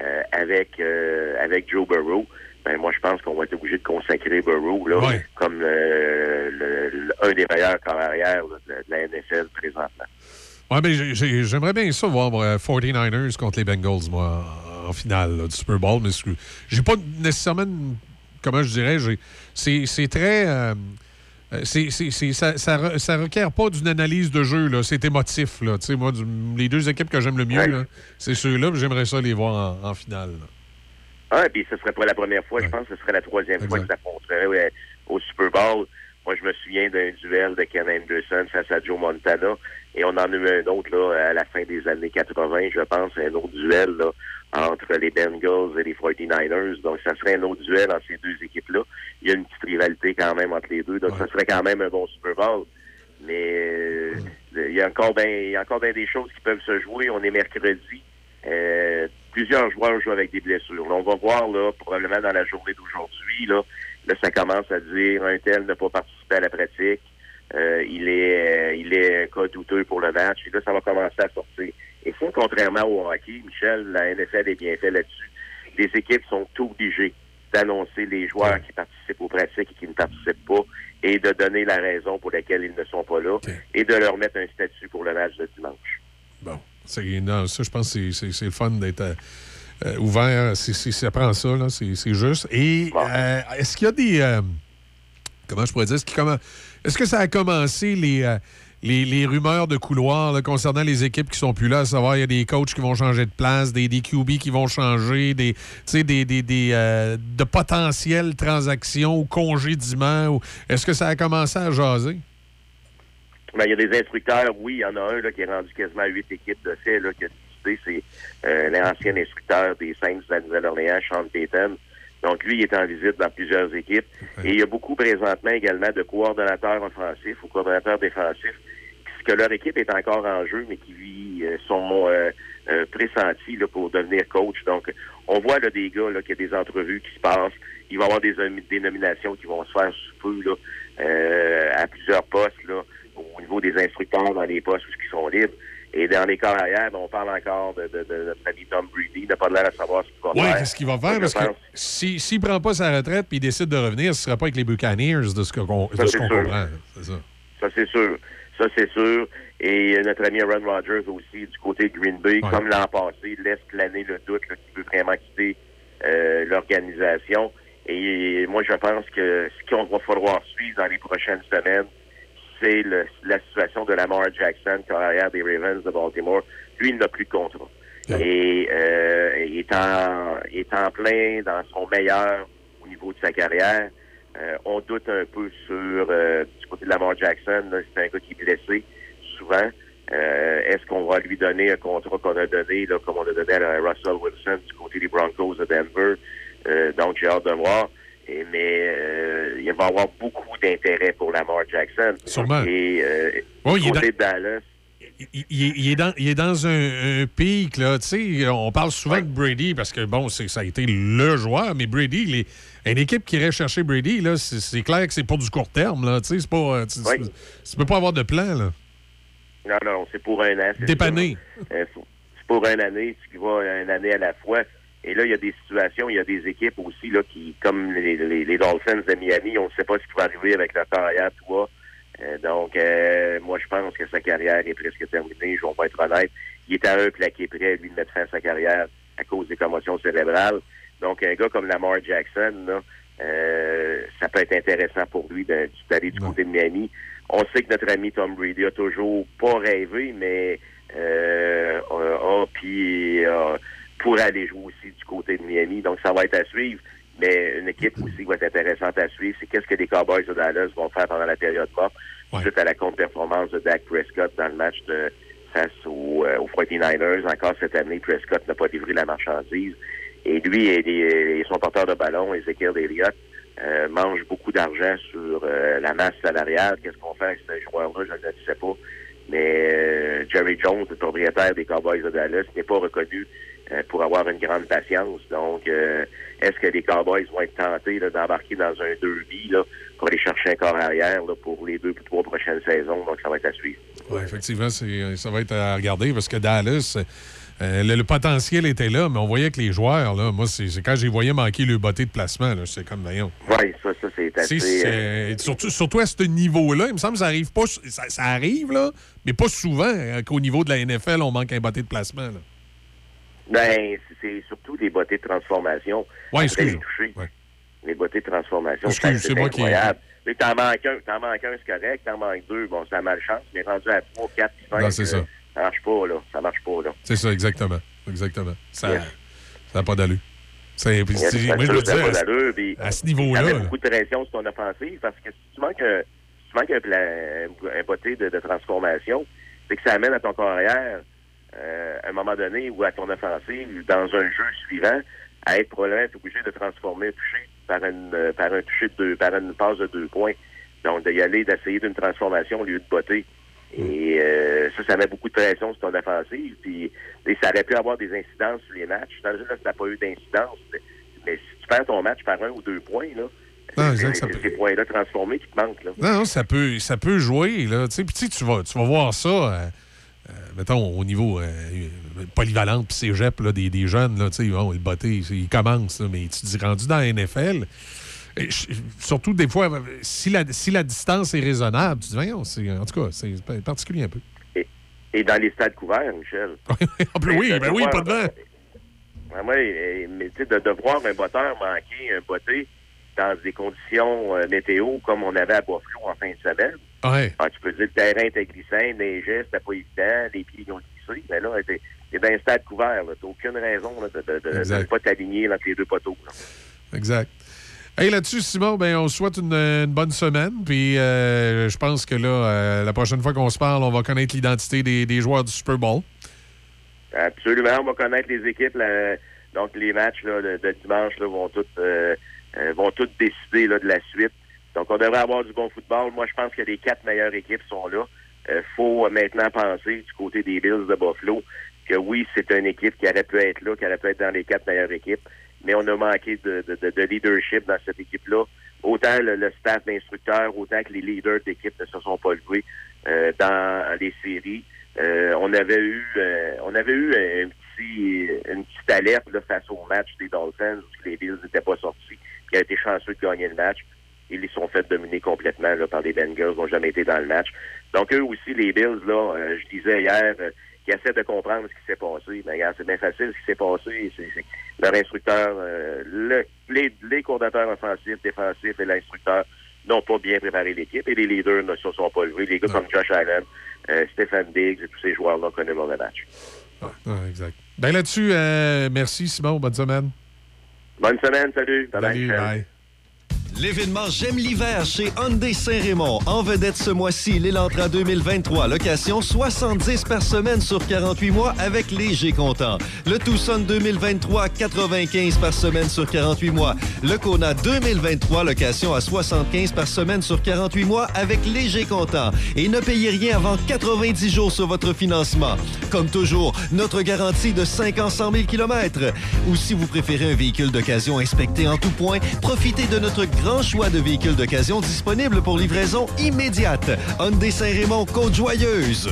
euh, avec euh, avec Joe Burrow, ben moi, je pense qu'on va être obligé de consacrer Burrow là, comme le- le- le- un des meilleurs corps arrière là, de, de la NFL présentement. Ouais, mais j'ai- j'ai- j'aimerais bien ça voir euh, 49ers contre les Bengals, moi, en finale là, du Super Bowl. Mais j'ai pas nécessairement, une- comment je dirais, c'est c'est très. euh, euh, ça, ça, ça requiert pas d'une analyse de jeu, là. C'est émotif, là. Tu sais, moi, du- les deux équipes que j'aime le mieux, c'est ceux-là, j'aimerais ça les voir en, en finale. là. Ah, puis ce serait pas la première fois, je pense que ce serait la troisième fois qu'ils affronteraient ouais, au Super Bowl. Moi, je me souviens d'un duel de Ken Anderson face à Joe Montana, et on en a eu un autre là, à la fin des années 80, je pense, un autre duel là, entre les Bengals et les 49ers. Donc, ça serait un autre duel entre ces deux équipes-là. Il y a une petite rivalité quand même entre les deux, donc ça serait quand même un bon Super Bowl. Mais euh, il y a encore encore ben des choses qui peuvent se jouer. On est mercredi. Euh, plusieurs joueurs jouent avec des blessures. Là, on va voir là, probablement dans la journée d'aujourd'hui. Là, là, ça commence à dire un tel n'a pas participé à la pratique. Euh, il est euh, il est un cas douteux pour le match. Et là, ça va commencer à sortir. Et ça, contrairement au hockey, Michel, la NFL est bien faite là-dessus. Les équipes sont obligées d'annoncer les joueurs qui participent aux pratiques et qui ne participent pas et de donner la raison pour laquelle ils ne sont pas là et de leur mettre un statut pour le match de dimanche. Bon. Non, ça, je pense que c'est, le fun d'être euh, euh, ouvert. Ça prend ça. C'est, juste. Et euh, est-ce qu'il y a des. euh, comment je pourrais dire? Est-ce, est-ce que ça a commencé les. Les, rumeurs de couloir concernant les équipes qui sont plus là, à savoir il y a des coachs qui vont changer de place, des, des QB qui vont changer, des, des, des, euh, de potentielles transactions ou congédiements. Est-ce que ça a commencé à jaser? Ben, il y a des instructeurs, oui, il y en a un là, qui est rendu quasiment à huit équipes de fait, là, qui a décidé, c'est euh, l'ancien instructeur des Saints de la Nouvelle-Orléans, Sean. Donc, lui, il est en visite dans plusieurs équipes. Et il y a beaucoup présentement également de coordonnateurs offensifs ou coordonnateurs défensifs, que leur équipe est encore en jeu, mais qui euh, sont euh, euh, pressentis là, pour devenir coach. Donc, on voit là, des gars là, qu'il y a des entrevues qui se passent. Il va y avoir des, nom- des nominations qui vont se faire sous peu là, euh, à plusieurs postes là, au niveau des instructeurs dans les postes où ils sont libres. Et dans les carrières, ben, on parle encore de, de, de notre ami Tom Brady. Il n'a pas l'air à savoir ce qu'il va Oui, faire. qu'est-ce qu'il va faire? Parce que si- s'il ne prend pas sa retraite puis il décide de revenir, ce ne sera pas avec les Buccaneers de ce qu'on de sûr. comprend. C'est ça. Ça, c'est sûr. Ça, c'est sûr. Et euh, notre ami Aaron Rodgers aussi, du côté de Green Bay, comme l'an passé, laisse planer le doute qu'il veut vraiment quitter euh, l'organisation. Et moi, je pense que ce qu'on va falloir suivre dans les prochaines semaines, c'est le- la situation de Lamar Jackson, carrière des Ravens de Baltimore. Lui, il n'a plus de contrat. Et euh, il, est en, il est en plein dans son meilleur au niveau de sa carrière. Euh, on doute un peu sur euh, du côté de Lamar Jackson. C'est un gars qui est blessé souvent. Euh, Est-ce qu'on va lui donner un contrat qu'on a donné, là, comme on a donné à Russell Wilson du côté des Broncos de Denver? Euh, donc, j'ai hâte de voir. Et, mais euh, il va y avoir beaucoup d'intérêt pour Lamar Jackson. Sûrement. Et euh, il est dans- Dallas, Il, il est- il est dans, il est dans un, un pic, là. Tu sais, on parle souvent de Brady parce que, bon, ça a été le joueur, mais Brady, une équipe qui irait chercher Brady, là, c'est, clair que c'est pour du court terme, là. Tu sais, pas. euh, Tu, peux pas avoir de plan, là. Non, non, c'est pour un an. faut- c'est pour une année, tu vas une année à la fois. Et là, il y a des situations, il y a des équipes aussi, là, qui, comme les, les, les Dolphins de Miami, on ne sait pas ce qui va arriver avec leur carrière, toi. Euh, donc, euh, moi, je pense que sa carrière est presque terminée. Je vais pas être honnête. Il est à un plaqué près, lui, de mettre fin à sa carrière à cause des commotions cérébrales. Donc, un gars comme Lamar Jackson, là, euh, ça peut être intéressant pour lui d'aller du côté de Miami. On sait que notre ami Tom Brady a toujours pas rêvé, mais euh, a, a- puis euh, pour aller jouer aussi du côté de Miami. Donc, ça va être à suivre. Mais une équipe aussi qui va être intéressante à suivre, c'est qu'est-ce que les Cowboys de Dallas vont faire pendant la période morte suite à la contre-performance de Dak Prescott dans le match de face aux, aux 49ers. Encore cette année, Prescott n'a pas livré la marchandise. Et lui et, les- et son porteur de ballon, Ezekiel Elliott, euh, mange beaucoup d'argent sur euh, la masse salariale. Qu'est-ce qu'on fait avec ce joueur-là? Je ne le sais pas. Mais euh, Jerry Jones, le propriétaire des Cowboys de Dallas, n'est pas reconnu pour avoir une grande patience. Donc, euh, est-ce que les Cowboys vont être tentés d'embarquer dans un derby là, pour aller chercher un corps arrière là, pour les deux ou trois prochaines saisons? Donc, ça va être à suivre. Oui, effectivement, c'est- ça va être à regarder parce que Dallas, euh, le, le potentiel était là, mais on voyait que les joueurs, là, moi, c'est quand j'ai voyé manquer le botté de placement, c'est comme, voyons. Oui, ça, ça c'est assez... Euh, surtout, surtout à ce niveau-là, il me semble que ça arrive pas. Ça, ça arrive, là, mais pas souvent hein, qu'au niveau de la NFL, on manque un botté de placement. Là. Ben, c'est- surtout des bottées de transformation. Ouais, Après excuse. les toucher. Les bottées de transformation. C'est moi qui- incroyable. Mais t'en manques un, t'en manques un, c'est correct. T'en manques deux, bon, c'est la malchance. Mais rendu à trois, quatre, cinq, Non, c'est euh, ça. ça marche pas, là. Ça marche pas, là. C'est ça, exactement. Exactement. Ça n'a pas d'allure. C'est- moi, je a pas à ce- d'allure, puis à ce Ça niveau-là, met beaucoup de pression sur ton offensive parce que si tu manques un, si tu manques un, plan- un botté de, de transformation, c'est que ça amène à ton carrière, euh, à un moment donné, ou à ton offensive, dans un jeu suivant, à être probablement obligé de transformer un toucher par une euh, par un toucher de deux, par une passe de deux points. Donc d'y aller, d'essayer d'une transformation au lieu de botter. Et euh, ça, ça met beaucoup de pression sur ton offensive. Puis et ça aurait pu avoir des incidences sur les matchs. Dans le jeu, là, ça n'a pas eu d'incidence. Mais, si tu perds ton match par un ou deux points, là, Non, c'est exact, ça ces points-là transformés qui te manquent. Là. Non, non, ça peut, ça peut jouer. Là. Puis tu vas, tu vas voir ça. Mettons, au niveau euh, polyvalente puis cégep là, des, des jeunes, là, tu sais, bon, le botté, il commence, là, mais tu te dis, rendu dans la NFL, et je- surtout des fois, si la, si la distance est raisonnable, tu te dis, voyons, c'est- en tout cas, c'est particulier un peu. Et dans les stades couverts, Michel. [laughs] En plus, oui, ben oui, pas de vent. Et- mais tu sais, de, de voir un botteur manquer un botté dans des conditions euh, météo comme on avait à Buffalo en fin de semaine. Ouais. Ah, tu peux dire le terrain était glissant, neigeait, c'était pas évident, les pieds ils ont glissé, mais là, t'es dans un stade couvert. T'as aucune raison là, de ne pas t'aligner entre les deux poteaux. là. Exact. Hey, là-dessus, Simon, ben, on souhaite une, une bonne semaine. Puis euh, je pense que là, euh, la prochaine fois qu'on se parle, on va connaître l'identité des, des joueurs du Super Bowl. Absolument, on va connaître les équipes. là. donc les matchs là, de, de dimanche là, vont toutes euh, vont toutes décider de la suite. Donc on devrait avoir du bon football. Moi, je pense que les quatre meilleures équipes sont là. Il faut maintenant penser du côté des Bills de Buffalo que oui, c'est une équipe qui aurait pu être là, qui aurait pu être dans les quatre meilleures équipes, mais on a manqué de, de- de- de leadership dans cette équipe-là. Autant le, le staff d'instructeurs, autant que les leaders d'équipe ne se sont pas levés euh, dans les séries. Euh, on avait eu euh, on avait eu un petit une petite alerte là, face au match des Dolphins où les Bills n'étaient pas sortis, qui a été chanceux de gagner le match. Ils les sont fait dominer complètement là, par les Bengals, ils n'ont jamais été dans le match. Donc eux aussi, les Bills, là, euh, je disais hier, euh, qui essaient de comprendre ce qui s'est passé. Mais regarde, c'est bien facile ce qui s'est passé. C'est, leur instructeur, euh, le- les, les coordinateurs offensifs, défensifs et l'instructeur n'ont pas bien préparé l'équipe et les leaders ne se sont pas levés. Les gars comme Josh Allen, euh, Stephen Diggs et tous ces joueurs-là connaissent le mauvais match. Ah, exact. Ben là-dessus, euh, merci, Simon. Bonne semaine. Bonne semaine, salut. Salut, Michel. bye. L'événement J'aime l'hiver chez Hyundai Saint-Raymond. En vedette ce mois-ci, l'Elantra 2023. Location 70 par semaine sur 48 mois avec léger comptant. Le Tucson 2023, 95 par semaine sur 48 mois. Le Kona 2023, location à 75 par semaine sur 48 mois avec léger comptant. Et ne payez rien avant 90 jours sur votre financement. Comme toujours, notre garantie de 5 ans 100 000 km. Ou si vous préférez un véhicule d'occasion inspecté en tout point, profitez de notre grand choix de véhicules d'occasion disponibles pour livraison immédiate. Hyundai Saint-Raymond, Côte-Joyeuse.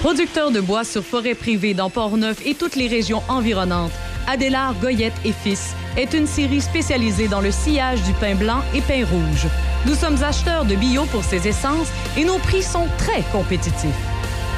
Producteur de bois sur forêt privée dans Port-Neuf et toutes les régions environnantes, Adélard Goyette et Fils est une série spécialisée dans le sillage du pain blanc et pain rouge. Nous sommes acheteurs de bio pour ces essences et nos prix sont très compétitifs.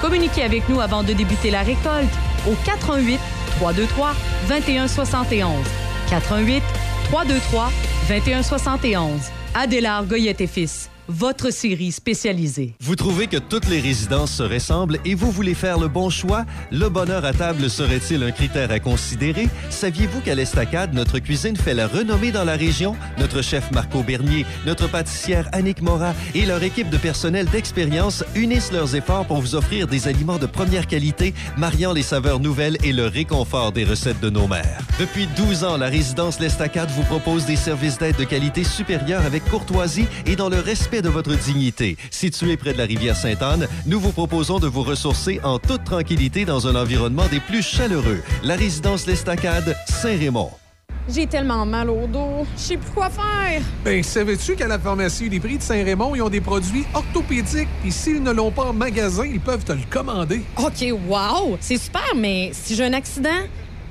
Communiquez avec nous avant de débuter la récolte au 88 323 2171. 88 323 2171. Adélard Goyette et Fils, votre série spécialisée. Vous trouvez que toutes les résidences se ressemblent et vous voulez faire le bon choix? Le bonheur à table serait-il un critère à considérer? Saviez-vous qu'à l'Estacade, notre cuisine fait la renommée dans la région? Notre chef Marco Bernier, notre pâtissière Annick Morat et leur équipe de personnel d'expérience unissent leurs efforts pour vous offrir des aliments de première qualité, mariant les saveurs nouvelles et le réconfort des recettes de nos mères. Depuis 12 ans, la résidence L'Estacade vous propose des services d'aide de qualité supérieure avec courtoisie et dans le respect de votre dignité. Situé près de la rivière Sainte-Anne, nous vous proposons de vous ressourcer en toute tranquillité dans un environnement des plus chaleureux. La résidence L'Estacade, Saint-Raymond. J'ai tellement mal au dos. Je sais plus quoi faire. Ben, savais-tu qu'à la pharmacie des prix de Saint-Raymond, ils ont des produits orthopédiques, puis s'ils ne l'ont pas en magasin, ils peuvent te le commander. OK, wow! C'est super, mais si j'ai un accident,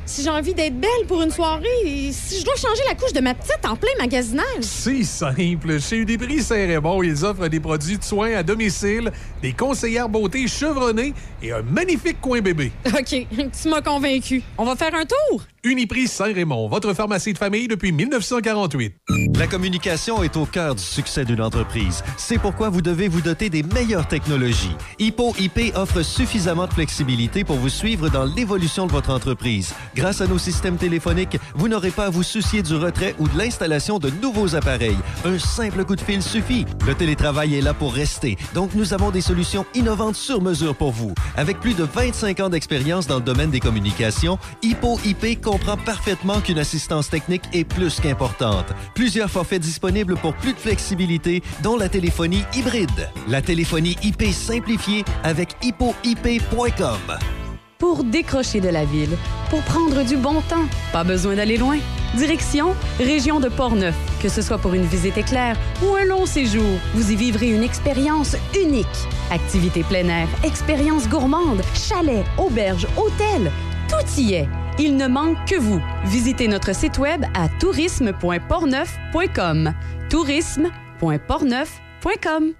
si j'ai envie d'être belle pour une soirée, si je dois changer la couche de ma petite en plein magasinage. C'est simple. Chez Uniprix Saint-Raymond, ils offrent des produits de soins à domicile, des conseillères beauté chevronnées et un magnifique coin bébé. [laughs] OK, tu m'as convaincu. On va faire un tour? Uniprix Saint-Raymond, votre pharmacie de famille depuis 1948. La communication est au cœur du succès d'une entreprise. C'est pourquoi vous devez vous doter des meilleures technologies. Hippo IP offre suffisamment de flexibilité pour vous suivre dans l'évolution de votre entreprise. Grâce à nos systèmes téléphoniques, vous n'aurez pas à vous soucier du retrait ou de l'installation de nouveaux appareils. Un simple coup de fil suffit. Le télétravail est là pour rester, donc nous avons des solutions innovantes sur mesure pour vous. Avec plus de 25 ans d'expérience dans le domaine des communications, Hippo IP comprend parfaitement qu'une assistance technique est plus qu'importante. Plusieurs forfaits disponibles pour plus de flexibilité, dont la téléphonie hybride. La téléphonie IP simplifiée avec hippoip.com. Pour décrocher de la ville, pour prendre du bon temps, pas besoin d'aller loin. Direction Région de Portneuf. Que ce soit pour une visite éclair ou un long séjour, vous y vivrez une expérience unique. Activités plein air, expériences gourmandes, chalets, auberges, hôtels, tout y est. Il ne manque que vous. Visitez notre site web à tourisme.portneuf.com. tourisme.portneuf.com.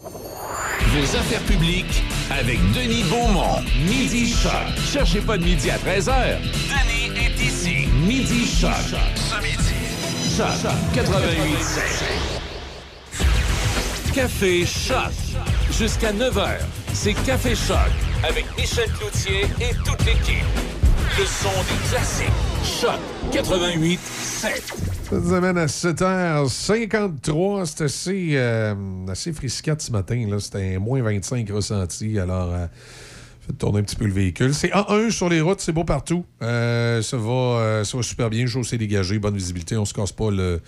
Vos affaires publiques avec Denis Beaumont. Midi Choc. Cherchez pas de midi à 13h. Denis est ici. Midi Choc. Ce midi. Choc 88 Café Choc. Jusqu'à 9h, c'est Café Choc avec Michel Cloutier et toute l'équipe. Le son des classiques. Choc 88 7. Nous amène à 7h53. C'est assez, euh, assez frisquette ce matin. C'était moins 25 ressenti. Alors, euh, faites tourner un petit peu le véhicule. C'est A1 sur les routes, c'est beau partout. Euh, ça, va, euh, ça va super bien. Chaussée dégagée, bonne visibilité. On se casse pas le,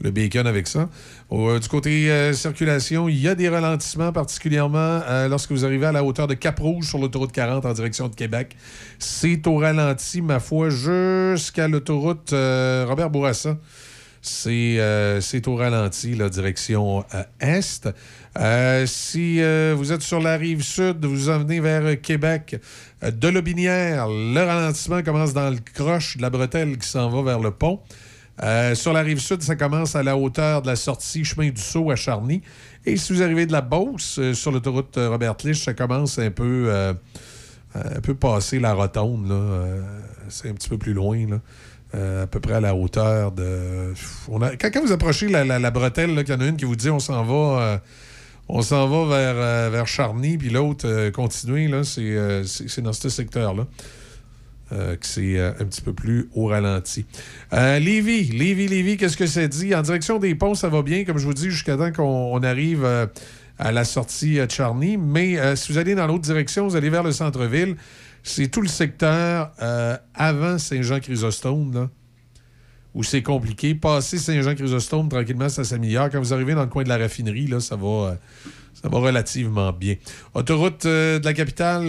bacon avec ça. Du côté circulation, il y a des ralentissements, particulièrement lorsque vous arrivez à la hauteur de Cap-Rouge sur l'autoroute 40 en direction de Québec. C'est au ralenti, ma foi, jusqu'à l'autoroute Robert Bourassa. C'est euh, c'est au ralenti, la direction euh, est. Euh, si vous êtes sur la rive sud, vous en venez vers Québec, de Lobinière, le ralentissement commence dans le croche de la bretelle qui s'en va vers le pont. Sur la rive sud, ça commence à la hauteur de la sortie chemin du Sceau à Charny. Et si vous arrivez de la Beauce, sur l'autoroute Robert Lich, ça commence un peu, un peu passer la rotonde. c'est un petit peu plus loin. Euh, à peu près à la hauteur de. Quand, vous approchez la, la- bretelle, qu'il y en a une qui vous dit on s'en va. euh, on s'en va vers, euh, Charny, puis l'autre, continuer, là, c'est, dans ce secteur-là. que c'est un petit peu plus au ralenti. Lévis, Lévis, Lévis, qu'est-ce que ça dit? En direction des ponts, ça va bien, comme je vous dis, jusqu'à temps qu'on on arrive à la sortie de Charny. Mais si vous allez dans l'autre direction, vous allez vers le centre-ville, c'est tout le secteur euh, avant Saint-Jean-Chrysostome, là, où c'est compliqué. Passer Saint-Jean-Chrysostome, tranquillement, ça s'améliore. Quand vous arrivez dans le coin de la raffinerie, là, ça va... euh, ça va relativement bien. Autoroute euh, de la capitale,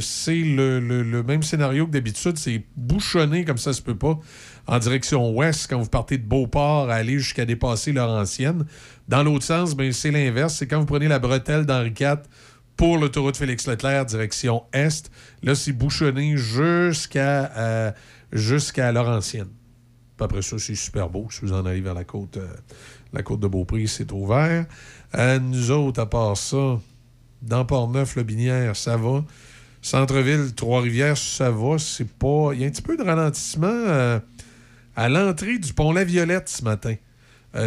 c'est le même scénario que d'habitude. C'est bouchonné comme ça se peut pas en direction ouest quand vous partez de Beauport à aller jusqu'à dépasser Laurentienne. Dans l'autre sens, ben, c'est l'inverse. C'est quand vous prenez la bretelle d'Henri IV pour l'autoroute Félix-Leclerc direction est. Là, c'est bouchonné jusqu'à euh, jusqu'à Laurentienne. Puis après ça, c'est super beau. Si vous en allez vers la côte, euh, la côte de Beaupré, c'est ouvert. Euh, nous autres, à part ça, dans Port-Neuf, le Binière, ça va. Centre-ville, Trois-Rivières, ça va. C'est pas. Il y a un petit peu de ralentissement euh, à l'entrée du pont La Violette ce matin.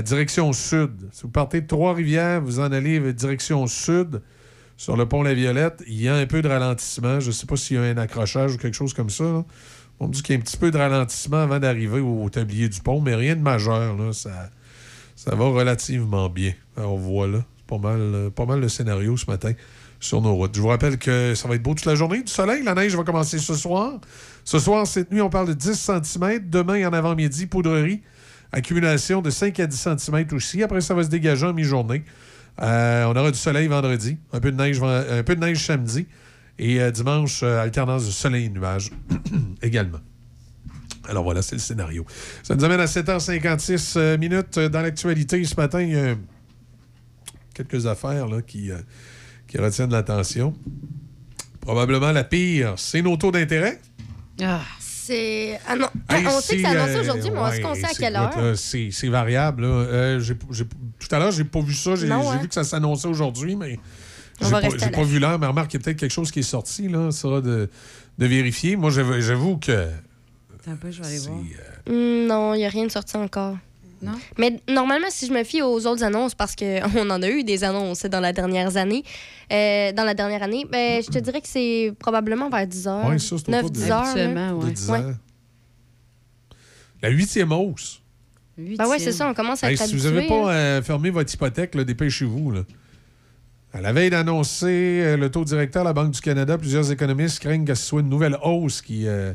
Direction sud. Si vous partez de Trois-Rivières, vous en allez direction sud sur le pont La Violette. Il y a un peu de ralentissement. Je ne sais pas s'il y a un accrochage ou quelque chose comme ça. On me dit qu'il y a un petit peu de ralentissement avant d'arriver au, tablier du pont, mais rien de majeur. Ça, ça va relativement bien. Alors voilà, c'est pas mal, euh, pas mal le scénario ce matin sur nos routes. Je vous rappelle que ça va être beau toute la journée. Du soleil, la neige va commencer ce soir. Ce soir, cette nuit, on parle de 10 cm. Demain, en avant-midi, poudrerie. Accumulation de 5 à 10 cm aussi. Après, ça va se dégager en mi-journée. Euh, on aura du soleil vendredi, un peu de neige, ven- un peu de neige samedi. Et euh, dimanche, euh, alternance de soleil et nuages [clears throat] également. Alors voilà, c'est le scénario. Ça nous amène à 7h56 euh, minutes euh, dans l'actualité. Ce matin, il y a quelques affaires qui, euh, qui retiennent l'attention. Probablement la pire, c'est nos taux d'intérêt. C'est. Ah non. Hey, on sait que c'est si, annoncé euh, aujourd'hui, mais est-ce qu'on ouais, sait à c'est- quelle heure? C'est c'est variable. là. Euh, j'ai- j'ai- tout à l'heure, j'ai pas vu ça. J'ai Non, j'ai hein? vu que ça s'annonçait aujourd'hui, mais On j'ai va pas, pas vu l'heure. Mais remarque, il y a peut-être quelque chose qui est sorti. Là. Ça sera de, de vérifier. Moi, j'avoue j'avoue que. Attends un peu, je vais aller voir. Hmm, non, il n'y a rien de sorti encore. Mais normalement, si je me fie aux autres annonces, parce qu'on [laughs] en a eu des annonces dans la dernière année, euh, dans la dernière année, ben, je te dirais que c'est probablement vers 10 heures. Ouais, ça, c'est autour 9, de- 10 heures. Ouais. 10 Ouais. ans. La huitième hausse. Ben ouais, c'est ça, on commence à Hey, être si vous n'avez pas euh, fermé votre hypothèque, dépêchez-vous. là. À la veille d'annoncer euh, le taux directeur de la Banque du Canada, plusieurs économistes craignent que ce soit une nouvelle hausse qui. euh,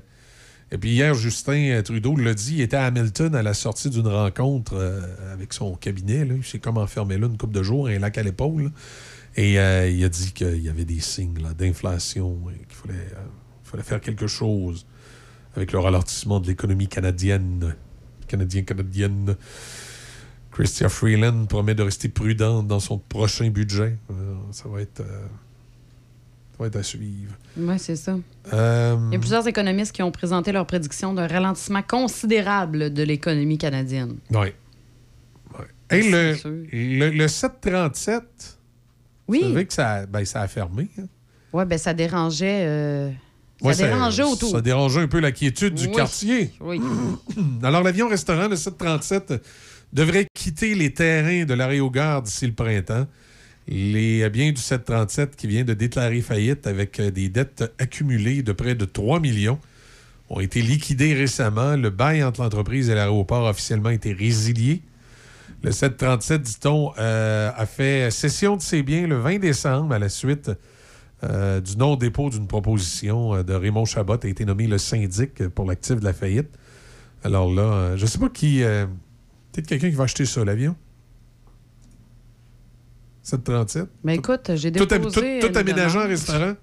Et puis hier, Justin euh, Trudeau l'a dit, il était à Hamilton à la sortie d'une rencontre euh, avec son cabinet. Il s'est comme enfermé là une couple de jours, un lac à l'épaule. Et euh, il a dit qu'il y avait des signes d'inflation et qu'il fallait, faire quelque chose avec le ralentissement de l'économie canadienne. Canadien, Canadienne. Christian Freeland promet de rester prudente dans son prochain budget. Ça va être. Va être à suivre. Oui, c'est ça. Euh, Il y a plusieurs économistes qui ont présenté leur prédiction d'un ralentissement considérable de l'économie canadienne. Oui. Hey, le, C'est sûr. le, le 737, Oui. vous savez que ça, ben, ça a fermé. hein? Oui, ben ça dérangeait. euh, Ouais, ça dérangeait autour. Ça dérangeait un peu la quiétude du Oui. quartier. Oui. [clears throat] Alors, l'avion-restaurant, le 737, devrait quitter les terrains de l'aérogare d'ici le printemps. Les biens du 737 qui vient de déclarer faillite avec euh, des dettes accumulées de près de 3 millions ont été liquidés récemment. Le bail entre l'entreprise et l'aéroport a officiellement été résilié. Le 737, dit-on, euh, a fait cession de ses biens le 20 décembre à la suite euh, du non-dépôt d'une proposition euh, de Raymond Chabot a été nommé le syndic pour l'actif de la faillite. Alors là, euh, je sais pas qui. euh, Peut-être quelqu'un qui va acheter ça, l'avion. 737. Mais écoute, j'ai Tout, déposé. tout- tout une aménagé en restaurant.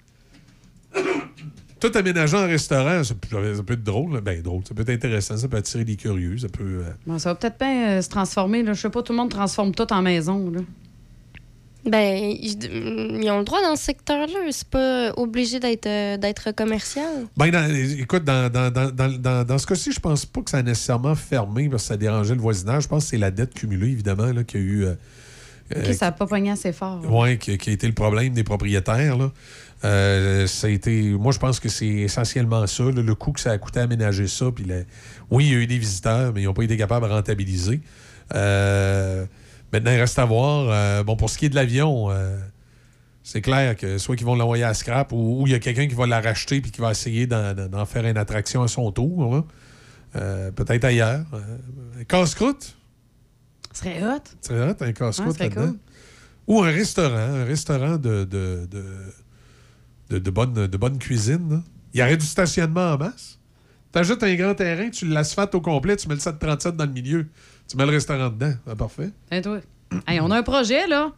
Tout aménagé en restaurant, ça peut, ça peut être drôle. Ben, drôle. Ça peut être intéressant. Ça peut attirer des curieux. Ça peut. euh, Bon, ça va peut-être bien euh, se transformer. Là. Je sais pas, tout le monde transforme tout en maison. Là. Ben, ils, ils ont le droit dans ce secteur-là. C'est pas obligé d'être euh, d'être commercial. Ben, dans- écoute, dans, dans, dans, dans, dans- dans ce cas-ci, je pense pas que ça a nécessairement fermé parce que ça dérangeait le voisinage. Je pense que c'est la dette cumulée, évidemment, là, qu'il y a eu. euh, Euh, ça n'a pas pogné assez fort. Oui, qui, qui a été le problème des propriétaires. Là. Euh, ça a été, moi, je pense que c'est essentiellement ça, là, le coût que ça a coûté à aménager ça. Puis la- oui, il y a eu des visiteurs, mais ils n'ont pas été capables de rentabiliser. Euh, maintenant, il reste à voir. euh, bon, pour ce qui est de l'avion, c'est clair que soit qu'ils vont l'envoyer à scrap ou il y a quelqu'un qui va la racheter puis qui va essayer d'en, faire une attraction à son tour. peut-être ailleurs. Casse-croûte? Serait hot. C'est vrai, t'as un casse-croûte Ouais, ce serait là-dedans. cool. Ou un restaurant, un restaurant de, de, de, de, de bonne, de bonne cuisine. là. Il y aurait du stationnement en masse. T'ajoutes un grand terrain, tu l'asphaltes au complet, tu mets le 737 dans le milieu, tu mets le restaurant dedans. C'est parfait. Hein, toi? Hey, on a un projet, là.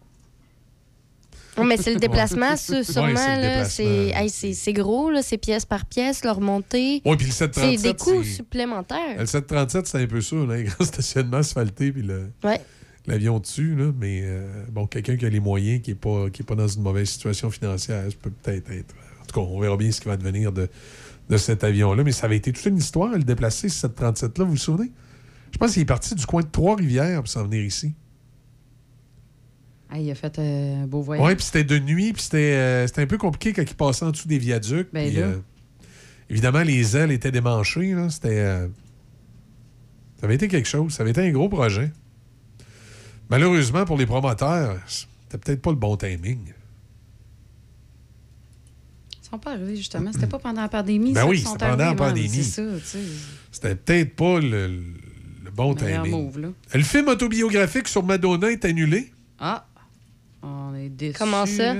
Oui, mais c'est le déplacement, ça, sûrement. Ouais, c'est c'est hey, c'est- c'est gros, là, c'est pièce par pièce, leur montée. Oui, puis le c'est 737. des coûts c'est- supplémentaires. Le 737, c'est un peu ça, là, un grand [laughs] stationnement asphalté, puis le- Ouais. l'avion dessus. Là, mais euh, bon, quelqu'un qui a les moyens, qui n'est pas, qui est pas dans une mauvaise situation financière, ça peut peut-être être. En tout cas, on verra bien ce qui va devenir de, de cet avion-là. Mais ça avait été toute une histoire le déplacer, ce 737-là, vous vous souvenez? Je pense qu'il est parti du coin de Trois-Rivières pour s'en venir ici. Hey, il a fait un beau voyage. Oui, puis c'était de nuit, puis c'était euh, c'était un peu compliqué quand il passait en dessous des viaducs. Ben euh, évidemment, les ailes étaient démanchées. là. C'était. euh, ça avait été quelque chose. Ça avait été un gros projet. Malheureusement, pour les promoteurs, c'était peut-être pas le bon timing. Ils sont pas arrivés, justement. C'était pas pendant la pandémie. Ben ça, oui, c'était pendant la pandémie. C'est ça, tu sais. C'était peut-être pas le, le bon timing. move. Le film autobiographique sur Madonna est annulé. Ah! On est déçus. Comment ça?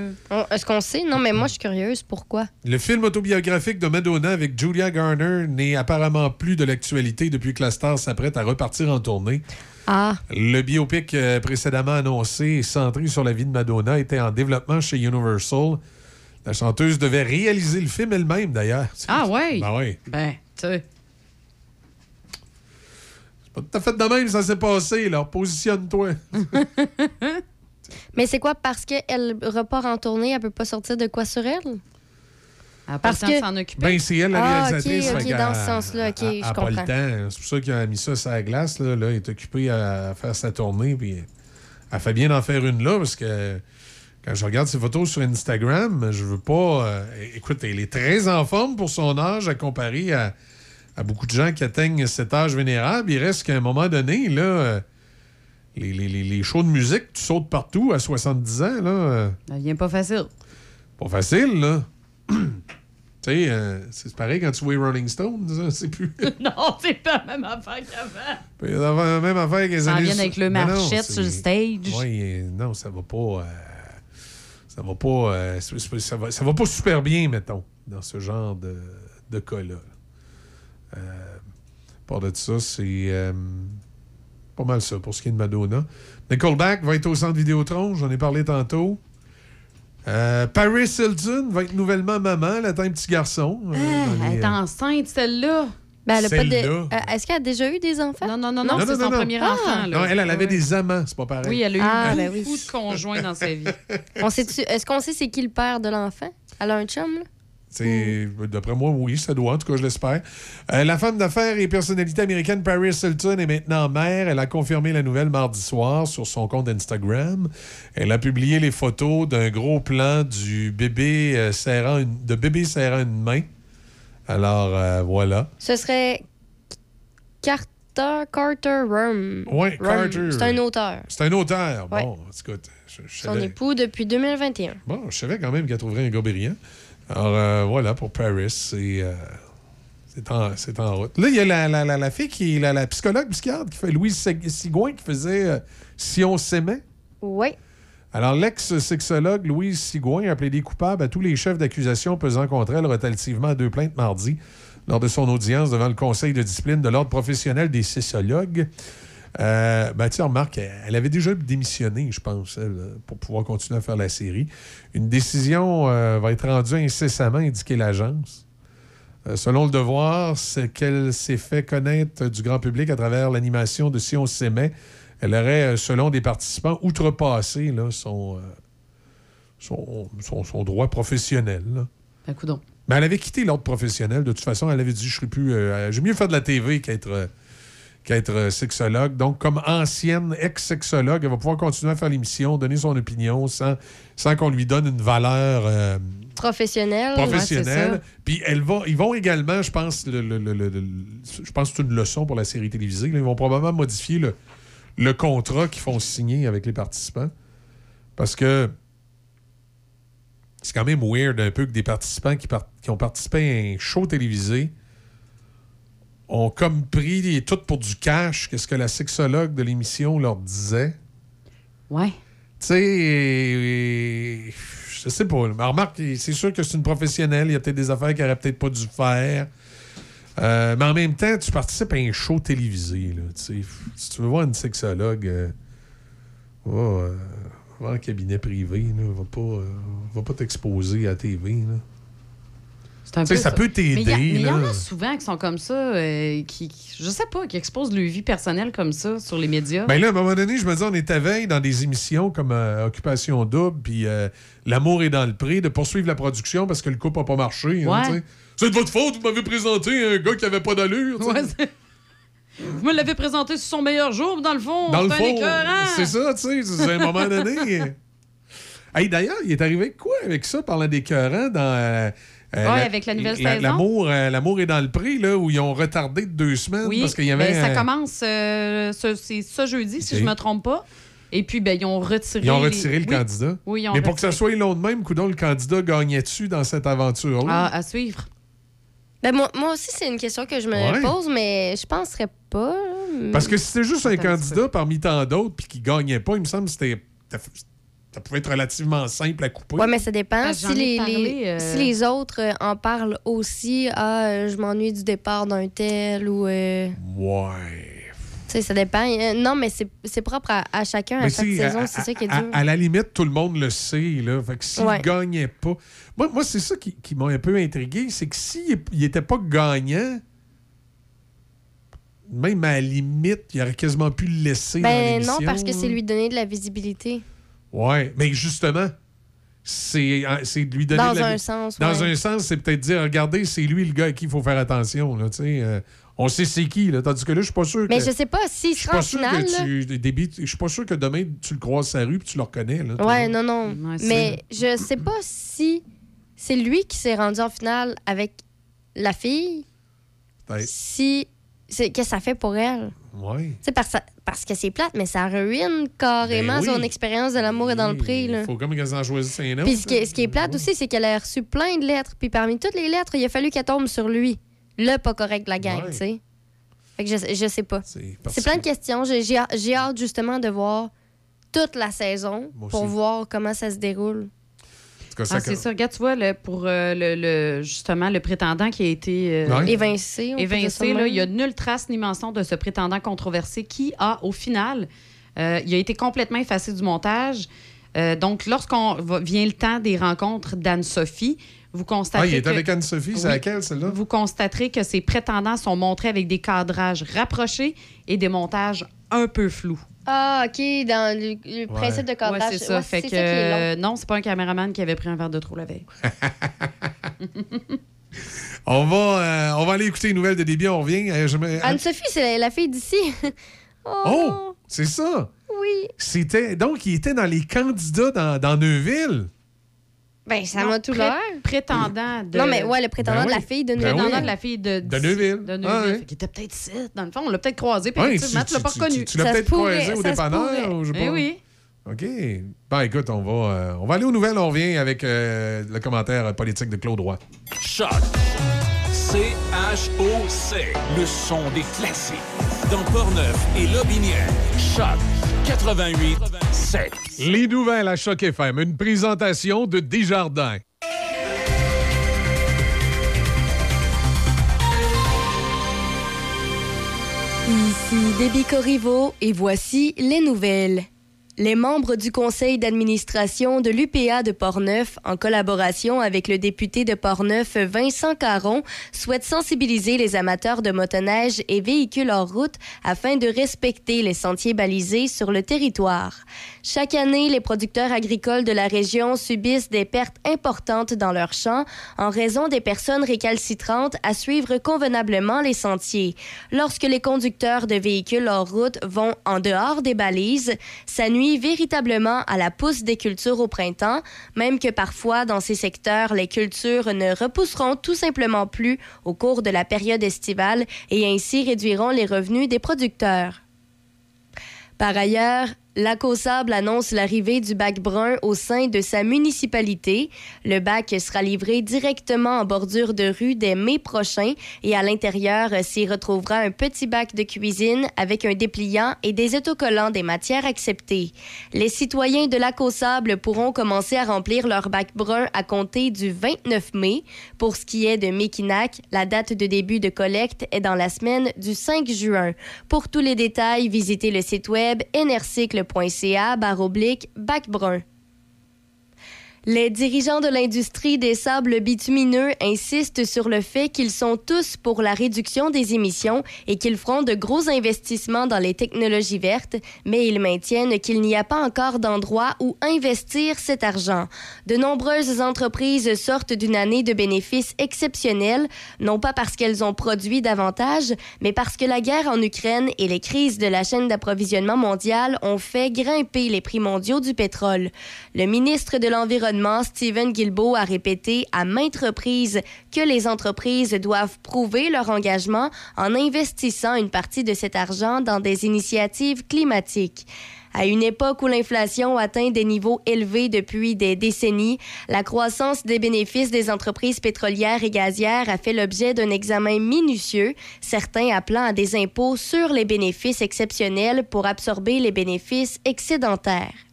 Est-ce qu'on sait? Non, mais moi, je suis curieuse. Pourquoi? Le film autobiographique de Madonna avec Julia Garner n'est apparemment plus de l'actualité depuis que la star s'apprête à repartir en tournée. Ah, Le biopic euh, précédemment annoncé et centré sur la vie de Madonna était en développement chez Universal. La chanteuse devait réaliser le film elle-même, d'ailleurs. Ah, ouais? Ben oui. Ben, tu sais. C'est pas tout à fait de même, ça s'est passé. là. Positionne-toi. [laughs] mais c'est quoi? Parce qu'elle repart en tournée, elle peut pas sortir de quoi sur elle? Parce que- s'en occuper. Ben, c'est elle, la Ah, réalisatrice. ok, ok, dans ce sens-là, ok, elle- je pas comprends. le temps. C'est pour ça qu'elle a mis ça sur la glace. Là, Là, elle est occupée à faire sa tournée. Puis elle fait bien d'en faire une là parce que quand je regarde ses photos sur Instagram, je veux pas. euh, écoute, elle est très en forme pour son âge à comparer à, à beaucoup de gens qui atteignent cet âge vénérable. Il reste qu'à un moment donné, là. Les, les- les- shows de musique, tu sautes partout à 70 ans, là. euh, Ça vient pas facile. pas facile, là. [clears throat] tu sais, euh, c'est pareil quand tu vois Rolling Stones, ça, [laughs] c'est plus. [laughs] non, c'est pas la même affaire qu'avant. Puis, la même- affaire avec les années. vient avec le marchette c'est- sur le stage. Oui, non, ça va pas. euh, ça va pas. euh, c'est- c'est- ça, va, ça va pas super bien, mettons, dans ce genre de, de cas-là. Part de ça, c'est pas mal ça pour ce qui est de Madonna. Nickelback va être au centre Vidéotron, j'en ai parlé tantôt. Euh, Paris Hilton va être nouvellement maman, elle attend un petit garçon. euh, Ah, elle est enceinte, celle-là. Ben, elle a pas de... Celle-là. Euh, Est-ce qu'elle a déjà eu des enfants? Non, non, non, Non, c'est son non, premier Ah! enfant. là. Non, elle, elle avait des amants, c'est pas pareil. Oui, elle a eu Ah, beaucoup ben oui. de conjoints dans sa vie. [laughs] On sait-tu- Est-ce qu'on sait c'est qui le père de l'enfant? Elle a un chum, là? C'est- D'après moi, oui, ça doit, en tout cas, je l'espère. Euh, la femme d'affaires et personnalité américaine Paris Hilton est maintenant mère. Elle a confirmé la nouvelle mardi soir sur son compte Instagram. Elle a publié les photos d'un gros plan du bébé euh, serrant une, de bébé serrant une main. Alors, euh, voilà. Ce serait Carter, Carter Rum. Rum. Carter. C'est un auteur. C'est un auteur. Ouais. Bon, écoute, je, je Son savais, époux depuis 2021. bon, je savais quand même qu'elle trouverait un gars brillant. Alors, euh, voilà, pour Paris, c'est... euh, c'est en, en route. Là, il y a la, la, la, la fille qui est la, psychologue psychiatre qui fait Louise Sig- Sigouin qui faisait euh, Si on s'aimait. Oui. Alors, l'ex-sexologue Louise Sigouin a plaidé coupable à tous les chefs d'accusation pesant contre elle relativement à deux plaintes mardi lors de son audience devant le Conseil de discipline de l'Ordre professionnel des sexologues. Euh, ben, tu remarque, elle, avait déjà démissionné, je pense, elle, pour pouvoir continuer à faire la série. Une décision euh, va être rendue incessamment, indiquait l'agence. Euh, selon le devoir, c'est qu'elle s'est fait connaître du grand public à travers l'animation de Si on s'aimait. Elle aurait, euh, selon des participants, outrepassé là, son, son, son- son droit professionnel. là. Ben, coudonc. Mais elle avait quitté l'ordre professionnel. De toute façon, elle avait dit Je serai plus. euh, J'aime mieux faire de la TV qu'être. euh, qu'être euh, sexologue. Donc, comme ancienne ex-sexologue, elle va pouvoir continuer à faire l'émission, donner son opinion sans, sans qu'on lui donne une valeur euh, Professionnel. professionnelle. Puis elle va, ils vont également, je pense, le, le- le- je pense que c'est une leçon pour la série télévisée. ils vont probablement modifier le, le contrat qu'ils font signer avec les participants. Parce que c'est quand même weird un peu que des participants qui, par- qui ont participé à un show télévisé ont comme pris tout pour du cash, qu'est-ce que la sexologue de l'émission leur disait. Ouais. Tu sais, je sais pas. Mais remarque, c'est sûr que c'est une professionnelle. Il y a peut-être des affaires qu'elle aurait peut-être pas dû faire. Euh, mais en même temps, tu participes à un show télévisé. Là, si tu veux voir une sexologue, euh, va, euh, va en cabinet privé. Là, va pas, euh, va pas t'exposer à la TV. Là. Un peu ça peut t'aider, Mais il y en a souvent qui sont comme ça, euh, qui, je sais pas, qui exposent leur vie personnelle comme ça sur les médias. Ben là, à un moment donné, je me dis, on est à veille dans des émissions comme euh, Occupation Double, puis euh, L'amour est dans le pré, de poursuivre la production parce que le couple n'a pas marché. hein, Ouais. c'est de votre faute, vous m'avez présenté un gars qui avait pas d'allure. Ouais, Vous me l'avez présenté sur son meilleur jour, mais dans le fond, Dans le fond, c'est ça, tu sais, c'est à un moment donné. [laughs] Hey, D'ailleurs, il est arrivé quoi avec ça, parlant d'écœurant, dans... euh, Ouais, avec la nouvelle saison. L'amour, euh, l'amour est dans le pré, là, où ils ont retardé de deux semaines Oui, parce qu'il y avait... ben, ça commence euh, ce, c'est ce jeudi, si je me trompe pas. Et puis, ben, ils ont retiré. Ils ont les- retiré le Oui. candidat. Oui, ils ont Mais pour que ça soit long de même, coudon, le candidat gagnait dessus dans cette aventure-là? Ah, à suivre. Ben, moi, moi aussi, c'est une question que je me Ouais. pose, mais je penserais pas. Parce que si c'était juste un candidat parmi tant d'autres puis qui gagnait pas, il me semble que c'était. Ça pouvait être relativement simple à couper. Ouais, mais ça dépend. Ah, si, j'en ai les, parlé, les- euh, si les autres euh, en parlent aussi, ah, euh, je m'ennuie du départ d'un tel ou. euh, Ouais. tu sais, ça dépend. Non, mais c'est propre à, à chacun, à chaque saison. à- C'est ça qui est dur. À, la limite, tout le monde le sait. Là. Fait que s'il Ouais. gagnait pas. Moi, moi c'est ça qui, qui m'a un peu intrigué. C'est que s'il n'était pas gagnant, même à la limite, il aurait quasiment pu le laisser. dans Ben l'émission, non, parce que c'est lui donner de la visibilité. Ouais, mais justement, c'est euh, c'est de lui donner Dans de la un sens, Dans ouais. un sens, c'est peut-être dire, regardez, c'est lui le gars à qui il faut faire attention. Là, tu sais, euh, on sait c'est qui. Là, tandis que là, je suis pas sûr que. Mais je sais pas s'il Je suis pas sûr finale. là. que tu débites- Je suis pas sûr que demain tu le croises la rue puis tu le reconnais. Là, Ouais, non, non. mais je sais pas si c'est lui qui s'est rendu en finale avec la fille. Peut-être. Si. c'est- Qu'est-ce que ça fait pour elle? Sais, parce, parce que c'est plate, mais ça ruine carrément Ben oui. son expérience de l'amour et dans le prix. Il faut comme qu'elles en choisissent un autre. Puis ce qui, est, ce qui est plate aussi, c'est qu'elle a reçu plein de lettres. Puis parmi toutes les lettres, il a fallu qu'elle tombe sur lui. Le pas correct de la gang, Ouais. tu sais. Fait que je, je sais pas. C'est plein de questions. J'ai hâte- justement de voir toute la saison pour voir comment ça se déroule. En tout cas, Ah, c'est ça. Regarde, tu vois, le- pour euh, le, le- justement le prétendant qui a été euh, Ouais. Évincé, évincé là, il y a nulle trace ni mention de ce prétendant controversé qui a, au final, euh, il a été complètement effacé du montage. Euh, donc, lorsqu'on vient le temps des rencontres d'Anne-Sophie, vous constatez Ah, il est que- avec Anne-Sophie, c'est Oui. laquelle, celle-là? Vous constaterez que ces prétendants sont montrés avec des cadrages rapprochés et des montages un peu flous. Ah, OK, dans le, le principe de cadrage. Ouais, c'est ça. Ouais, fait c'est que, ça qui est long. euh, non, c'est pas un caméraman qui avait pris un verre de trop la veille. [laughs] On va, euh, on va aller écouter les nouvelles de débit, on revient. Euh, me- Anne-Sophie, c'est la, la fille d'ici. [laughs] oh, Oh, c'est ça. oui. C'était donc il était dans les candidats dans, dans Neuville. Ben, ça m'a tout l'air. Prétendant de. Non, mais ouais, le prétendant Ben de la fille de Ben Neuville. oui. Prétendant de la fille de, De Neuville. De Neuville. Ah, ouais. Fait qu'il était peut-être ici, dans le fond. On l'a peut-être croisé, puis effectivement, tu- l'as pas reconnu. Tu, tu l'as peut-être croisé au dépanneur. ou je sais Eh pas. oui. OK. Ben écoute, on va, euh, on va aller aux nouvelles. On revient avec euh, le commentaire politique de Claude Roy. Choc. C-H-O-C. Le son des classiques. Dans Portneuf et Lobinière. Choc 88 7. Les nouvelles à Choc FM. Une présentation de Desjardins. Ici Déby Corriveau et voici les nouvelles. Les membres du conseil d'administration de l'UPA de Portneuf, en collaboration avec le député de Portneuf Vincent Caron, souhaitent sensibiliser les amateurs de motoneige et véhicules hors route afin de respecter les sentiers balisés sur le territoire. Chaque année, les producteurs agricoles de la région subissent des pertes importantes dans leurs champs en raison des personnes récalcitrantes à suivre convenablement les sentiers. Lorsque les conducteurs de véhicules hors route vont en dehors des balises, ça nuit véritablement à la pousse des cultures au printemps, même que parfois dans ces secteurs, les cultures ne repousseront tout simplement plus au cours de la période estivale et ainsi réduiront les revenus des producteurs. Par ailleurs, Lac au Sable annonce l'arrivée du bac brun au sein de sa municipalité. Le bac sera livré directement en bordure de rue dès mai prochain et à l'intérieur s'y retrouvera un petit bac de cuisine avec un dépliant et des autocollants des matières acceptées. Les citoyens de Lac au Sable pourront commencer à remplir leur bac brun à compter du 29 mai. Pour ce qui est de Mekinac, la date de début de collecte est dans la semaine du 5 juin. Pour tous les détails, visitez le site web nrcycle.ca baroblique bac brun. Les dirigeants de l'industrie des sables bitumineux insistent sur le fait qu'ils sont tous pour la réduction des émissions et qu'ils feront de gros investissements dans les technologies vertes, mais ils maintiennent qu'il n'y a pas encore d'endroit où investir cet argent. De nombreuses entreprises sortent d'une année de bénéfices exceptionnels, non pas parce qu'elles ont produit davantage, mais parce que la guerre en Ukraine et les crises de la chaîne d'approvisionnement mondiale ont fait grimper les prix mondiaux du pétrole. Le ministre de l'Environnement, Stephen Guilbeault, a répété à maintes reprises que les entreprises doivent prouver leur engagement en investissant une partie de cet argent dans des initiatives climatiques. À une époque où l'inflation atteint des niveaux élevés depuis des décennies, la croissance des bénéfices des entreprises pétrolières et gazières a fait l'objet d'un examen minutieux, certains appelant à des impôts sur les bénéfices exceptionnels pour absorber les bénéfices excédentaires.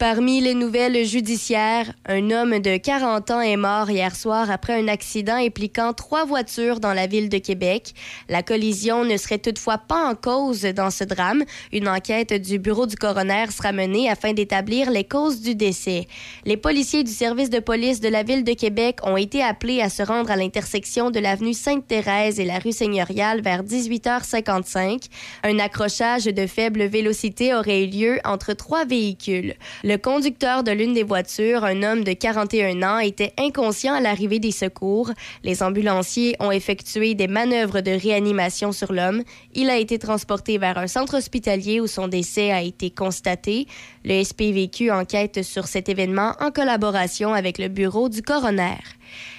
Parmi les nouvelles judiciaires, un homme de 40 ans est mort hier soir après un accident impliquant trois voitures dans la ville de Québec. La collision ne serait toutefois pas en cause dans ce drame. Une enquête du bureau du coroner sera menée afin d'établir les causes du décès. Les policiers du service de police de la ville de Québec ont été appelés à se rendre à l'intersection de l'avenue Sainte-Thérèse et la rue Seigneuriale vers 18h55. Un accrochage de faible vélocité aurait eu lieu entre trois véhicules. Le conducteur de l'une des voitures, un homme de 41 ans, était inconscient à l'arrivée des secours. Les ambulanciers ont effectué des manœuvres de réanimation sur l'homme. Il a été transporté vers un centre hospitalier où son décès a été constaté. Le SPVQ enquête sur cet événement en collaboration avec le bureau du coroner.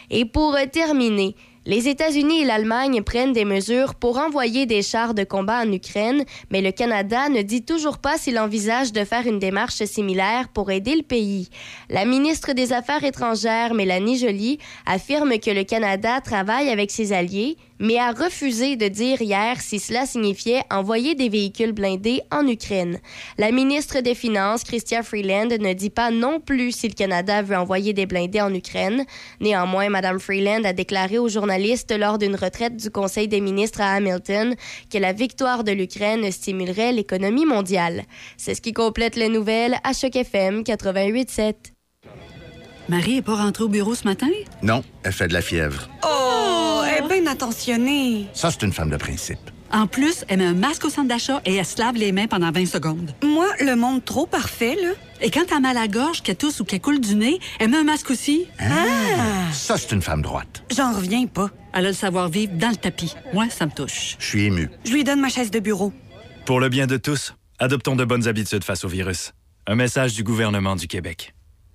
Et pour terminer, les États-Unis et l'Allemagne prennent des mesures pour envoyer des chars de combat en Ukraine, mais le Canada ne dit toujours pas s'il envisage de faire une démarche similaire pour aider le pays. La ministre des Affaires étrangères, Mélanie Joly, affirme que le Canada travaille avec ses alliés, mais a refusé de dire hier si cela signifiait envoyer des véhicules blindés en Ukraine. La ministre des Finances, Chrystia Freeland, ne dit pas non plus si le Canada veut envoyer des blindés en Ukraine. Néanmoins, Mme Freeland a déclaré aux journalistes lors d'une retraite du Conseil des ministres à Hamilton que la victoire de l'Ukraine stimulerait l'économie mondiale. C'est ce qui complète les nouvelles à Choc FM 88.7. Marie est pas rentrée au bureau ce matin? Non, elle fait de la fièvre. Oh, est bien attentionnée. Ça, c'est une femme de principe. En plus, elle met un masque au centre d'achat et elle se lave les mains pendant 20 secondes. Moi, le monde trop parfait, là. Et quand t'as mal à la gorge, qu'elle tousse ou qu'elle coule du nez, elle met un masque aussi. Ah! Ça, c'est une femme droite. J'en reviens pas. Elle a le savoir-vivre dans le tapis. Moi, ça me touche. Je suis ému. Je lui donne ma chaise de bureau. Pour le bien de tous, adoptons de bonnes habitudes face au virus. Un message du gouvernement du Québec.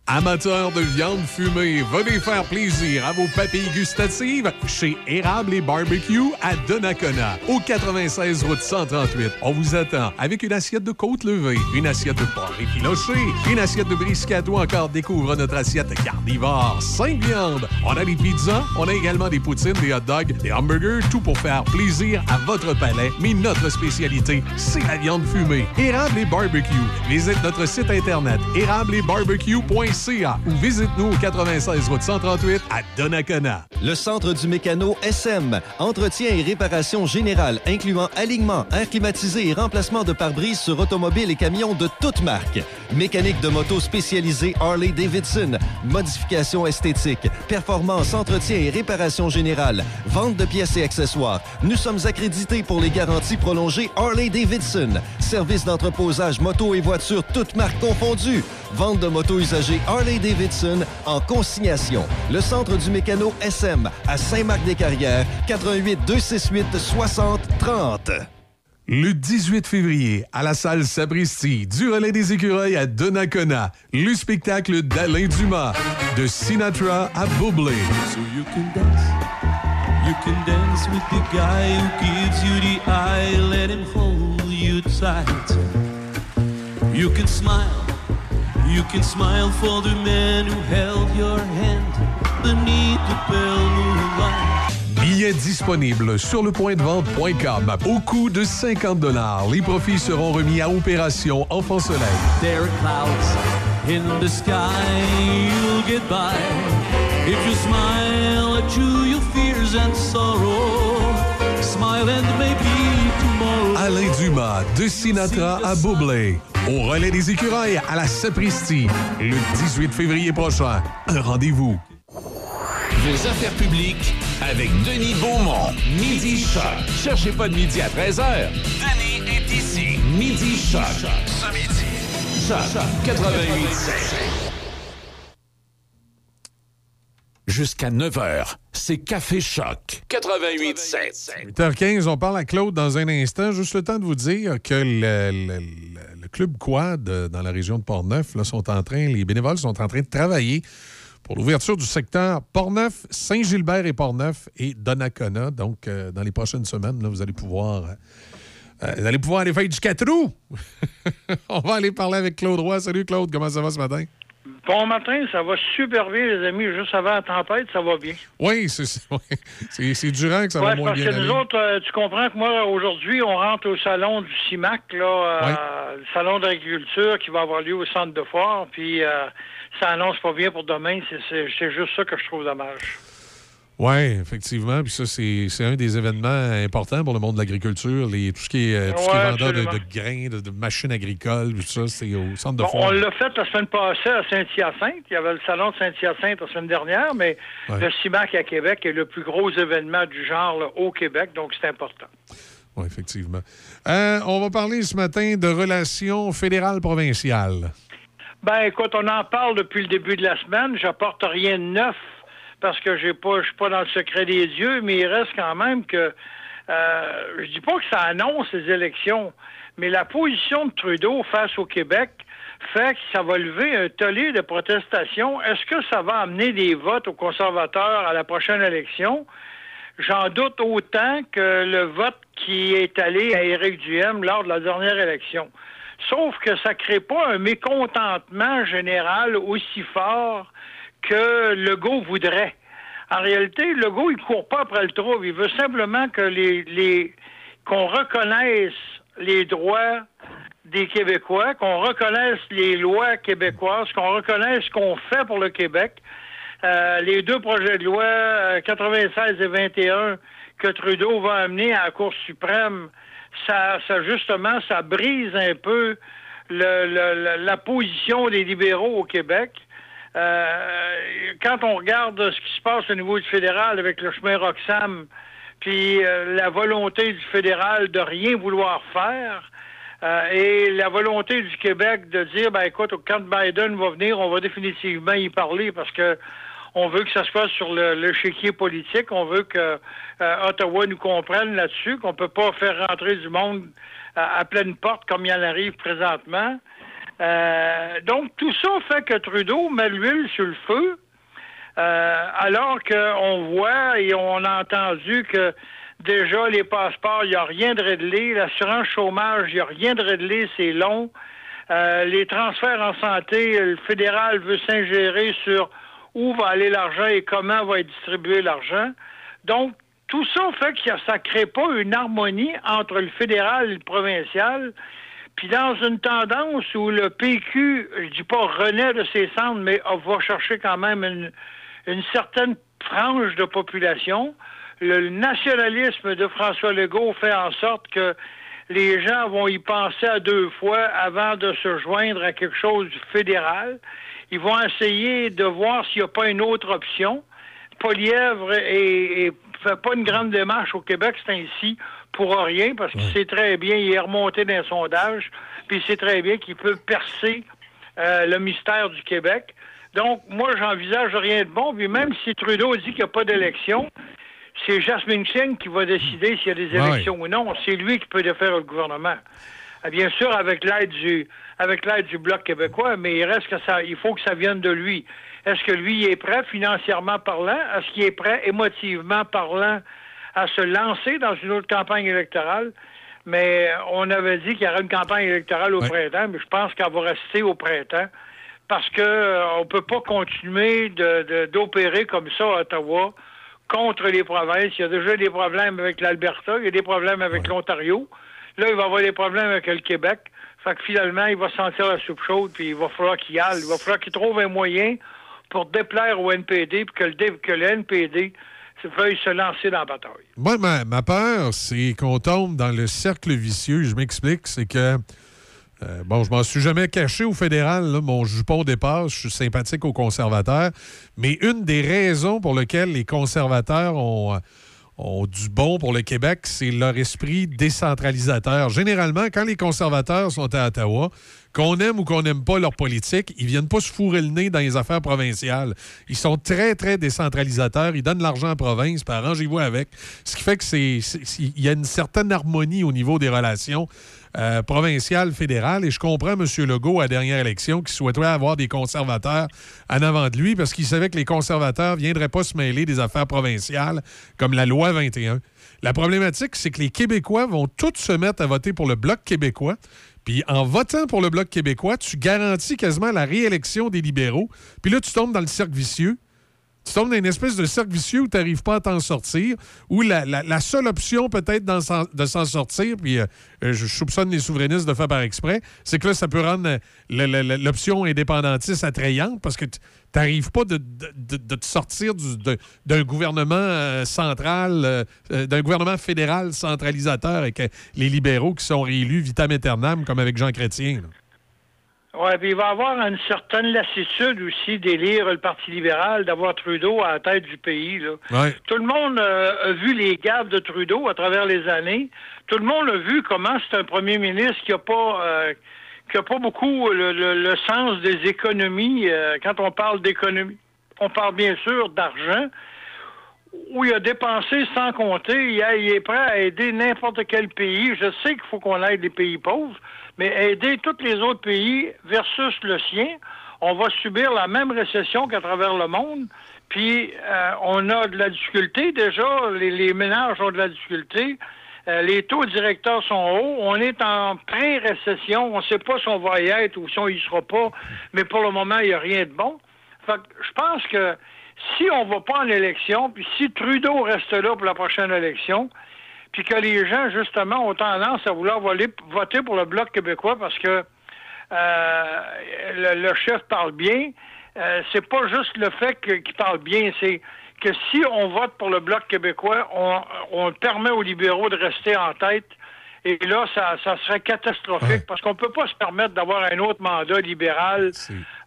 Amateurs de viande fumée, venez faire plaisir à vos papilles gustatives chez Érable et Barbecue à Donnacona, au 96 route 138. On vous attend avec une assiette de côte levée, une assiette de porc effiloché, une assiette de brisket ou encore découvre notre assiette carnivore, 5 viandes. On a des pizzas, on a également des poutines, des hot dogs, des hamburgers, tout pour faire plaisir à votre palais. Mais notre spécialité, c'est la viande fumée. Érable et Barbecue. Visite notre site internet ou visite-nous au 96 route 138 à Donnacona. Le Centre du Mécano SM. Entretien et réparation générale, incluant alignement, air climatisé et remplacement de pare-brise sur automobiles et camions de toute marque. Mécanique de moto spécialisée Harley-Davidson. Modification esthétique. Performance, entretien et réparation générale. Vente de pièces et accessoires. Nous sommes accrédités pour les garanties prolongées Harley-Davidson. Service d'entreposage moto et voitures toutes marques confondues. Vente de motos usagées Harley-Davidson en consignation. Le Centre du Mécano SM à Saint-Marc-des-Carrières, 88 268 60 30. Le 18 février, à la salle Sabristi, du relais des écureuils à Donnacona, le spectacle d'Alain Dumas, de Sinatra à Bublé. So you can dance, you can dance with the guy who gives you the eye, let him hold you tight. You can smile, you can smile for the man who held your hand beneath the pale moonlight. Billets disponibles sur le point de vente.com au coût de 50 Les profits seront remis à Opération Enfant Soleil. There are clouds in the sky, you'll get by. If you smile at you, your fears and sorrow. Smile and maybe. Alain Dumas, de Sinatra à Bublé. Au relais des écureuils à la Sapristi, le 18 février prochain. Un rendez-vous. Vos affaires publiques avec Denis Beaumont. Midi Choc. Cherchez pas de midi à 13h. Denis est ici. Midi Choc. Ce midi. Choc 88 Jusqu'à 9h, c'est Café Choc. 88.7. 8h15, on parle à Claude dans un instant. Juste le temps de vous dire que le, le- le- le club Quad euh, dans la région de Portneuf là, sont en train, les bénévoles sont en train de travailler pour l'ouverture du secteur Portneuf, Saint-Gilbert et Portneuf et Donnacona. Donc, euh, dans les prochaines semaines, là, vous allez pouvoir. euh, euh, vous allez pouvoir aller faire du 4 roues. [laughs] on va aller parler avec Claude Roy. Salut Claude, comment ça va ce matin? Bon matin, ça va super bien, les amis. Juste avant la tempête, ça va bien. Oui, c'est oui. Durant que ça va Ouais, moins parce bien que aller. nous autres, euh, tu comprends que moi, aujourd'hui, on rentre au salon du CIMAC, là, euh, le salon d'agriculture qui va avoir lieu au centre de foire. Puis euh, ça annonce pas bien pour demain. C'est juste ça que je trouve dommage. Oui, effectivement. Puis ça, c'est un des événements importants pour le monde de l'agriculture. Tout ce qui est, euh, tout ce qui est Ouais, vendeur de, grains, de, de machines agricoles, tout ça, c'est au centre de Bon, on l'a fait la semaine passée à Saint-Hyacinthe. Il y avait le salon de Saint-Hyacinthe la semaine dernière, mais Ouais. le CIMAC à Québec est le plus gros événement du genre là, au Québec, donc c'est important. Oui, effectivement. Euh, on va parler ce matin de relations fédérales-provinciales. Ben, écoute, on en parle depuis le début de la semaine. J'apporte rien de neuf parce que j'ai pas, je suis pas dans le secret des dieux, mais il reste quand même que, euh, je dis pas que ça annonce les élections, mais la position de Trudeau face au Québec fait que ça va lever un tollé de protestation. Est-ce que ça va amener des votes aux conservateurs à la prochaine élection? J'en doute autant que le vote qui est allé à Éric Duhem lors de la dernière élection. Sauf que ça crée pas un mécontentement général aussi fort que Legault voudrait. En réalité, Legault, il court pas après le trouble. Il veut simplement que les, les qu'on reconnaisse les droits des Québécois, qu'on reconnaisse les lois québécoises, qu'on reconnaisse ce qu'on fait pour le Québec. Euh, les deux projets de loi euh, 96 et 21 que Trudeau va amener à la Cour suprême, ça, ça justement, ça brise un peu le- le- la position des libéraux au Québec. Euh, quand on regarde ce qui se passe au niveau du fédéral avec le chemin Roxham, puis euh, la volonté du fédéral de rien vouloir faire, euh, et la volonté du Québec de dire, ben écoute, quand Biden va venir, on va définitivement y parler parce que on veut que ça se fasse sur le, le chéquier politique, on veut que euh, Ottawa nous comprenne là-dessus, qu'on peut pas faire rentrer du monde à, à pleine porte comme il en arrive présentement. Euh, donc tout ça fait que Trudeau met l'huile sur le feu, euh, alors qu'on voit et on a entendu que déjà les passeports, il n'y a rien de réglé, l'assurance chômage, il n'y a rien de réglé, c'est long. Euh, les transferts en santé, le fédéral veut s'ingérer sur où va aller l'argent et comment va être distribué l'argent. Donc, tout ça fait que ça ne crée pas une harmonie entre le fédéral et le provincial. Puis dans une tendance où le PQ, je dis pas renaît de ses cendres, mais va chercher quand même une, une certaine frange de population, le nationalisme de François Legault fait en sorte que les gens vont y penser à deux fois avant de se joindre à quelque chose du fédéral. Ils vont essayer de voir s'il n'y a pas une autre option. Polièvre et, et fait pas une grande démarche au Québec, c'est ainsi pour rien, parce qu'il sait très bien, il est remonté dans les sondages, puis il sait très bien qu'il peut percer euh, le mystère du Québec. Donc, moi, j'envisage rien de bon, puis même si Trudeau dit qu'il n'y a pas d'élection, c'est Jasmine Singh qui va décider s'il y a des élections ou non. C'est lui qui peut défaire le gouvernement. Ah, Bien sûr, avec l'aide du avec l'aide du Bloc québécois, mais il reste que ça, il faut que ça vienne de lui. Est-ce que lui est prêt financièrement parlant? Est-ce qu'il est prêt émotivement parlant à se lancer dans une autre campagne électorale? Mais on avait dit qu'il y aurait une campagne électorale au printemps, mais je pense qu'elle va rester au printemps parce que euh, on peut pas continuer de- de- d'opérer comme ça à Ottawa contre les provinces. Il y a déjà des problèmes avec l'Alberta, il y a des problèmes avec l'Ontario. Là, il va y avoir des problèmes avec le Québec. Fait que finalement, il va sentir la soupe chaude, puis il va falloir qu'il y aille. Il va falloir qu'il trouve un moyen pour déplaire au NPD, puis que le, NPD veuille se lancer dans la bataille. Moi, ma, peur, c'est qu'on tombe dans le cercle vicieux. Je m'explique, c'est que. euh, bon, je m'en suis jamais caché au fédéral. Mon jupon dépasse. Je suis sympathique aux conservateurs. Mais une des raisons pour lesquelles les conservateurs ont, euh, ont du bon pour le Québec, c'est leur esprit décentralisateur. Généralement, quand les conservateurs sont à Ottawa, qu'on aime ou qu'on n'aime pas leur politique, ils viennent pas se fourrer le nez dans les affaires provinciales. Ils sont très, très décentralisateurs. Ils donnent l'argent en province, puis arrangez-vous avec. Ce qui fait que il y a une certaine harmonie au niveau des relations euh, provinciales, fédérales. Et je comprends M. Legault, à la dernière élection, qui souhaiterait avoir des conservateurs en avant de lui parce qu'il savait que les conservateurs viendraient pas se mêler des affaires provinciales comme la loi 21. La problématique, c'est que les Québécois vont tous se mettre à voter pour le Bloc québécois. Puis en votant pour le Bloc québécois, tu garantis quasiment la réélection des libéraux. Puis là, tu tombes dans le cercle vicieux. Tu tombes dans une espèce de cercle vicieux où tu n'arrives pas à t'en sortir, où la, seule option peut-être de s'en sortir, puis euh, euh, je soupçonne les souverainistes de faire par exprès, c'est que là, ça peut rendre euh, l'option indépendantiste attrayante parce que tu n'arrives pas de, te sortir d'un gouvernement central, d'un gouvernement fédéral centralisateur avec les libéraux qui sont réélus vitam aeternam, comme avec Jean Chrétien. Oui, puis il va y avoir une certaine lassitude aussi d'élire le Parti libéral, d'avoir Trudeau à la tête du pays. Là. Ouais. Tout le monde euh, a vu les gaffes de Trudeau à travers les années. Tout le monde a vu comment c'est un premier ministre qui n'a pas euh, qui a pas beaucoup le, le- le sens des économies. Euh, quand on parle d'économie, on parle bien sûr d'argent. Où il a dépensé sans compter, il, a- il est prêt à aider n'importe quel pays. Je sais qu'il faut qu'on aide les pays pauvres, mais aider tous les autres pays versus le sien, on va subir la même récession qu'à travers le monde. Puis euh, on a de la difficulté déjà, les, les ménages ont de la difficulté. Euh, les taux directeurs sont hauts. On est en pré-récession. On ne sait pas si on va y être ou si on y sera pas. Mais pour le moment, il n'y a rien de bon. Fait que je pense que Si on va pas en élection, puis si Trudeau reste là pour la prochaine élection, puis que les gens, justement, ont tendance à vouloir voter pour le Bloc québécois parce que euh, le, le chef parle bien, euh, c'est pas juste le fait qu'il parle bien, c'est que si on vote pour le Bloc québécois, on, on permet aux libéraux de rester en tête. Et là, ça, ça serait catastrophique parce qu'on peut pas se permettre d'avoir un autre mandat libéral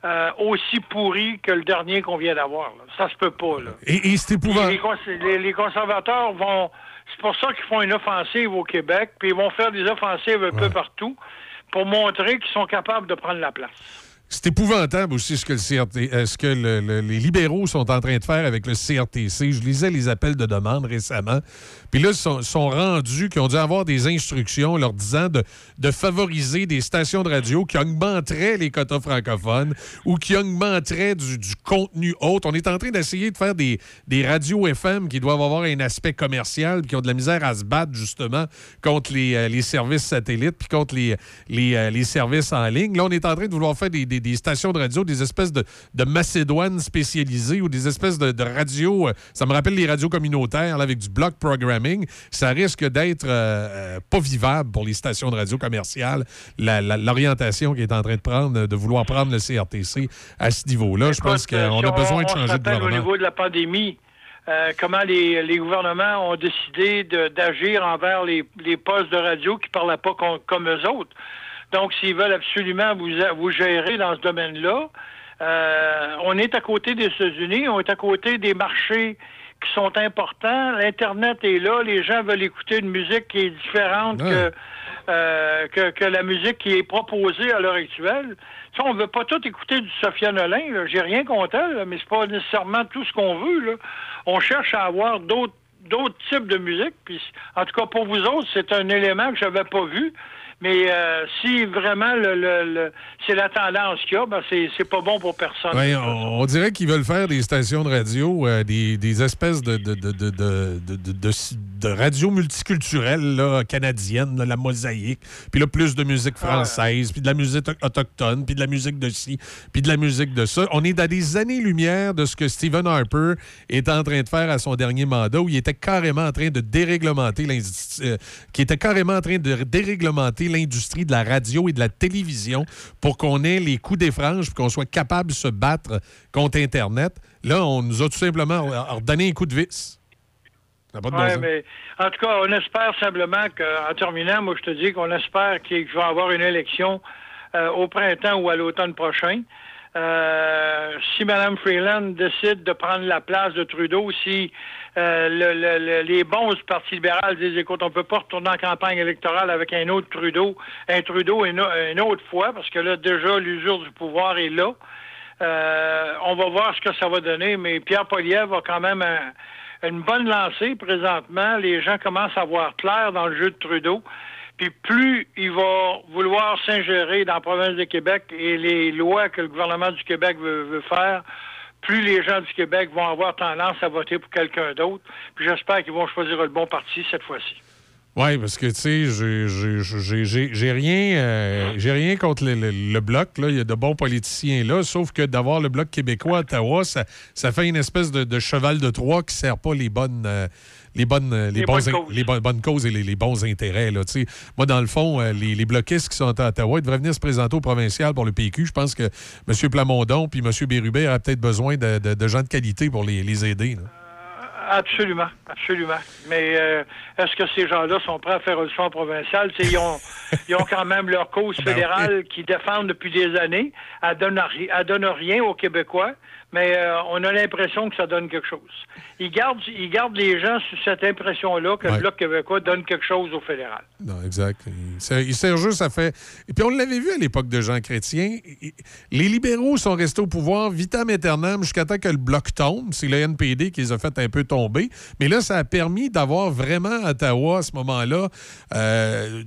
euh, aussi pourri que le dernier qu'on vient d'avoir. Ça se peut pas. Là. Et, et c'est épouvantable. Les, cons- les- les conservateurs vont. C'est pour ça qu'ils font une offensive au Québec, puis ils vont faire des offensives un peu partout pour montrer qu'ils sont capables de prendre la place. C'est épouvantable aussi ce que, le CRT, euh, ce que le- le- les libéraux sont en train de faire avec le CRTC. Je lisais les appels de demande récemment. Puis là, ils sont, rendus, qui ont dû avoir des instructions leur disant de, favoriser des stations de radio qui augmenteraient les quotas francophones ou qui augmenteraient du, contenu autre. On est en train d'essayer de faire des, radios FM qui doivent avoir un aspect commercial, qui ont de la misère à se battre justement contre les, euh, services satellites, puis contre euh, les services en ligne. Là, on est en train de vouloir faire des, stations de radio, des espèces de, de Macédoine spécialisées ou des espèces de, radios. euh, ça me rappelle les radios communautaires là, avec du block programming. Ça risque d'être euh, euh, pas vivable pour les stations de radio commerciales. L'orientation qui est en train de prendre, de vouloir prendre le CRTC à ce niveau-là, je pense euh, qu'on si a on- besoin de on se changer de rappelle au gouvernement. niveau de la pandémie, euh, comment les, les gouvernements ont décidé de- d'agir envers les, les postes de radio qui ne parlaient pas con- comme eux autres. Donc, s'ils veulent absolument vous, vous gérer dans ce domaine-là, euh, on est à côté des États-Unis, on est à côté des marchés qui sont importants. L'Internet est là, les gens veulent écouter une musique qui est différente Ouais. que, euh, que, que la musique qui est proposée à l'heure actuelle. Ça, on veut pas tout écouter du Sophia Nolin. J'ai rien contre elle, mais c'est pas nécessairement tout ce qu'on veut. Là. On cherche à avoir d'autres d'autres types de musique. Puis, en tout cas, pour vous autres, c'est un élément que j'avais pas vu. Mais euh, si vraiment le, le- le- c'est la tendance qu'il y a, ben c'est, pas bon pour personne. Ouais, on, on dirait qu'ils veulent faire des stations de radio, euh, des, des espèces de, radio là, canadiennes, là, la mosaïque, puis là, plus de musique française, puis de la musique autochtone, puis de la musique de ci, puis de la musique de ça. On est à des années-lumière de ce que Stephen Harper est en train de faire à son dernier mandat, où il était carrément en train de déréglementer euh, qui était carrément en train de déréglementer l'industrie de la radio et de la télévision pour qu'on ait les coups des franges, puis qu'on soit capable de se battre contre Internet. Là, on nous a tout simplement redonné un coup de vis. Ça n'a pas de bon Ouais, mais en tout cas, on espère simplement qu'en terminant, moi, je te dis qu'on espère qu'il va y avoir une élection euh, au printemps ou à l'automne prochain. Euh, si Mme Freeland décide de prendre la place de Trudeau, si euh, le- le- le- les bons du Parti libéral disent, écoute, on peut pas retourner en campagne électorale avec un autre Trudeau, un Trudeau une, autre fois, parce que là, déjà, l'usure du pouvoir est là. Euh, on va voir ce que ça va donner, mais Pierre Poliev a quand même un- une bonne lancée présentement. Les gens commencent à voir clair dans le jeu de Trudeau. Puis plus il va vouloir s'ingérer dans la province de Québec et les lois que le gouvernement du Québec veut, veut faire, plus les gens du Québec vont avoir tendance à voter pour quelqu'un d'autre. Puis j'espère qu'ils vont choisir le bon parti cette fois-ci. Oui, parce que, tu sais, j'ai- rien, euh, rien contre le, Bloc. là. Il y a de bons politiciens là, sauf que d'avoir le Bloc québécois à Ottawa, ça, fait une espèce de, de cheval de Troie qui ne sert pas les bonnes... euh, les bonnes, euh, les Les bons bonnes causes. les bonnes, bonnes causes et les, les bons intérêts. Là. Moi, dans le fond, euh, les, les bloquistes qui sont à Ottawa, ils devraient venir se présenter au provincial pour le PQ. Je pense que M. Plamondon puis M. Bérubé auraient peut-être besoin de, de- de gens de qualité pour les, les aider. là. Absolument, absolument. Mais euh, est-ce que ces gens-là sont prêts à faire le choix provincial? Ils ont, [laughs] ils ont quand même leur cause Ben fédérale qu'ils défendent depuis des années. Elle donne, elle donne rien aux Québécois, mais euh, on a l'impression que ça donne quelque chose. Ils gardent, ils gardent les gens sur cette impression-là que Ouais. le Bloc québécois donne quelque chose au fédéral. Non, exact. Il sert, il sert juste à faire. Et puis on l'avait vu à l'époque de Jean Chrétien. Les libéraux sont restés au pouvoir vitam aeternam jusqu'à temps que le bloc tombe. C'est le NPD qui les a fait un peu tomber. Mais là, ça a permis d'avoir vraiment à Ottawa, à ce moment-là, euh,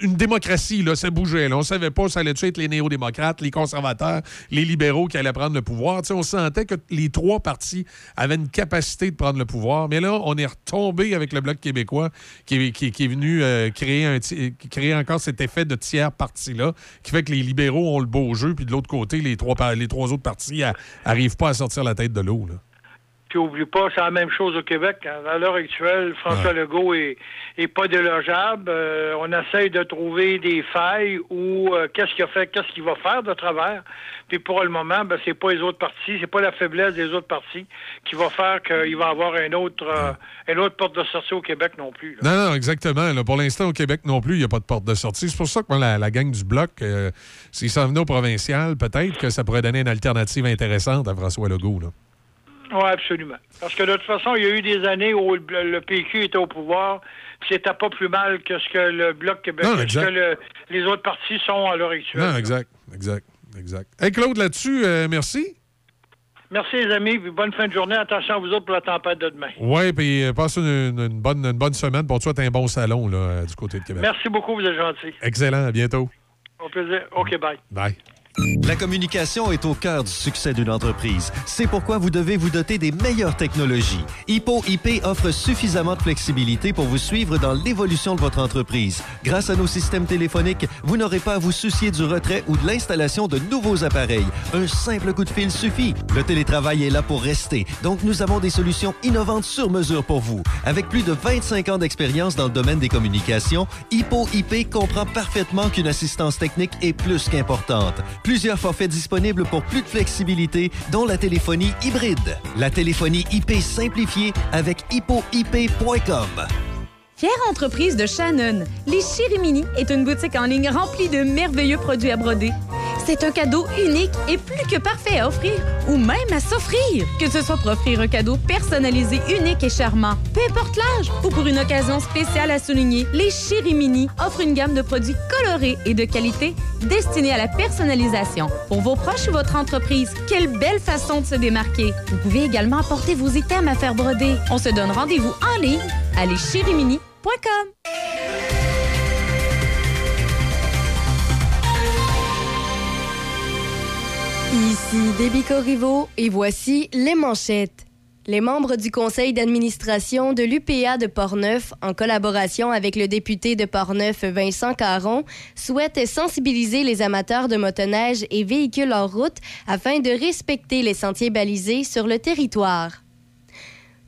une démocratie, là, ça bougeait. On savait pas ça allait être les néo-démocrates, les conservateurs, les libéraux qui allaient prendre le pouvoir. On sentait que les trois partis avaient une capacité de prendre le pouvoir. Mais là, on est retombé avec le Bloc québécois qui est, venu euh, créer, encore cet effet de tiers parti-là, qui fait que les libéraux ont le beau jeu, puis de l'autre côté, les trois, autres partis n'arrivent pas à sortir la tête de l'eau. Puis oublie pas, c'est la même chose au Québec. À l'heure actuelle, François Legault est, est pas délogeable. Euh, on essaye de trouver des failles ou euh, qu'est-ce qu'il a fait, qu'est-ce qu'il va faire de travers. Puis pour le moment, ben, c'est pas les autres partis, c'est pas la faiblesse des autres partis qui va faire qu'il va avoir un autre, euh, une autre porte de sortie au Québec non plus. là. Non, non, exactement. là. pour l'instant, au Québec non plus, il n'y a pas de porte de sortie. C'est pour ça que moi, la, la gang du Bloc, s'ils s'en venaient au provincial, peut-être que ça pourrait donner une alternative intéressante à François Legault. Là. Oui, absolument. Parce que de toute façon, il y a eu des années où le, PQ était au pouvoir, c'était pas plus mal que ce que le Bloc québécois, Non, que ce exact. que le- les autres partis sont à l'heure actuelle. Non, exact, exact, exact. Hey, Claude, là-dessus, euh, merci. Merci les amis, puis bonne fin de journée. Attention à vous autres pour la tempête de demain. Oui, puis euh, passe une, une bonne, une bonne semaine. Pour toi, tu un bon salon là, euh, du côté de Québec. Merci beaucoup, vous êtes gentils. Excellent, à bientôt. Au plaisir. OK, bye. Bye. La communication est au cœur du succès d'une entreprise. C'est pourquoi vous devez vous doter des meilleures technologies. Hippo IP offre suffisamment de flexibilité pour vous suivre dans l'évolution de votre entreprise. Grâce à nos systèmes téléphoniques, vous n'aurez pas à vous soucier du retrait ou de l'installation de nouveaux appareils. Un simple coup de fil suffit. Le télétravail est là pour rester, donc nous avons des solutions innovantes sur mesure pour vous. Avec plus de 25 ans d'expérience dans le domaine des communications, Hippo IP comprend parfaitement qu'une assistance technique est plus qu'importante. Plusieurs forfaits disponibles pour plus de flexibilité, dont la téléphonie hybride. La téléphonie IP simplifiée avec hippoip.com. Fière entreprise de Shannon, les Chirimini est une boutique en ligne remplie de merveilleux produits à broder. C'est un cadeau unique et plus que parfait à offrir, ou même à s'offrir. Que ce soit pour offrir un cadeau personnalisé, unique et charmant, peu importe l'âge, ou pour une occasion spéciale à souligner, les Chirimini offrent une gamme de produits colorés et de qualité destinés à la personnalisation. Pour vos proches ou votre entreprise, quelle belle façon de se démarquer. Vous pouvez également apporter vos items à faire broder. On se donne rendez-vous en ligne à Ici Déby Corriveau et voici les manchettes. Les membres du conseil d'administration de l'UPA de Portneuf, en collaboration avec le député de Portneuf Vincent Caron, souhaitent sensibiliser les amateurs de motoneige et véhicules en route afin de respecter les sentiers balisés sur le territoire.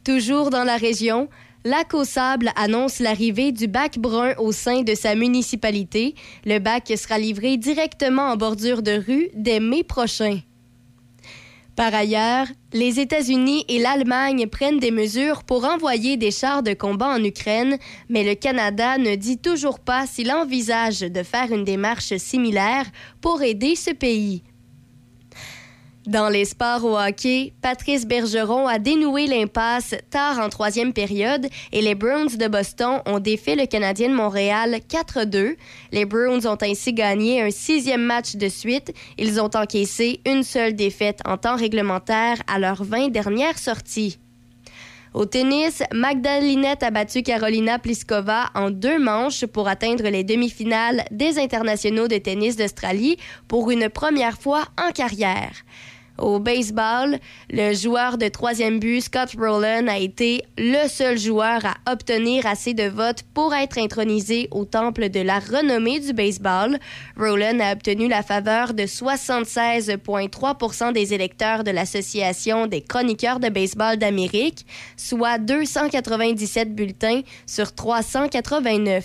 Toujours dans la région, Lac au Sable annonce l'arrivée du bac brun au sein de sa municipalité. Le bac sera livré directement en bordure de rue dès mai prochain. Par ailleurs, les États-Unis et l'Allemagne prennent des mesures pour envoyer des chars de combat en Ukraine, mais le Canada ne dit toujours pas s'il envisage de faire une démarche similaire pour aider ce pays. Dans les sports au hockey, Patrice Bergeron a dénoué l'impasse tard en troisième période et les Bruins de Boston ont défait le Canadien de Montréal 4-2. Les Bruins ont ainsi gagné un sixième match de suite. Ils ont encaissé une seule défaite en temps réglementaire à leurs 20 dernières sorties. Au tennis, Magdalinette a battu Carolina Pliskova en deux manches pour atteindre les demi-finales des internationaux de tennis d'Australie pour une première fois en carrière. Au baseball, le joueur de troisième but, Scott Rowland, a été le seul joueur à obtenir assez de votes pour être intronisé au temple de la renommée du baseball. Rowland a obtenu la faveur de 76,3% des électeurs de l'Association des chroniqueurs de baseball d'Amérique, soit 297 bulletins sur 389.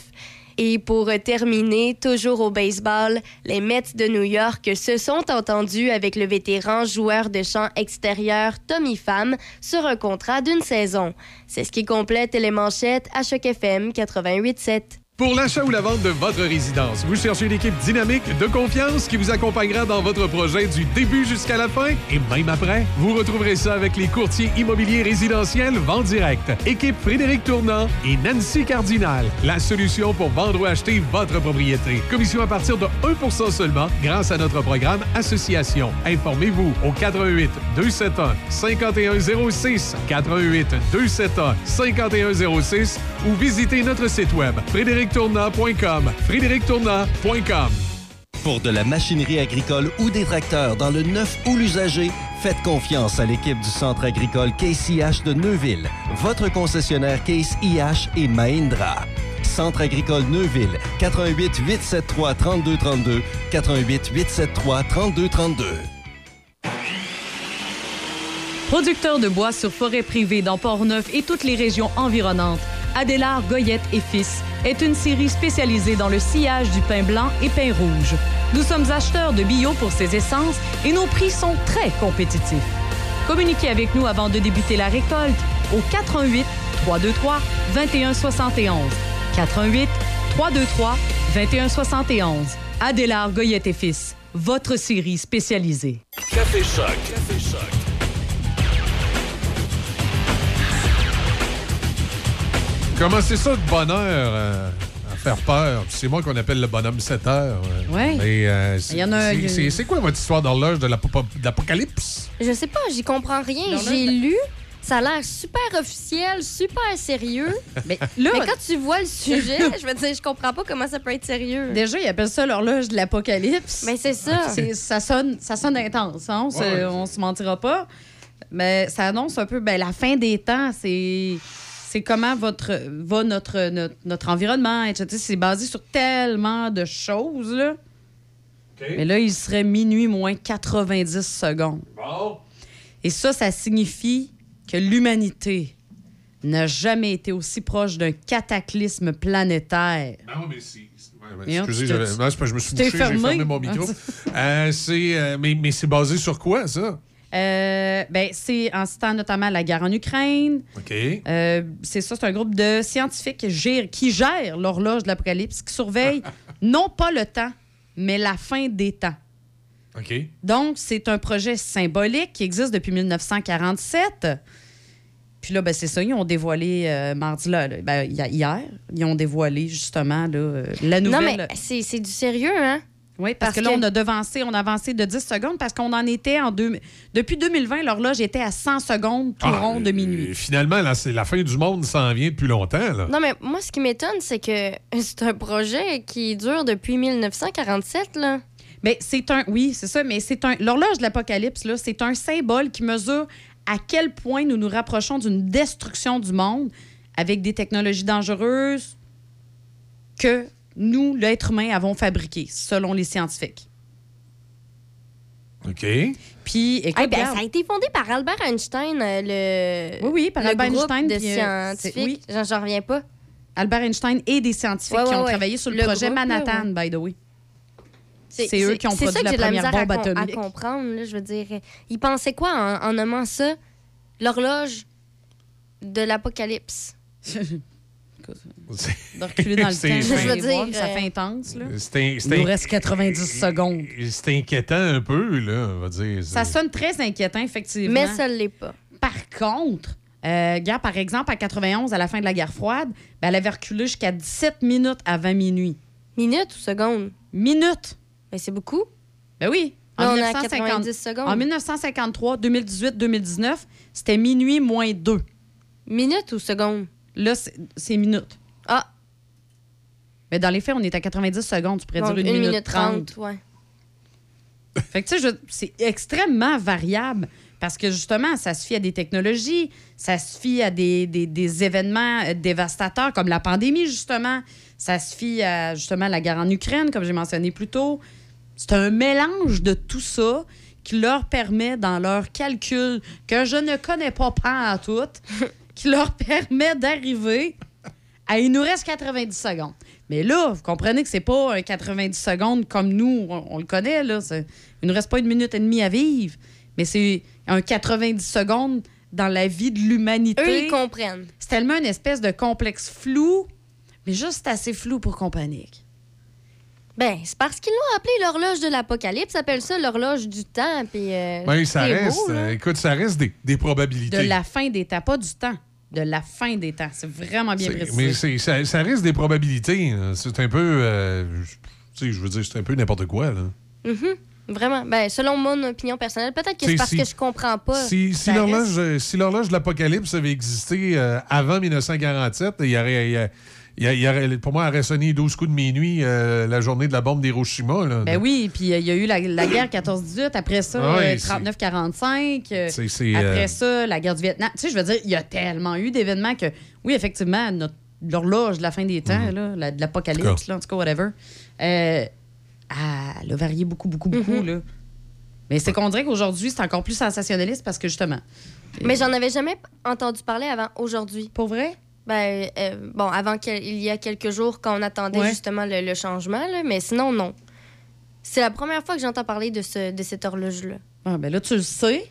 Et pour terminer, toujours au baseball, les Mets de New York se sont entendus avec le vétéran joueur de champ extérieur Tommy Pham sur un contrat d'une saison. C'est ce qui complète les manchettes à Choc FM 88.7. Pour l'achat ou la vente de votre résidence, vous cherchez une équipe dynamique, de confiance, qui vous accompagnera dans votre projet du début jusqu'à la fin et même après. Vous retrouverez ça avec les courtiers immobiliers résidentiels Vente Direct. Équipe Frédéric Tournant et Nancy Cardinal. La solution pour vendre ou acheter votre propriété. Commission à partir de 1% seulement grâce à notre programme Association. Informez-vous au 88 271 5106 88 271 5106 ou visitez notre site web frédéric frédérictournant.com. frédérictournant.com. Pour de la machinerie agricole ou des tracteurs dans le neuf ou l'usager, faites confiance à l'équipe du Centre agricole Case IH de Neuville, votre concessionnaire Case IH et Mahindra. Centre agricole Neuville, 88 873 3232, 88 873 3232. Producteur de bois sur forêt privée dans Port-Neuf et toutes les régions environnantes, Adélard Goyette et Fils est une série spécialisée dans le sillage du pain blanc et pain rouge. Nous sommes acheteurs de bio pour ces essences et nos prix sont très compétitifs. Communiquez avec nous avant de débuter la récolte au 88 323 2171. 88 323 2171. Adélard Goyette et Fils, votre série spécialisée. Café. Café. Comment c'est ça, le bonheur euh, à faire peur? C'est moi qu'on appelle le bonhomme 7 heures. Ouais. Mais euh, Il y en a- c'est- c'est c'est quoi votre histoire d'horloge de l'apo- de l'apocalypse? Je sais pas, j'y comprends rien. J'ai lu, ça a l'air super officiel, super sérieux. [laughs] Mais Mais quand tu vois le sujet, [laughs] je veux dire, je comprends pas comment ça peut être sérieux. Déjà, ils appellent ça l'horloge de l'apocalypse. Mais c'est ça. C'est- ça, sonne, ça sonne intense, hein? on, se, Ouais. on se mentira pas. Mais ça annonce un peu ben, la fin des temps. C'est c'est comment votre, va notre, notre, notre environnement, etc. C'est basé sur tellement de choses. Là. Mais là, il serait minuit moins 90 secondes. Et ça, ça signifie que l'humanité n'a jamais été aussi proche d'un cataclysme planétaire. Non, mais ouais, on- excusez, non, je me suis bouché, j'ai fermé. mon micro. [laughs] Euh, c'est, euh, mais mais c'est basé sur quoi, ça? Euh, ben, c'est en citant notamment la guerre en Ukraine. OK. Euh, c'est ça, c'est un groupe de scientifiques qui gère, qui gère l'horloge de l'Apocalypse, qui surveille [laughs] non pas le temps, mais la fin des temps. OK. Donc, c'est un projet symbolique qui existe depuis 1947. Puis là, ben, c'est ça, ils ont dévoilé euh, mardi, là, là, ben, hi- hier, ils ont dévoilé justement là, euh, la Non, nouvelle. mais c'est c'est du sérieux, hein? Oui, parce, Parce que là, on a devancé, on a avancé de 10 secondes parce qu'on en était en deux. Depuis 2020, l'horloge était à 100 secondes tout Ah, rond de minuit. Et finalement, là, c'est la fin du monde s'en vient depuis longtemps. Là. Non, mais moi, ce qui m'étonne, c'est que [laughs] c'est un projet qui dure depuis 1947, là. Mais c'est un. Oui, c'est ça, mais c'est un. L'horloge de l'Apocalypse, là, c'est un symbole qui mesure à quel point nous nous rapprochons d'une destruction du monde avec des technologies dangereuses que nous, l'être humain, avons fabriquées, selon les scientifiques. OK. Puis, écoute, Eh ben, ça a été fondé par Albert Einstein, euh, le. Oui, oui, par le Albert groupe Einstein. de euh, scientifiques. c'est- oui. J'en reviens pas. Albert Einstein et des scientifiques Ouais, qui ont ouais. travaillé sur le, Le projet groupe, Manhattan, ouais. by the way. C'est C'est eux qui ont c'est produit ça que la première à bombe com- atomique. À comprendre, là, je veux dire. Ils pensaient quoi en, en nommant ça l'horloge de l'apocalypse? [laughs] De reculer dans le [laughs] temps, je veux voir, dire, ça fait intense. Là. Il nous reste 90 secondes. C'est inquiétant un peu, là, on va dire. Ça sonne très inquiétant, effectivement. Mais ça l'est pas. Par contre, euh, gars, par exemple, à 91, à la fin de la guerre froide, ben, elle avait reculé jusqu'à 17 minutes avant minuit. Minutes ou secondes? Minutes. Mais c'est beaucoup. Ben oui. Là, à 1950 90 secondes. En 1953, 2018, 2019, c'était minuit moins 2. Minutes ou secondes? Là, c'est minutes. Ah. Mais dans les faits, on est à 90 secondes. Tu pourrais Donc, dire une, minute 30. 30, ouais. Fait que, tu sais, c'est extrêmement variable parce que, justement, ça se fie à des technologies, ça se fie à des, des- des événements euh, dévastateurs comme la pandémie, justement. Ça se fie à, justement, la guerre en Ukraine, comme j'ai mentionné plus tôt. C'est un mélange de tout ça qui leur permet, dans leur calcul, que je ne connais pas pas à tout, [laughs] qui leur [laughs] permet d'arriver à il nous reste 90 secondes. Mais là, vous comprenez que c'est pas un 90 secondes comme nous, on, on le connaît. Là. Il nous reste pas une minute et demie à vivre, mais c'est un 90 secondes dans la vie de l'humanité. Eux, ils comprennent. C'est tellement une espèce de complexe flou, mais juste assez flou pour qu'on panique. Ben, c'est parce qu'ils l'ont appelé l'horloge de l'apocalypse. Ils appellent ça l'horloge du temps. Puis, euh, Ben, ça reste, beau, euh, écoute, ça reste des, des probabilités. De la fin des temps, pas du temps. De la fin des temps. C'est vraiment bien précisé. Mais c'est- ça, ça reste des probabilités. C'est un peu. euh, je- tu sais, je veux dire, c'est un peu n'importe quoi. Là. Mhm. Vraiment. Ben, selon mon opinion personnelle, peut-être que C'est parce si- que je comprends pas. Si, si Ça l'horloge reste- euh, si l'horloge de l'Apocalypse avait existé euh, avant 1947, il y aurait, il y a- il y a- pour moi, elle aurait sonné 12 coups de minuit euh, la journée de la bombe d'Hiroshima. là. Ben oui, puis euh, il y a eu la, la guerre 14-18, après ça, Ah oui, euh, c'est- 39-45, euh, C'est- c'est, après euh, ça, la guerre du Vietnam. Tu sais, je veux dire, il y a tellement eu d'événements que, oui, effectivement, notre- l'horloge de la fin des temps, Mhm. là, la- de l'apocalypse, là, en tout cas, whatever, euh, ah, elle a varié beaucoup, beaucoup, beaucoup. Mhm. là. Mais c'est qu'on dirait qu'aujourd'hui, c'est encore plus sensationnaliste parce que, justement... Mais j'en avais jamais entendu parler avant aujourd'hui. Pour vrai? Ben, euh, bon, avant qu'il il y a quelques jours, quand on attendait Ouais. justement le, le changement, là, mais sinon, non. C'est la première fois que j'entends parler de, ce, de cette horloge-là. Ah, ben là, tu le sais.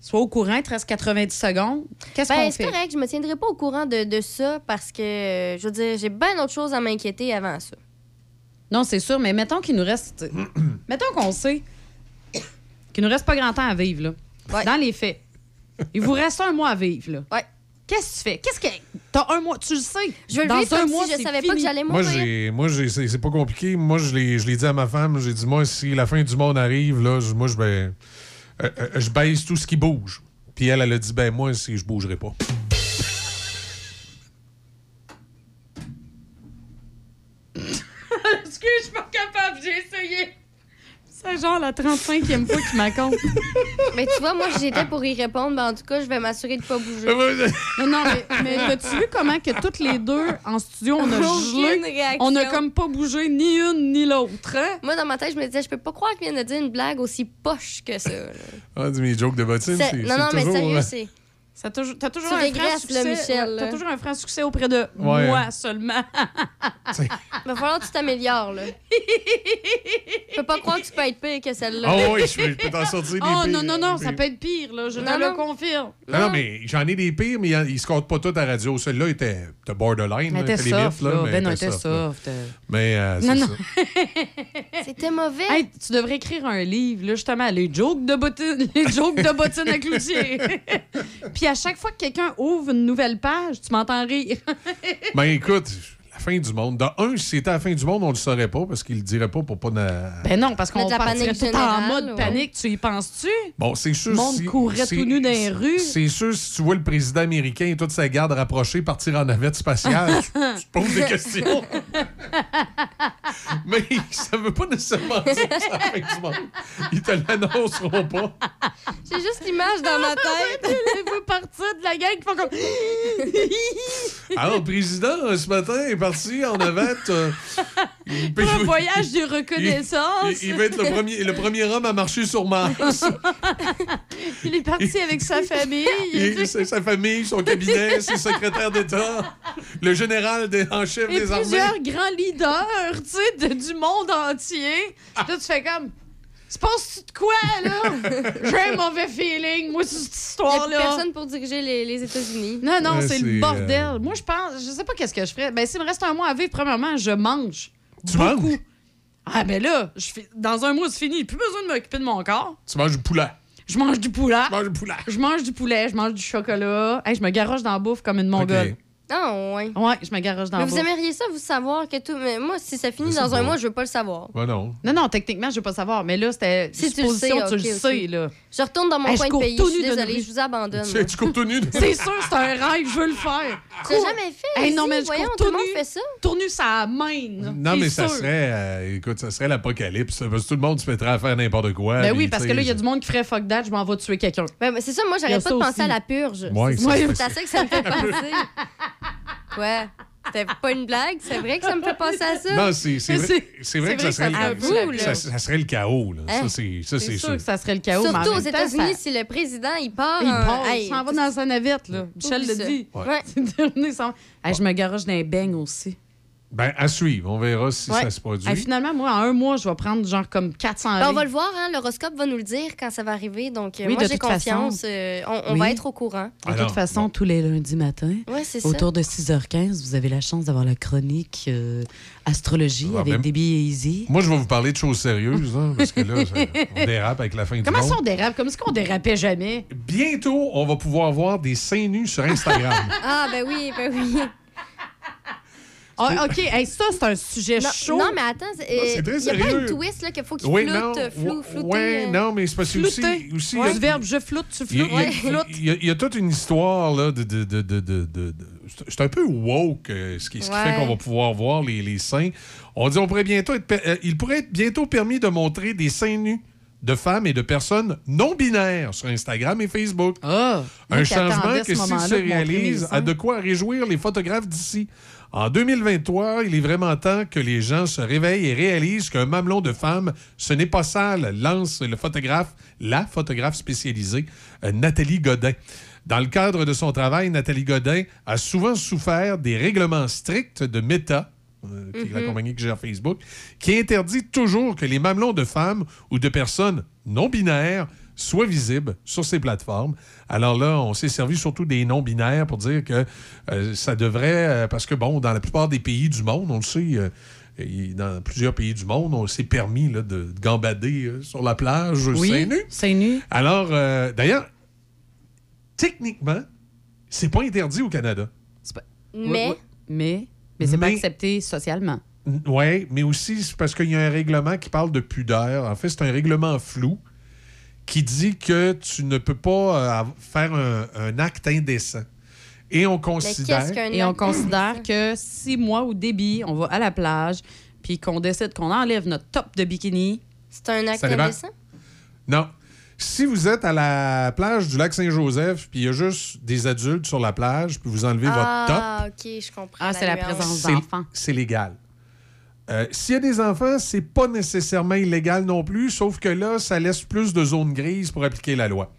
Sois au courant, il te reste 90 secondes. Qu'est-ce Ben, qu'on c'est fait? correct, je me tiendrai pas au courant de, de ça parce que, euh, je veux dire, j'ai bien d'autres choses à m'inquiéter avant ça. Non, c'est sûr, mais mettons qu'il nous reste. [clears throat] mettons qu'on sait qu'il nous reste pas grand temps à vivre, là. Dans les faits. Il vous reste un mois à vivre, là. Ouais. Qu'est-ce que tu fais? Qu'est-ce que. T'as un mois, tu le sais. Je veux le Dans vivre un comme mois, si je savais pas que j'allais Moi, mourir. j'ai, moi, j'ai, c'est, c'est pas compliqué. Moi, je l'ai, je l'ai dit à ma femme. J'ai dit, moi, si la fin du monde arrive, là, je- moi, je euh, euh, je baisse tout ce qui bouge. Puis elle, elle a dit, ben moi, si je bougerai pas. [laughs] Excuse, je suis pas capable, j'ai essayé. C'est genre la 35e fois qu'il m'accompe. [laughs] Mais tu vois, moi, j'étais pour y répondre, mais en tout cas, je vais m'assurer de pas bouger. Non, non, mais, mais as-tu vu comment que toutes les deux en studio, on a gelé? On a comme pas bougé ni une ni l'autre. hein? Moi, dans ma tête, je me disais, je peux pas croire qu'il vient de dire une blague aussi poche que ça. là. Ah, dis mes jokes de bottine, C'est- non, non, mais toujours, sérieux, euh, c'est. Ça toujours- T'as toujours Tu un franc succès. T'as toujours un franc succès auprès de Ouais. moi seulement. [laughs] Va falloir que tu t'améliores, là. Je peux pas croire que tu peux être pire que celle-là. Ah oui, je peux, je peux t'en sortir des Oh pires. non, non, non, ça peut être pire, là. Je te Non, le confirme. Non, mais j'en ai des pires, mais ils se comptent pas tous à la radio. Celui-là était de borderline. Là, t'es était soft, là. mais Ben non, était soft. Mais c'est ça. [laughs] C'était mauvais. Hey, tu devrais écrire un livre, là, justement, les jokes de bottine, les jokes de bottine [laughs] à cloutier. Puis à chaque fois que quelqu'un ouvre une nouvelle page, tu m'entends rire. Ben écoute, la fin du monde. De un, si c'était la fin du monde, on le saurait pas parce qu'il le dirait pas pour pas. na- Ben non, parce qu'on partirait tout en mode ouais. panique. Tu y penses-tu? Bon, c'est sûr. Le monde si- courrait c'est- tout nu dans les rues. C'est sûr, si tu vois le président américain et toute sa garde rapprochée partir en navette spatiale, [laughs] tu, tu poses des questions. [laughs] Mais ça veut pas nécessairement dire que c'est la fin du monde. Ils te l'annonceront pas. J'ai juste l'image dans ma tête. [laughs] Il veut partir de la gang qui font comme. Alors, le président, ce matin, parti en navette. [laughs] il, Pour un voyage de reconnaissance. il- il va être le premier, le premier homme à marcher sur Mars. [laughs] Il est parti avec sa famille. Sa famille, son cabinet, [laughs] ses secrétaires d'État, le général des, en chef Et des armées. plusieurs grands leaders, tu sais, de- du monde entier. Là, tu fais comme. Se passe-tu de quoi, là? [laughs] J'ai un mauvais feeling, moi, sur cette Il y a histoire-là. personne pour diriger les, les États-Unis. Non, non, c'est le bordel. euh, Moi, je pense, je sais pas qu'est-ce que je ferais. Ben, s'il me reste un mois à vivre, premièrement, je mange. Tu manges? Ah, ben là, je fais- dans un mois, c'est fini. Plus besoin de m'occuper de mon corps. Tu manges du poulet. Je mange du poulet. Tu manges du poulet. Je mange du poulet, je mange du chocolat. Hey, je me garoche dans la bouffe comme une mongole. Ah, ouais. Ouais, je me garoche dans Mais la vous bouffe. aimeriez ça, vous savoir que tout. Mais moi, si ça finit dans un mois, je veux pas le savoir. Ben non. Non, non, techniquement, je veux pas savoir. Mais là, c'était Si tu le sais, tu le ok. sais, là. Je retourne dans mon Hey, je coin de cours pays. tout Je suis nu une désolée, je vous abandonne. Tu, tu cours tout nu. C'est sûr, c'est un rêve, je veux le faire. Tu l'as jamais fait? Hey, non, mais je voyons, cours tout tout le monde nu. fait ça. Tournu sa main. Non, mais ça serait, euh, écoute, ça serait l'apocalypse. Parce que tout le monde se mettrait à faire n'importe quoi. Ben oui, parce que là, il y a du monde qui ferait fuck that, je m'en vais tuer quelqu'un. Ben, mais c'est ça, moi, Il y a j'arrête pas ça de penser aussi. à la purge. Ouais, c'est ça, c'est c'est- à ça que ça me fait [laughs] penser. Ouais. C'était pas une blague, c'est vrai que ça me fait penser à ça? Non, c'est vrai, c'est- que ça serait, que ça le- serait vous, là. ça, ça serait le chaos. Là. Hein? Ça, c'est ça, C'est sûr sûr. que ça serait le chaos. Surtout aux États-Unis, ça- si le président, il part. Il part, Hey, il s'en va dans sa navette, là. Michel le dit. Ouais. [laughs] Hey, je me garoche dans les beignes aussi. Ben, à suivre. On verra si Ouais. ça se produit. Finalement, moi, en un mois, je vais prendre genre comme 400 Ben, on va le voir, hein, l'horoscope va nous le dire quand ça va arriver. Donc, euh, Oui, moi, de j'ai toute confiance. façon. euh, on on Oui. va être au courant. De Alors, toute façon, tous les lundis matins, Ouais, ça. autour de 6h15, vous avez la chance d'avoir la chronique euh, astrologie Ah, avec même- Debbie et Easy. Moi, je vais vous parler de choses sérieuses, hein, parce que là, ça- on dérape avec la fin Comment du ça, monde. on dérape? Comme si on dérapait jamais? Bientôt, on va pouvoir voir des seins nus sur Instagram. [laughs] Ah, ben oui, ben oui. Ah, OK, hey, ça, c'est un sujet Non, chaud. non, mais attends, c'est très il n'y a pas une twist là, qu'il faut qu'il oui, floute, non. euh, flou, flouter. ouais, euh. non, mais c'est parce que aussi. Flouter. aussi Ouais, il y a- Du verbe je floute, tu floutes. il y a- Ouais, floute. il y a- il y a toute une histoire là, de, de, de, de, de- de- c'est- c'est un peu woke euh, ce qui, ce qui Ouais. fait qu'on va pouvoir voir les, les seins. On dit on pourrait bientôt être, per- euh, il pourrait être bientôt permis de montrer des seins nus de femmes et de personnes non binaires sur Instagram et Facebook. moi un qui changement que s'il se réalise a de quoi réjouir les photographes d'ici. En 2023, il est vraiment temps que les gens se réveillent et réalisent qu'un mamelon de femme, ce n'est pas sale, lance le photographe, la photographe spécialisée, euh, Nathalie Godin. Dans le cadre de son travail, Nathalie Godin a souvent souffert des règlements stricts de Meta, euh, qui est la Mhm. compagnie qui gère Facebook, qui interdit toujours que les mamelons de femmes ou de personnes non binaires soient visibles sur ces plateformes. Alors là, on s'est servi surtout des non-binaires pour dire que euh, ça devrait, euh, parce que bon, dans la plupart des pays du monde, on le sait, euh, et dans plusieurs pays du monde, on s'est permis là, de, de gambader euh, sur la plage Oui, seins nus. seins nus. Alors, euh, d'ailleurs, techniquement, c'est pas interdit au Canada. Mais, Oui, oui. Mais, mais c'est pas Mais- accepté socialement. Oui, mais aussi parce qu'il y a un règlement qui parle de pudeur. En fait, c'est un règlement flou qui dit que tu ne peux pas euh, faire un, un acte indécent. Et on considère... Et on considère que si moi ou Déby, on va à la plage, puis qu'on décide qu'on enlève notre top de bikini. C'est un acte indécent? Non. Si vous êtes à la plage du lac Saint-Joseph, puis il y a juste des adultes sur la plage, puis vous enlevez votre top, Ah, OK, je comprends. Ah, c'est la présence d'enfants. c'est légal. Euh, S'il y a des enfants, c'est pas nécessairement illégal non plus, sauf que là, ça laisse plus de zones grises pour appliquer la loi.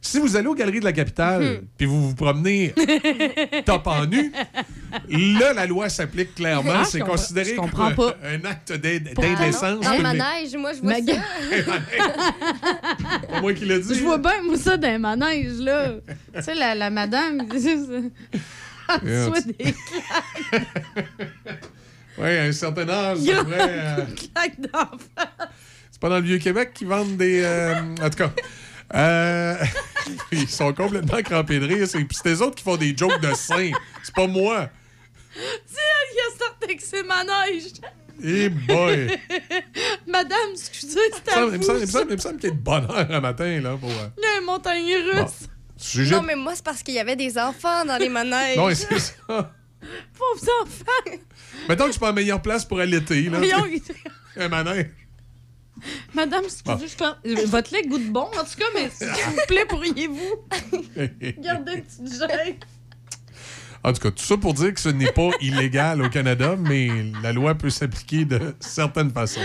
Si vous allez aux Galeries de la Capitale, Mhm. puis vous vous promenez [laughs] top en nu, là, la loi s'applique clairement. Ah, c'est considéré je comme un acte d'indécence. Dans manège, moi, je vois ça. [laughs] Pas moi qui l'ai dit. Je vois bien, moi, ça, dans les manèges, là. tu sais, la, la madame, [laughs] elle Yeah. soit des Oui, à un certain âge, c'est vrai. euh. [laughs] C'est pas dans le Vieux-Québec qu'ils vendent des. euh, en tout cas. euh, [laughs] ils sont complètement crampés de rire. C'est puis c'est eux autres qui font des jokes de seins. C'est pas moi. C'est elle qui a sorti avec ses manèges. Eh boy! [laughs] Madame, excusez, c'est à il me semble- il me vous. semble il me semble qu'il y a de bonheur un matin, là, pour. Il y a une montagne russe. sujet- Non, mais moi, c'est parce qu'il y avait des enfants dans les manèges. Non, c'est ça. Pauvres enfants. Mettons que je suis pas en meilleure place pour allaiter, là. [laughs] Un manège. Madame, excusez, je pense... euh, Votre lait goûte bon, en tout cas, mais s'il vous plaît, pourriez-vous? [laughs] Garder une petite gêne? En tout cas, tout ça pour dire que ce n'est pas [laughs] illégal au Canada, mais la loi peut s'appliquer de certaines façons.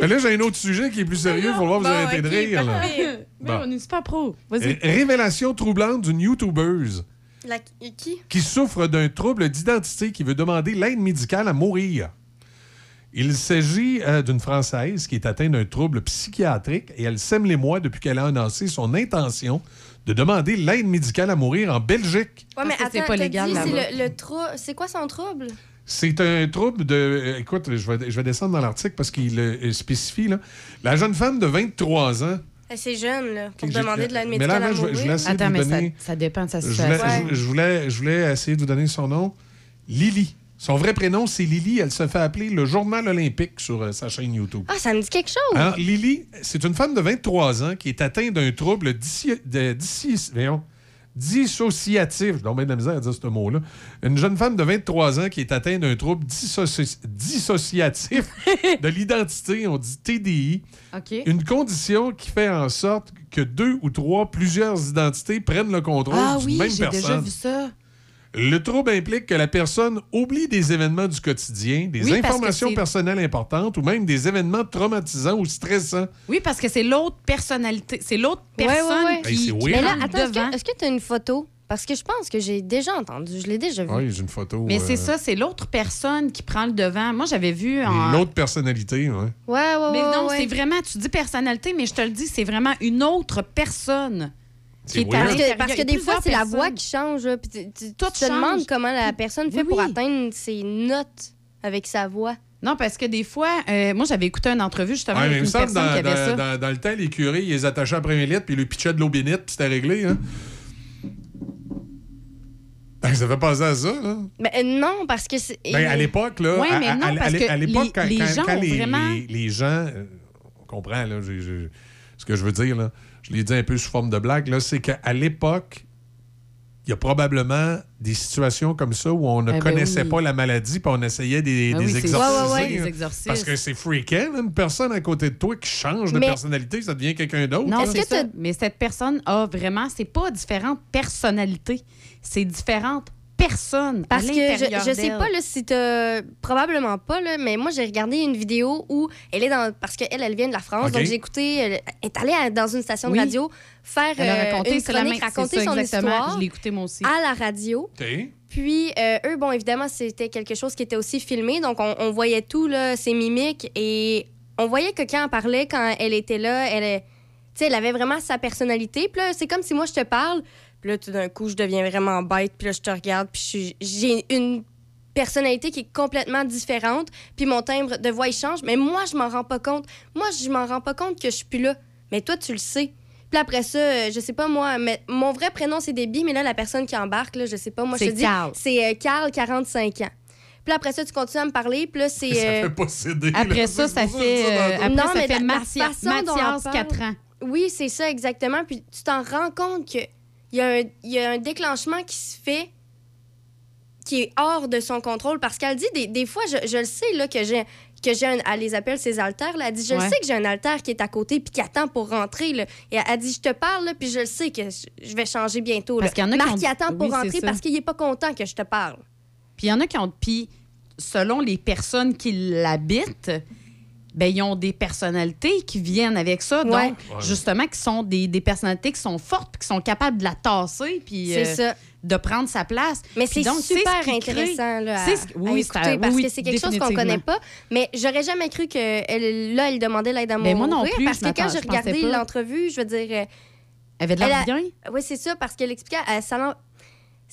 Mais là, j'ai un autre sujet qui est plus sérieux. Il faut voir vous Bon, arrêter de ok, rire. là. Mais Bon. on est super pro. Révélation troublante d'une YouTubeuse La... Qui? qui souffre d'un trouble d'identité qui veut demander l'aide médicale à mourir. Il s'agit euh, d'une Française qui est atteinte d'un trouble psychiatrique et elle sème les mois depuis qu'elle a annoncé son intention de demander l'aide médicale à mourir en Belgique. Ouais, mais ça, c'est pas légal dit, c'est le, le trou... C'est quoi son trouble? C'est un trouble de. euh, Écoute, je vais, je vais descendre dans l'article parce qu'il euh, spécifie. Là. La jeune femme de 23 ans. C'est jeune, là, pour demander de l'aide mais médicale là, à je vais essayer de vous mais ça, donner- ça dépend de sa Je voulais, situation. je- voulais, je voulais essayer de vous donner son nom. Lily. Son vrai prénom, c'est Lily. Elle se fait appeler le Journal olympique sur euh, sa chaîne YouTube. Ah, ça me dit quelque chose. Alors, Lily, c'est une femme de 23 ans qui est atteinte d'un trouble dissi- voyons, dissociatif. Je bien de la misère à dire ce mot-là. Une jeune femme de 23 ans qui est atteinte d'un trouble dissoci- dissociatif [laughs] de l'identité, on dit TDI. Une condition qui fait en sorte que deux ou trois, plusieurs identités prennent le contrôle Ah d'une oui, même j'ai déjà personne. vu ça. Le trouble implique que la personne oublie des événements du quotidien, des Oui, informations personnelles importantes ou même des événements traumatisants ou stressants. Oui, parce que c'est l'autre personnalité. C'est l'autre Ouais, ouais, personne ouais. Hey, qui, c'est qui weird. Mais là, attends, est-ce devant. que- est-ce que tu as une photo? Parce que je pense que j'ai déjà entendu. Je l'ai déjà vu. Oui, j'ai une photo. Mais euh, c'est ça, c'est l'autre personne qui prend le devant. Moi, j'avais vu en... L'autre personnalité, ouais. Ouais, ouais, Mais ouais, non, ouais. c'est vraiment, tu dis personnalité, mais je te le dis, c'est vraiment une autre personne qui. Parce que, parce des fois, c'est la voix qui change. puis tu, tu- Tout tu te change. demandes comment la personne fait Oui, pour oui. atteindre ses notes avec sa voix. Non, parce que des fois, euh, moi, j'avais écouté une entrevue justement Ouais, mais avec il me une semble, personne dans, qui avait dans- ça. dans- dans le temps, les curés, ils les attachaient après un litre, puis ils lui pitchaient de l'eau bénite, puis c'était réglé. Hein? Ben, ça fait penser à ça, là. Mais euh, non, parce que c'est. Ben, à l'époque, là, mais à- non, à- parce à- que à l'époque, les- quand, les quand- gens quand les, vraiment- les- les gens, euh, on comprend, là, ce que je veux dire, là, je l'ai dit un peu sous forme de blague, là, c'est qu'à l'époque, il y a probablement des situations comme ça où on ne Eh ben connaissait oui. pas la maladie puis on essayait des, Ah des oui, des exorcismes. Parce que c'est là, une personne à côté de toi qui change de personnalité, ça devient quelqu'un d'autre. Non, là. c'est ça. Mais cette personne a vraiment, c'est pas différentes personnalités, c'est différentes personnes. Parce à que je, je sais pas là, si t'as. Probablement pas, là, mais moi, j'ai regardé une vidéo où elle est dans. Parce qu'elle, elle vient de la France. Donc, j'ai écouté. Elle est allée à- dans une station Oui. de radio faire Elle a euh, raconté, une la chronique, raconter ça, son exactement. histoire Je l'ai écouté moi aussi. à la radio. Puis, euh, eux, bon, évidemment, c'était quelque chose qui était aussi filmé. Donc, on, on voyait tout, là, ses mimiques. Et on voyait que quand elle parlait, quand elle était là, elle, est- tu sais, elle avait vraiment sa personnalité. Puis là, c'est comme si moi, je te parle. Puis là, tout d'un coup, je deviens vraiment bête. Puis là, je te regarde. Puis j'ai une personnalité qui est complètement différente. Puis mon timbre de voix, il change. Mais moi, je m'en rends pas compte. Moi, je m'en rends pas compte que je suis plus là. Mais toi, tu le sais. Puis après ça, euh, je sais pas moi, mais mon vrai prénom c'est Déby, mais là la personne qui embarque là, je sais pas moi, je C'est te dis Carl. c'est euh, Carl 45 ans. Puis après ça tu continues à me parler, puis là c'est [laughs] Ça euh, fait pas céder. Après là. ça, ça fait, euh, ça mais fait la- la Mathia- façon dont on Mathias, parle- 4 ans. Oui, c'est ça exactement, puis tu t'en rends compte que il y, a un- il y a un déclenchement qui se fait qui est hors de son contrôle parce qu'elle dit des, des fois je, je le sais là que j'ai que j'ai un, elle les appelle ses altères là, elle dit je le sais que j'ai un altère qui est à côté puis qui attend pour rentrer là. et elle, elle dit je te parle là, puis je le sais que je, vais changer bientôt. Parce qu'il y en a qui Marc ont- il attend pour oui, rentrer parce qu'il est pas content que je te parle. Puis il y en a qui ont. Puis selon les personnes qui l'habitent, ben, ils ont des personnalités qui viennent avec ça. Ouais. Donc, Ouais. justement, qui sont des, des personnalités qui sont fortes puis qui sont capables de la tasser puis C'est euh, ça. de prendre sa place. Mais Puis c'est donc, super ce intéressant là, à, c'est ce à oui, c'est écouter à- parce oui, que c'est quelque chose qu'on définitivement. connaît pas. Mais j'aurais jamais cru que elle, là, elle demandait l'aide à Ben, mourir. moi non plus, parce que quand j'ai regardé l'entrevue, je veux dire. euh, Elle avait de l'air elle a- bien. Oui, c'est ça, parce qu'elle expliquait. à Salon...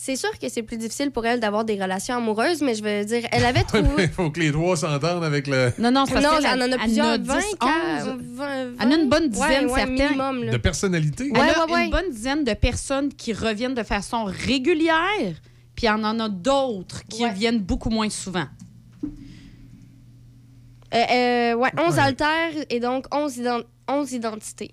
C'est sûr que c'est plus difficile pour elle d'avoir des relations amoureuses, mais je veux dire, elle avait [laughs] trouvé. Il faut que les trois s'entendent avec le. Non, non, c'est parce Non, qu'elle elle en a elle plusieurs, 10, 20, 11. 15, 20, Elle a une bonne Ouais, dizaine, ouais, certains. minimum. De personnalité. Elle Ouais, a ouais, ouais. une bonne dizaine de personnes qui reviennent de façon régulière, puis il y en a d'autres qui viennent beaucoup moins souvent. Euh, euh, ouais, 11 Ouais. altères et donc 11, ident- 11 identités.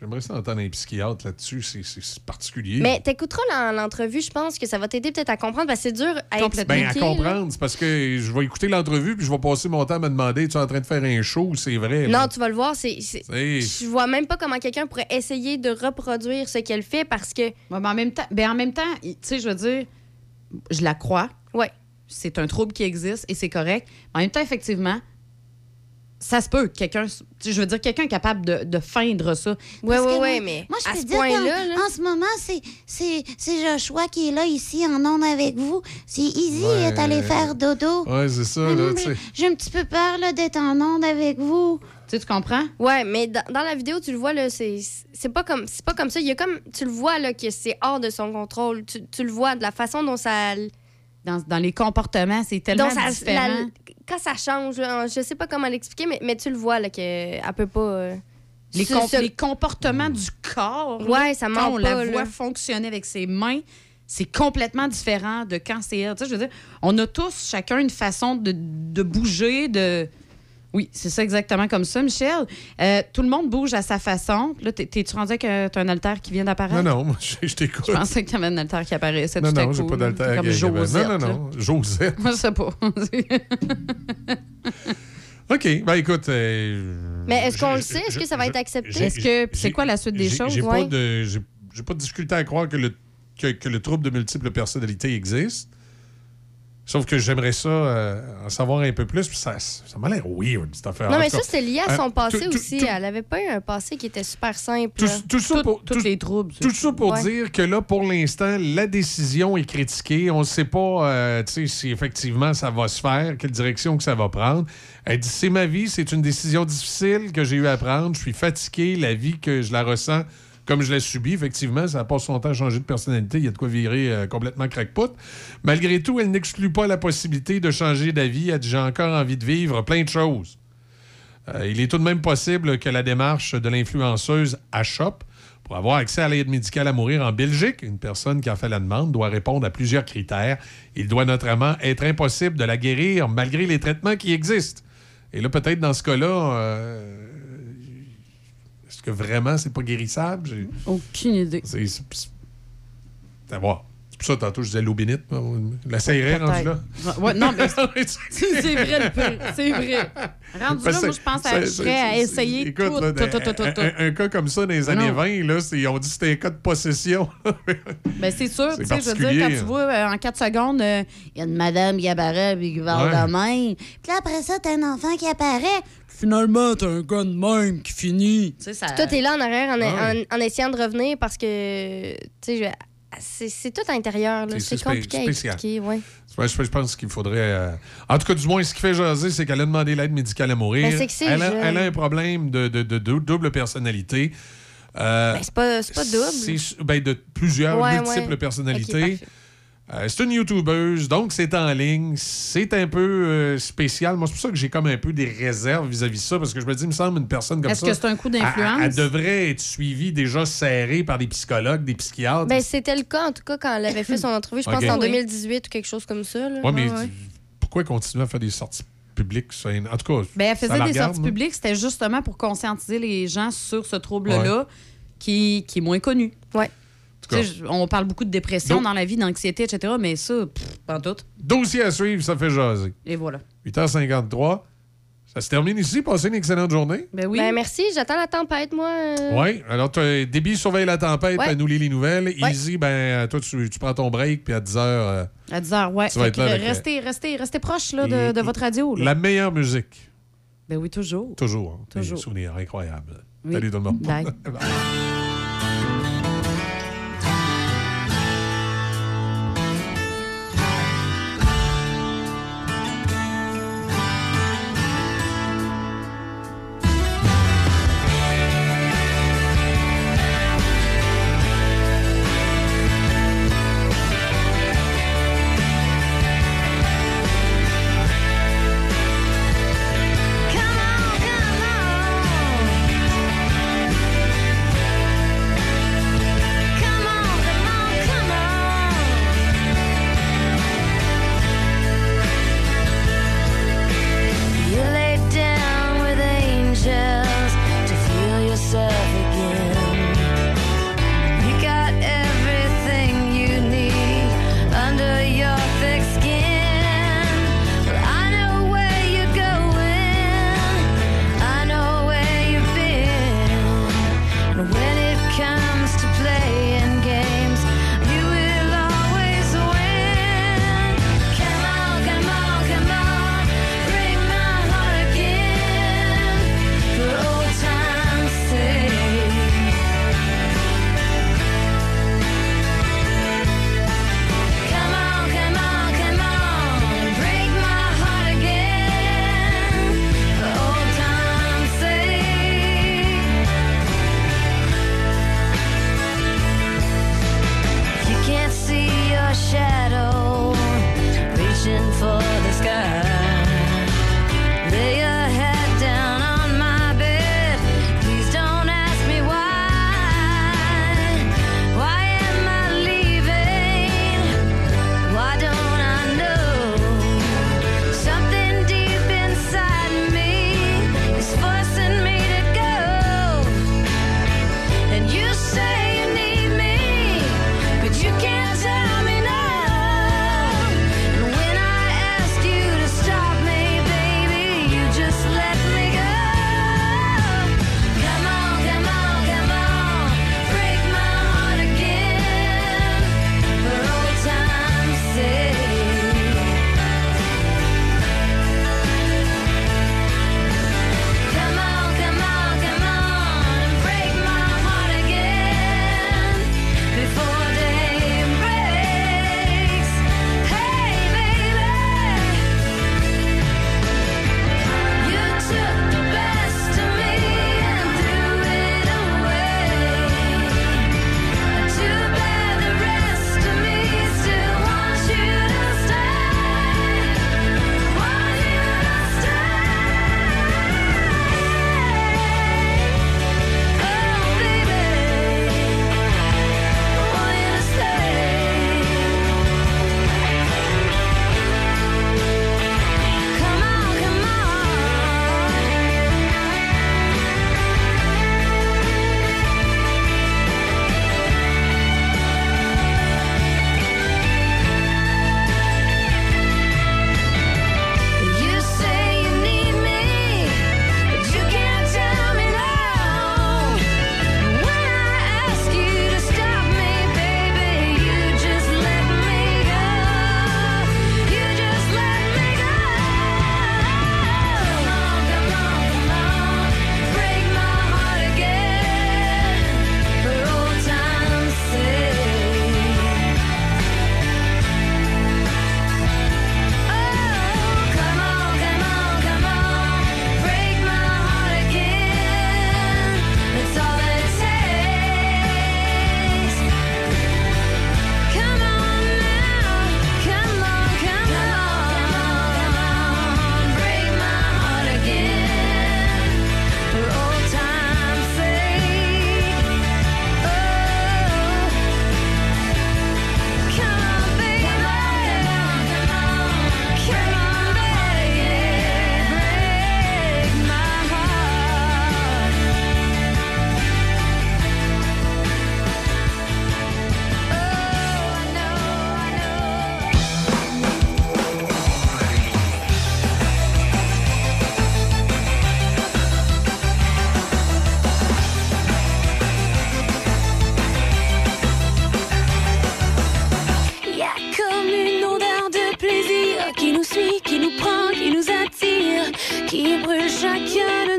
J'aimerais ça entendre un psychiatre là-dessus, c'est- particulier. Mais t'écouteras l'en- l'entrevue, je pense que ça va t'aider peut-être à comprendre, parce que c'est dur à expliquer. Ben, à comprendre, c'est parce que je vais écouter l'entrevue puis je vais passer mon temps à me demander tu es en train de faire un show ou c'est vrai? Non, là? tu vas le voir, c'est. c'est- C'est- Je vois même pas comment quelqu'un pourrait essayer de reproduire ce qu'elle fait parce que. Ouais, mais en même temps, ben en même temps, tu sais, je veux dire, je la crois. Ouais. C'est un trouble qui existe et c'est correct. Mais en même temps, effectivement, ça se peut que quelqu'un, je veux dire, quelqu'un est capable de, de feindre ça. Que ouais, moi- mais Moi, je à peux ce dire point-là, là- en ce moment, c'est- c'est c'est Joshua qui est là, ici, en onde avec vous. C'est Easy Ouais. est allé faire dodo. Ouais, c'est ça, Mais là, tu sais. J'ai un petit peu peur là, d'être en onde avec vous. Tu sais, tu comprends? Ouais, mais dans, dans la vidéo, tu le vois, là, c'est c'est pas comme c'est pas comme ça. Il y a comme. Tu le vois, là, que c'est hors de son contrôle. Tu, tu le vois de la façon dont ça. Dans, dans les comportements, c'est tellement ça- différent. la- quand ça change, là, je sais pas comment l'expliquer, mais, mais tu le vois, là, qu'elle peut pas. euh, les, se- com- se- les comportements du corps. là, Ouais, ça quand on pas, la voit fonctionner avec ses mains, c'est complètement différent de quand c'est elle. Tu sais, je veux dire, on a tous chacun une façon de, de bouger, de. Oui, c'est ça exactement comme ça, Michel. Euh, tout le monde bouge à sa façon. Là, t'es- t'es-tu rendu que t'as un alter qui vient d'apparaître? Non, non, moi, je, je t'écoute. Je pensais que t'avais un alter qui apparaissait Non, tout à non, coup. j'ai pas d'alter. Comme Josette. Non, non, non. Josette. [laughs] Je sais pas. [laughs] OK. Ben, écoute. euh, Mais est-ce qu'on le sait? Est-ce que ça va être accepté? Est-ce que c'est quoi la suite des choses? J'ai Ouais. pas, de- j'ai- j'ai pas de difficulté à croire que le, que, que le trouble de multiples personnalités existe. Sauf que j'aimerais ça euh, en savoir un peu plus. puis Ça, ça m'a l'air weird, cette affaire. Non, mais ça, c'était lié à euh, son passé tout- aussi. tout- Elle avait pas eu un passé qui était super simple. Tout, tout ça pour, Tous tout- les troubles. tout ça pour Ouais. dire que là, pour l'instant, la décision est critiquée. On ne sait pas euh, tu sais, si effectivement ça va se faire, quelle direction que ça va prendre. Elle dit c'est ma vie, c'est une décision difficile que j'ai eu à prendre. Je suis fatigué, la vie que je la ressens comme je l'ai subie. Effectivement, ça passe son temps à changer de personnalité. Il y a de quoi virer euh, complètement crackpot. Malgré tout, elle n'exclut pas la possibilité de changer d'avis. Elle dit j'ai encore envie de vivre plein de choses. Euh, il est tout de même possible que la démarche de l'influenceuse à pour avoir accès à l'aide médicale à mourir en Belgique, une personne qui a fait la demande doit répondre à plusieurs critères. Il doit notamment être impossible de la guérir malgré les traitements qui existent. Et là, peut-être dans ce cas-là, euh, est-ce que vraiment c'est pas guérissable? J'ai- Aucune idée. c'est- c'est- à voir. C'est pour ça, tantôt, je disais l'eau bénite. moi, La serrer rendu là. Ouais, non, mais [laughs] c'est vrai le pire. C'est vrai. Rendu là, moi, je pense à, je à essayer écoute, tout, là, tout, tout, tout, tout, un, cas comme ça dans les années non. 20, là, c'est- on dit que c'était un cas de possession. [laughs] Ben, c'est sûr, C'est tu sais, je veux dire, quand tu vois euh, en 4 secondes, euh, il y a une madame qui apparaît puis qui parle Ouais. de même. Puis là, après ça, t'as un enfant qui apparaît. Finalement, t'as un gars de même qui finit. Tu sais, ça. Puis toi, t'es là en arrière en, Ah ouais. en- en essayant de revenir parce que, tu sais, je- c'est tout à l'intérieur. là. C'est- compliqué à spécial. expliquer, ouais. Ouais, je, je pense qu'il faudrait. euh, En tout cas, du moins, ce qui fait jaser, c'est qu'elle a demandé l'aide médicale à mourir. Ben, elle, a, jeune. elle a un problème de, de- de- de double personnalité. Euh, Ben, c'est pas, c'est pas double. c'est- ben, de plusieurs Ouais, multiples ouais. personnalités. Euh, c'est une YouTubeuse, donc c'est en ligne. C'est un peu euh, spécial. Moi, c'est pour ça que j'ai comme un peu des réserves vis-à-vis de ça, parce que je me dis, il me semble, une personne comme Est-ce ça. que c'est un coup d'influence? Elle, devrait être suivie déjà serrée par des psychologues, des psychiatres. Ben, c'était le cas, en tout cas, quand elle avait fait son entrevue, je pense en Oui. 2018 ou quelque chose comme ça. là. Ouais, mais Ouais, ouais. pourquoi continuer à faire des sorties publiques? sur un- En tout cas, Ben, elle faisait des regarde, sorties publiques, c'était justement pour conscientiser les gens sur ce trouble-là qui, qui est moins connu. Ouais. Cas. On parle beaucoup de dépression Donc- dans la vie, d'anxiété, etc., mais ça, pff, pas en tout. Dossier à suivre, ça fait jaser. Et voilà. 8h53. Ça se termine ici. Passez une excellente journée. Ben oui. Ben, merci, j'attends la tempête, moi. euh. Oui. Alors, Déby surveille la tempête, Ouais. nous lit les nouvelles. Ouais. Easy, ben, toi, tu, tu prends ton break, puis à 10h, À 10 heures, ouais. Tu vas être là avec, restez, restez, restez proche là, de, de votre radio. là. la meilleure musique. Ben oui, toujours. Toujours. hein. Toujours. Des souvenirs incroyables. Oui. Salut tout le monde. Bye. [laughs] Bye.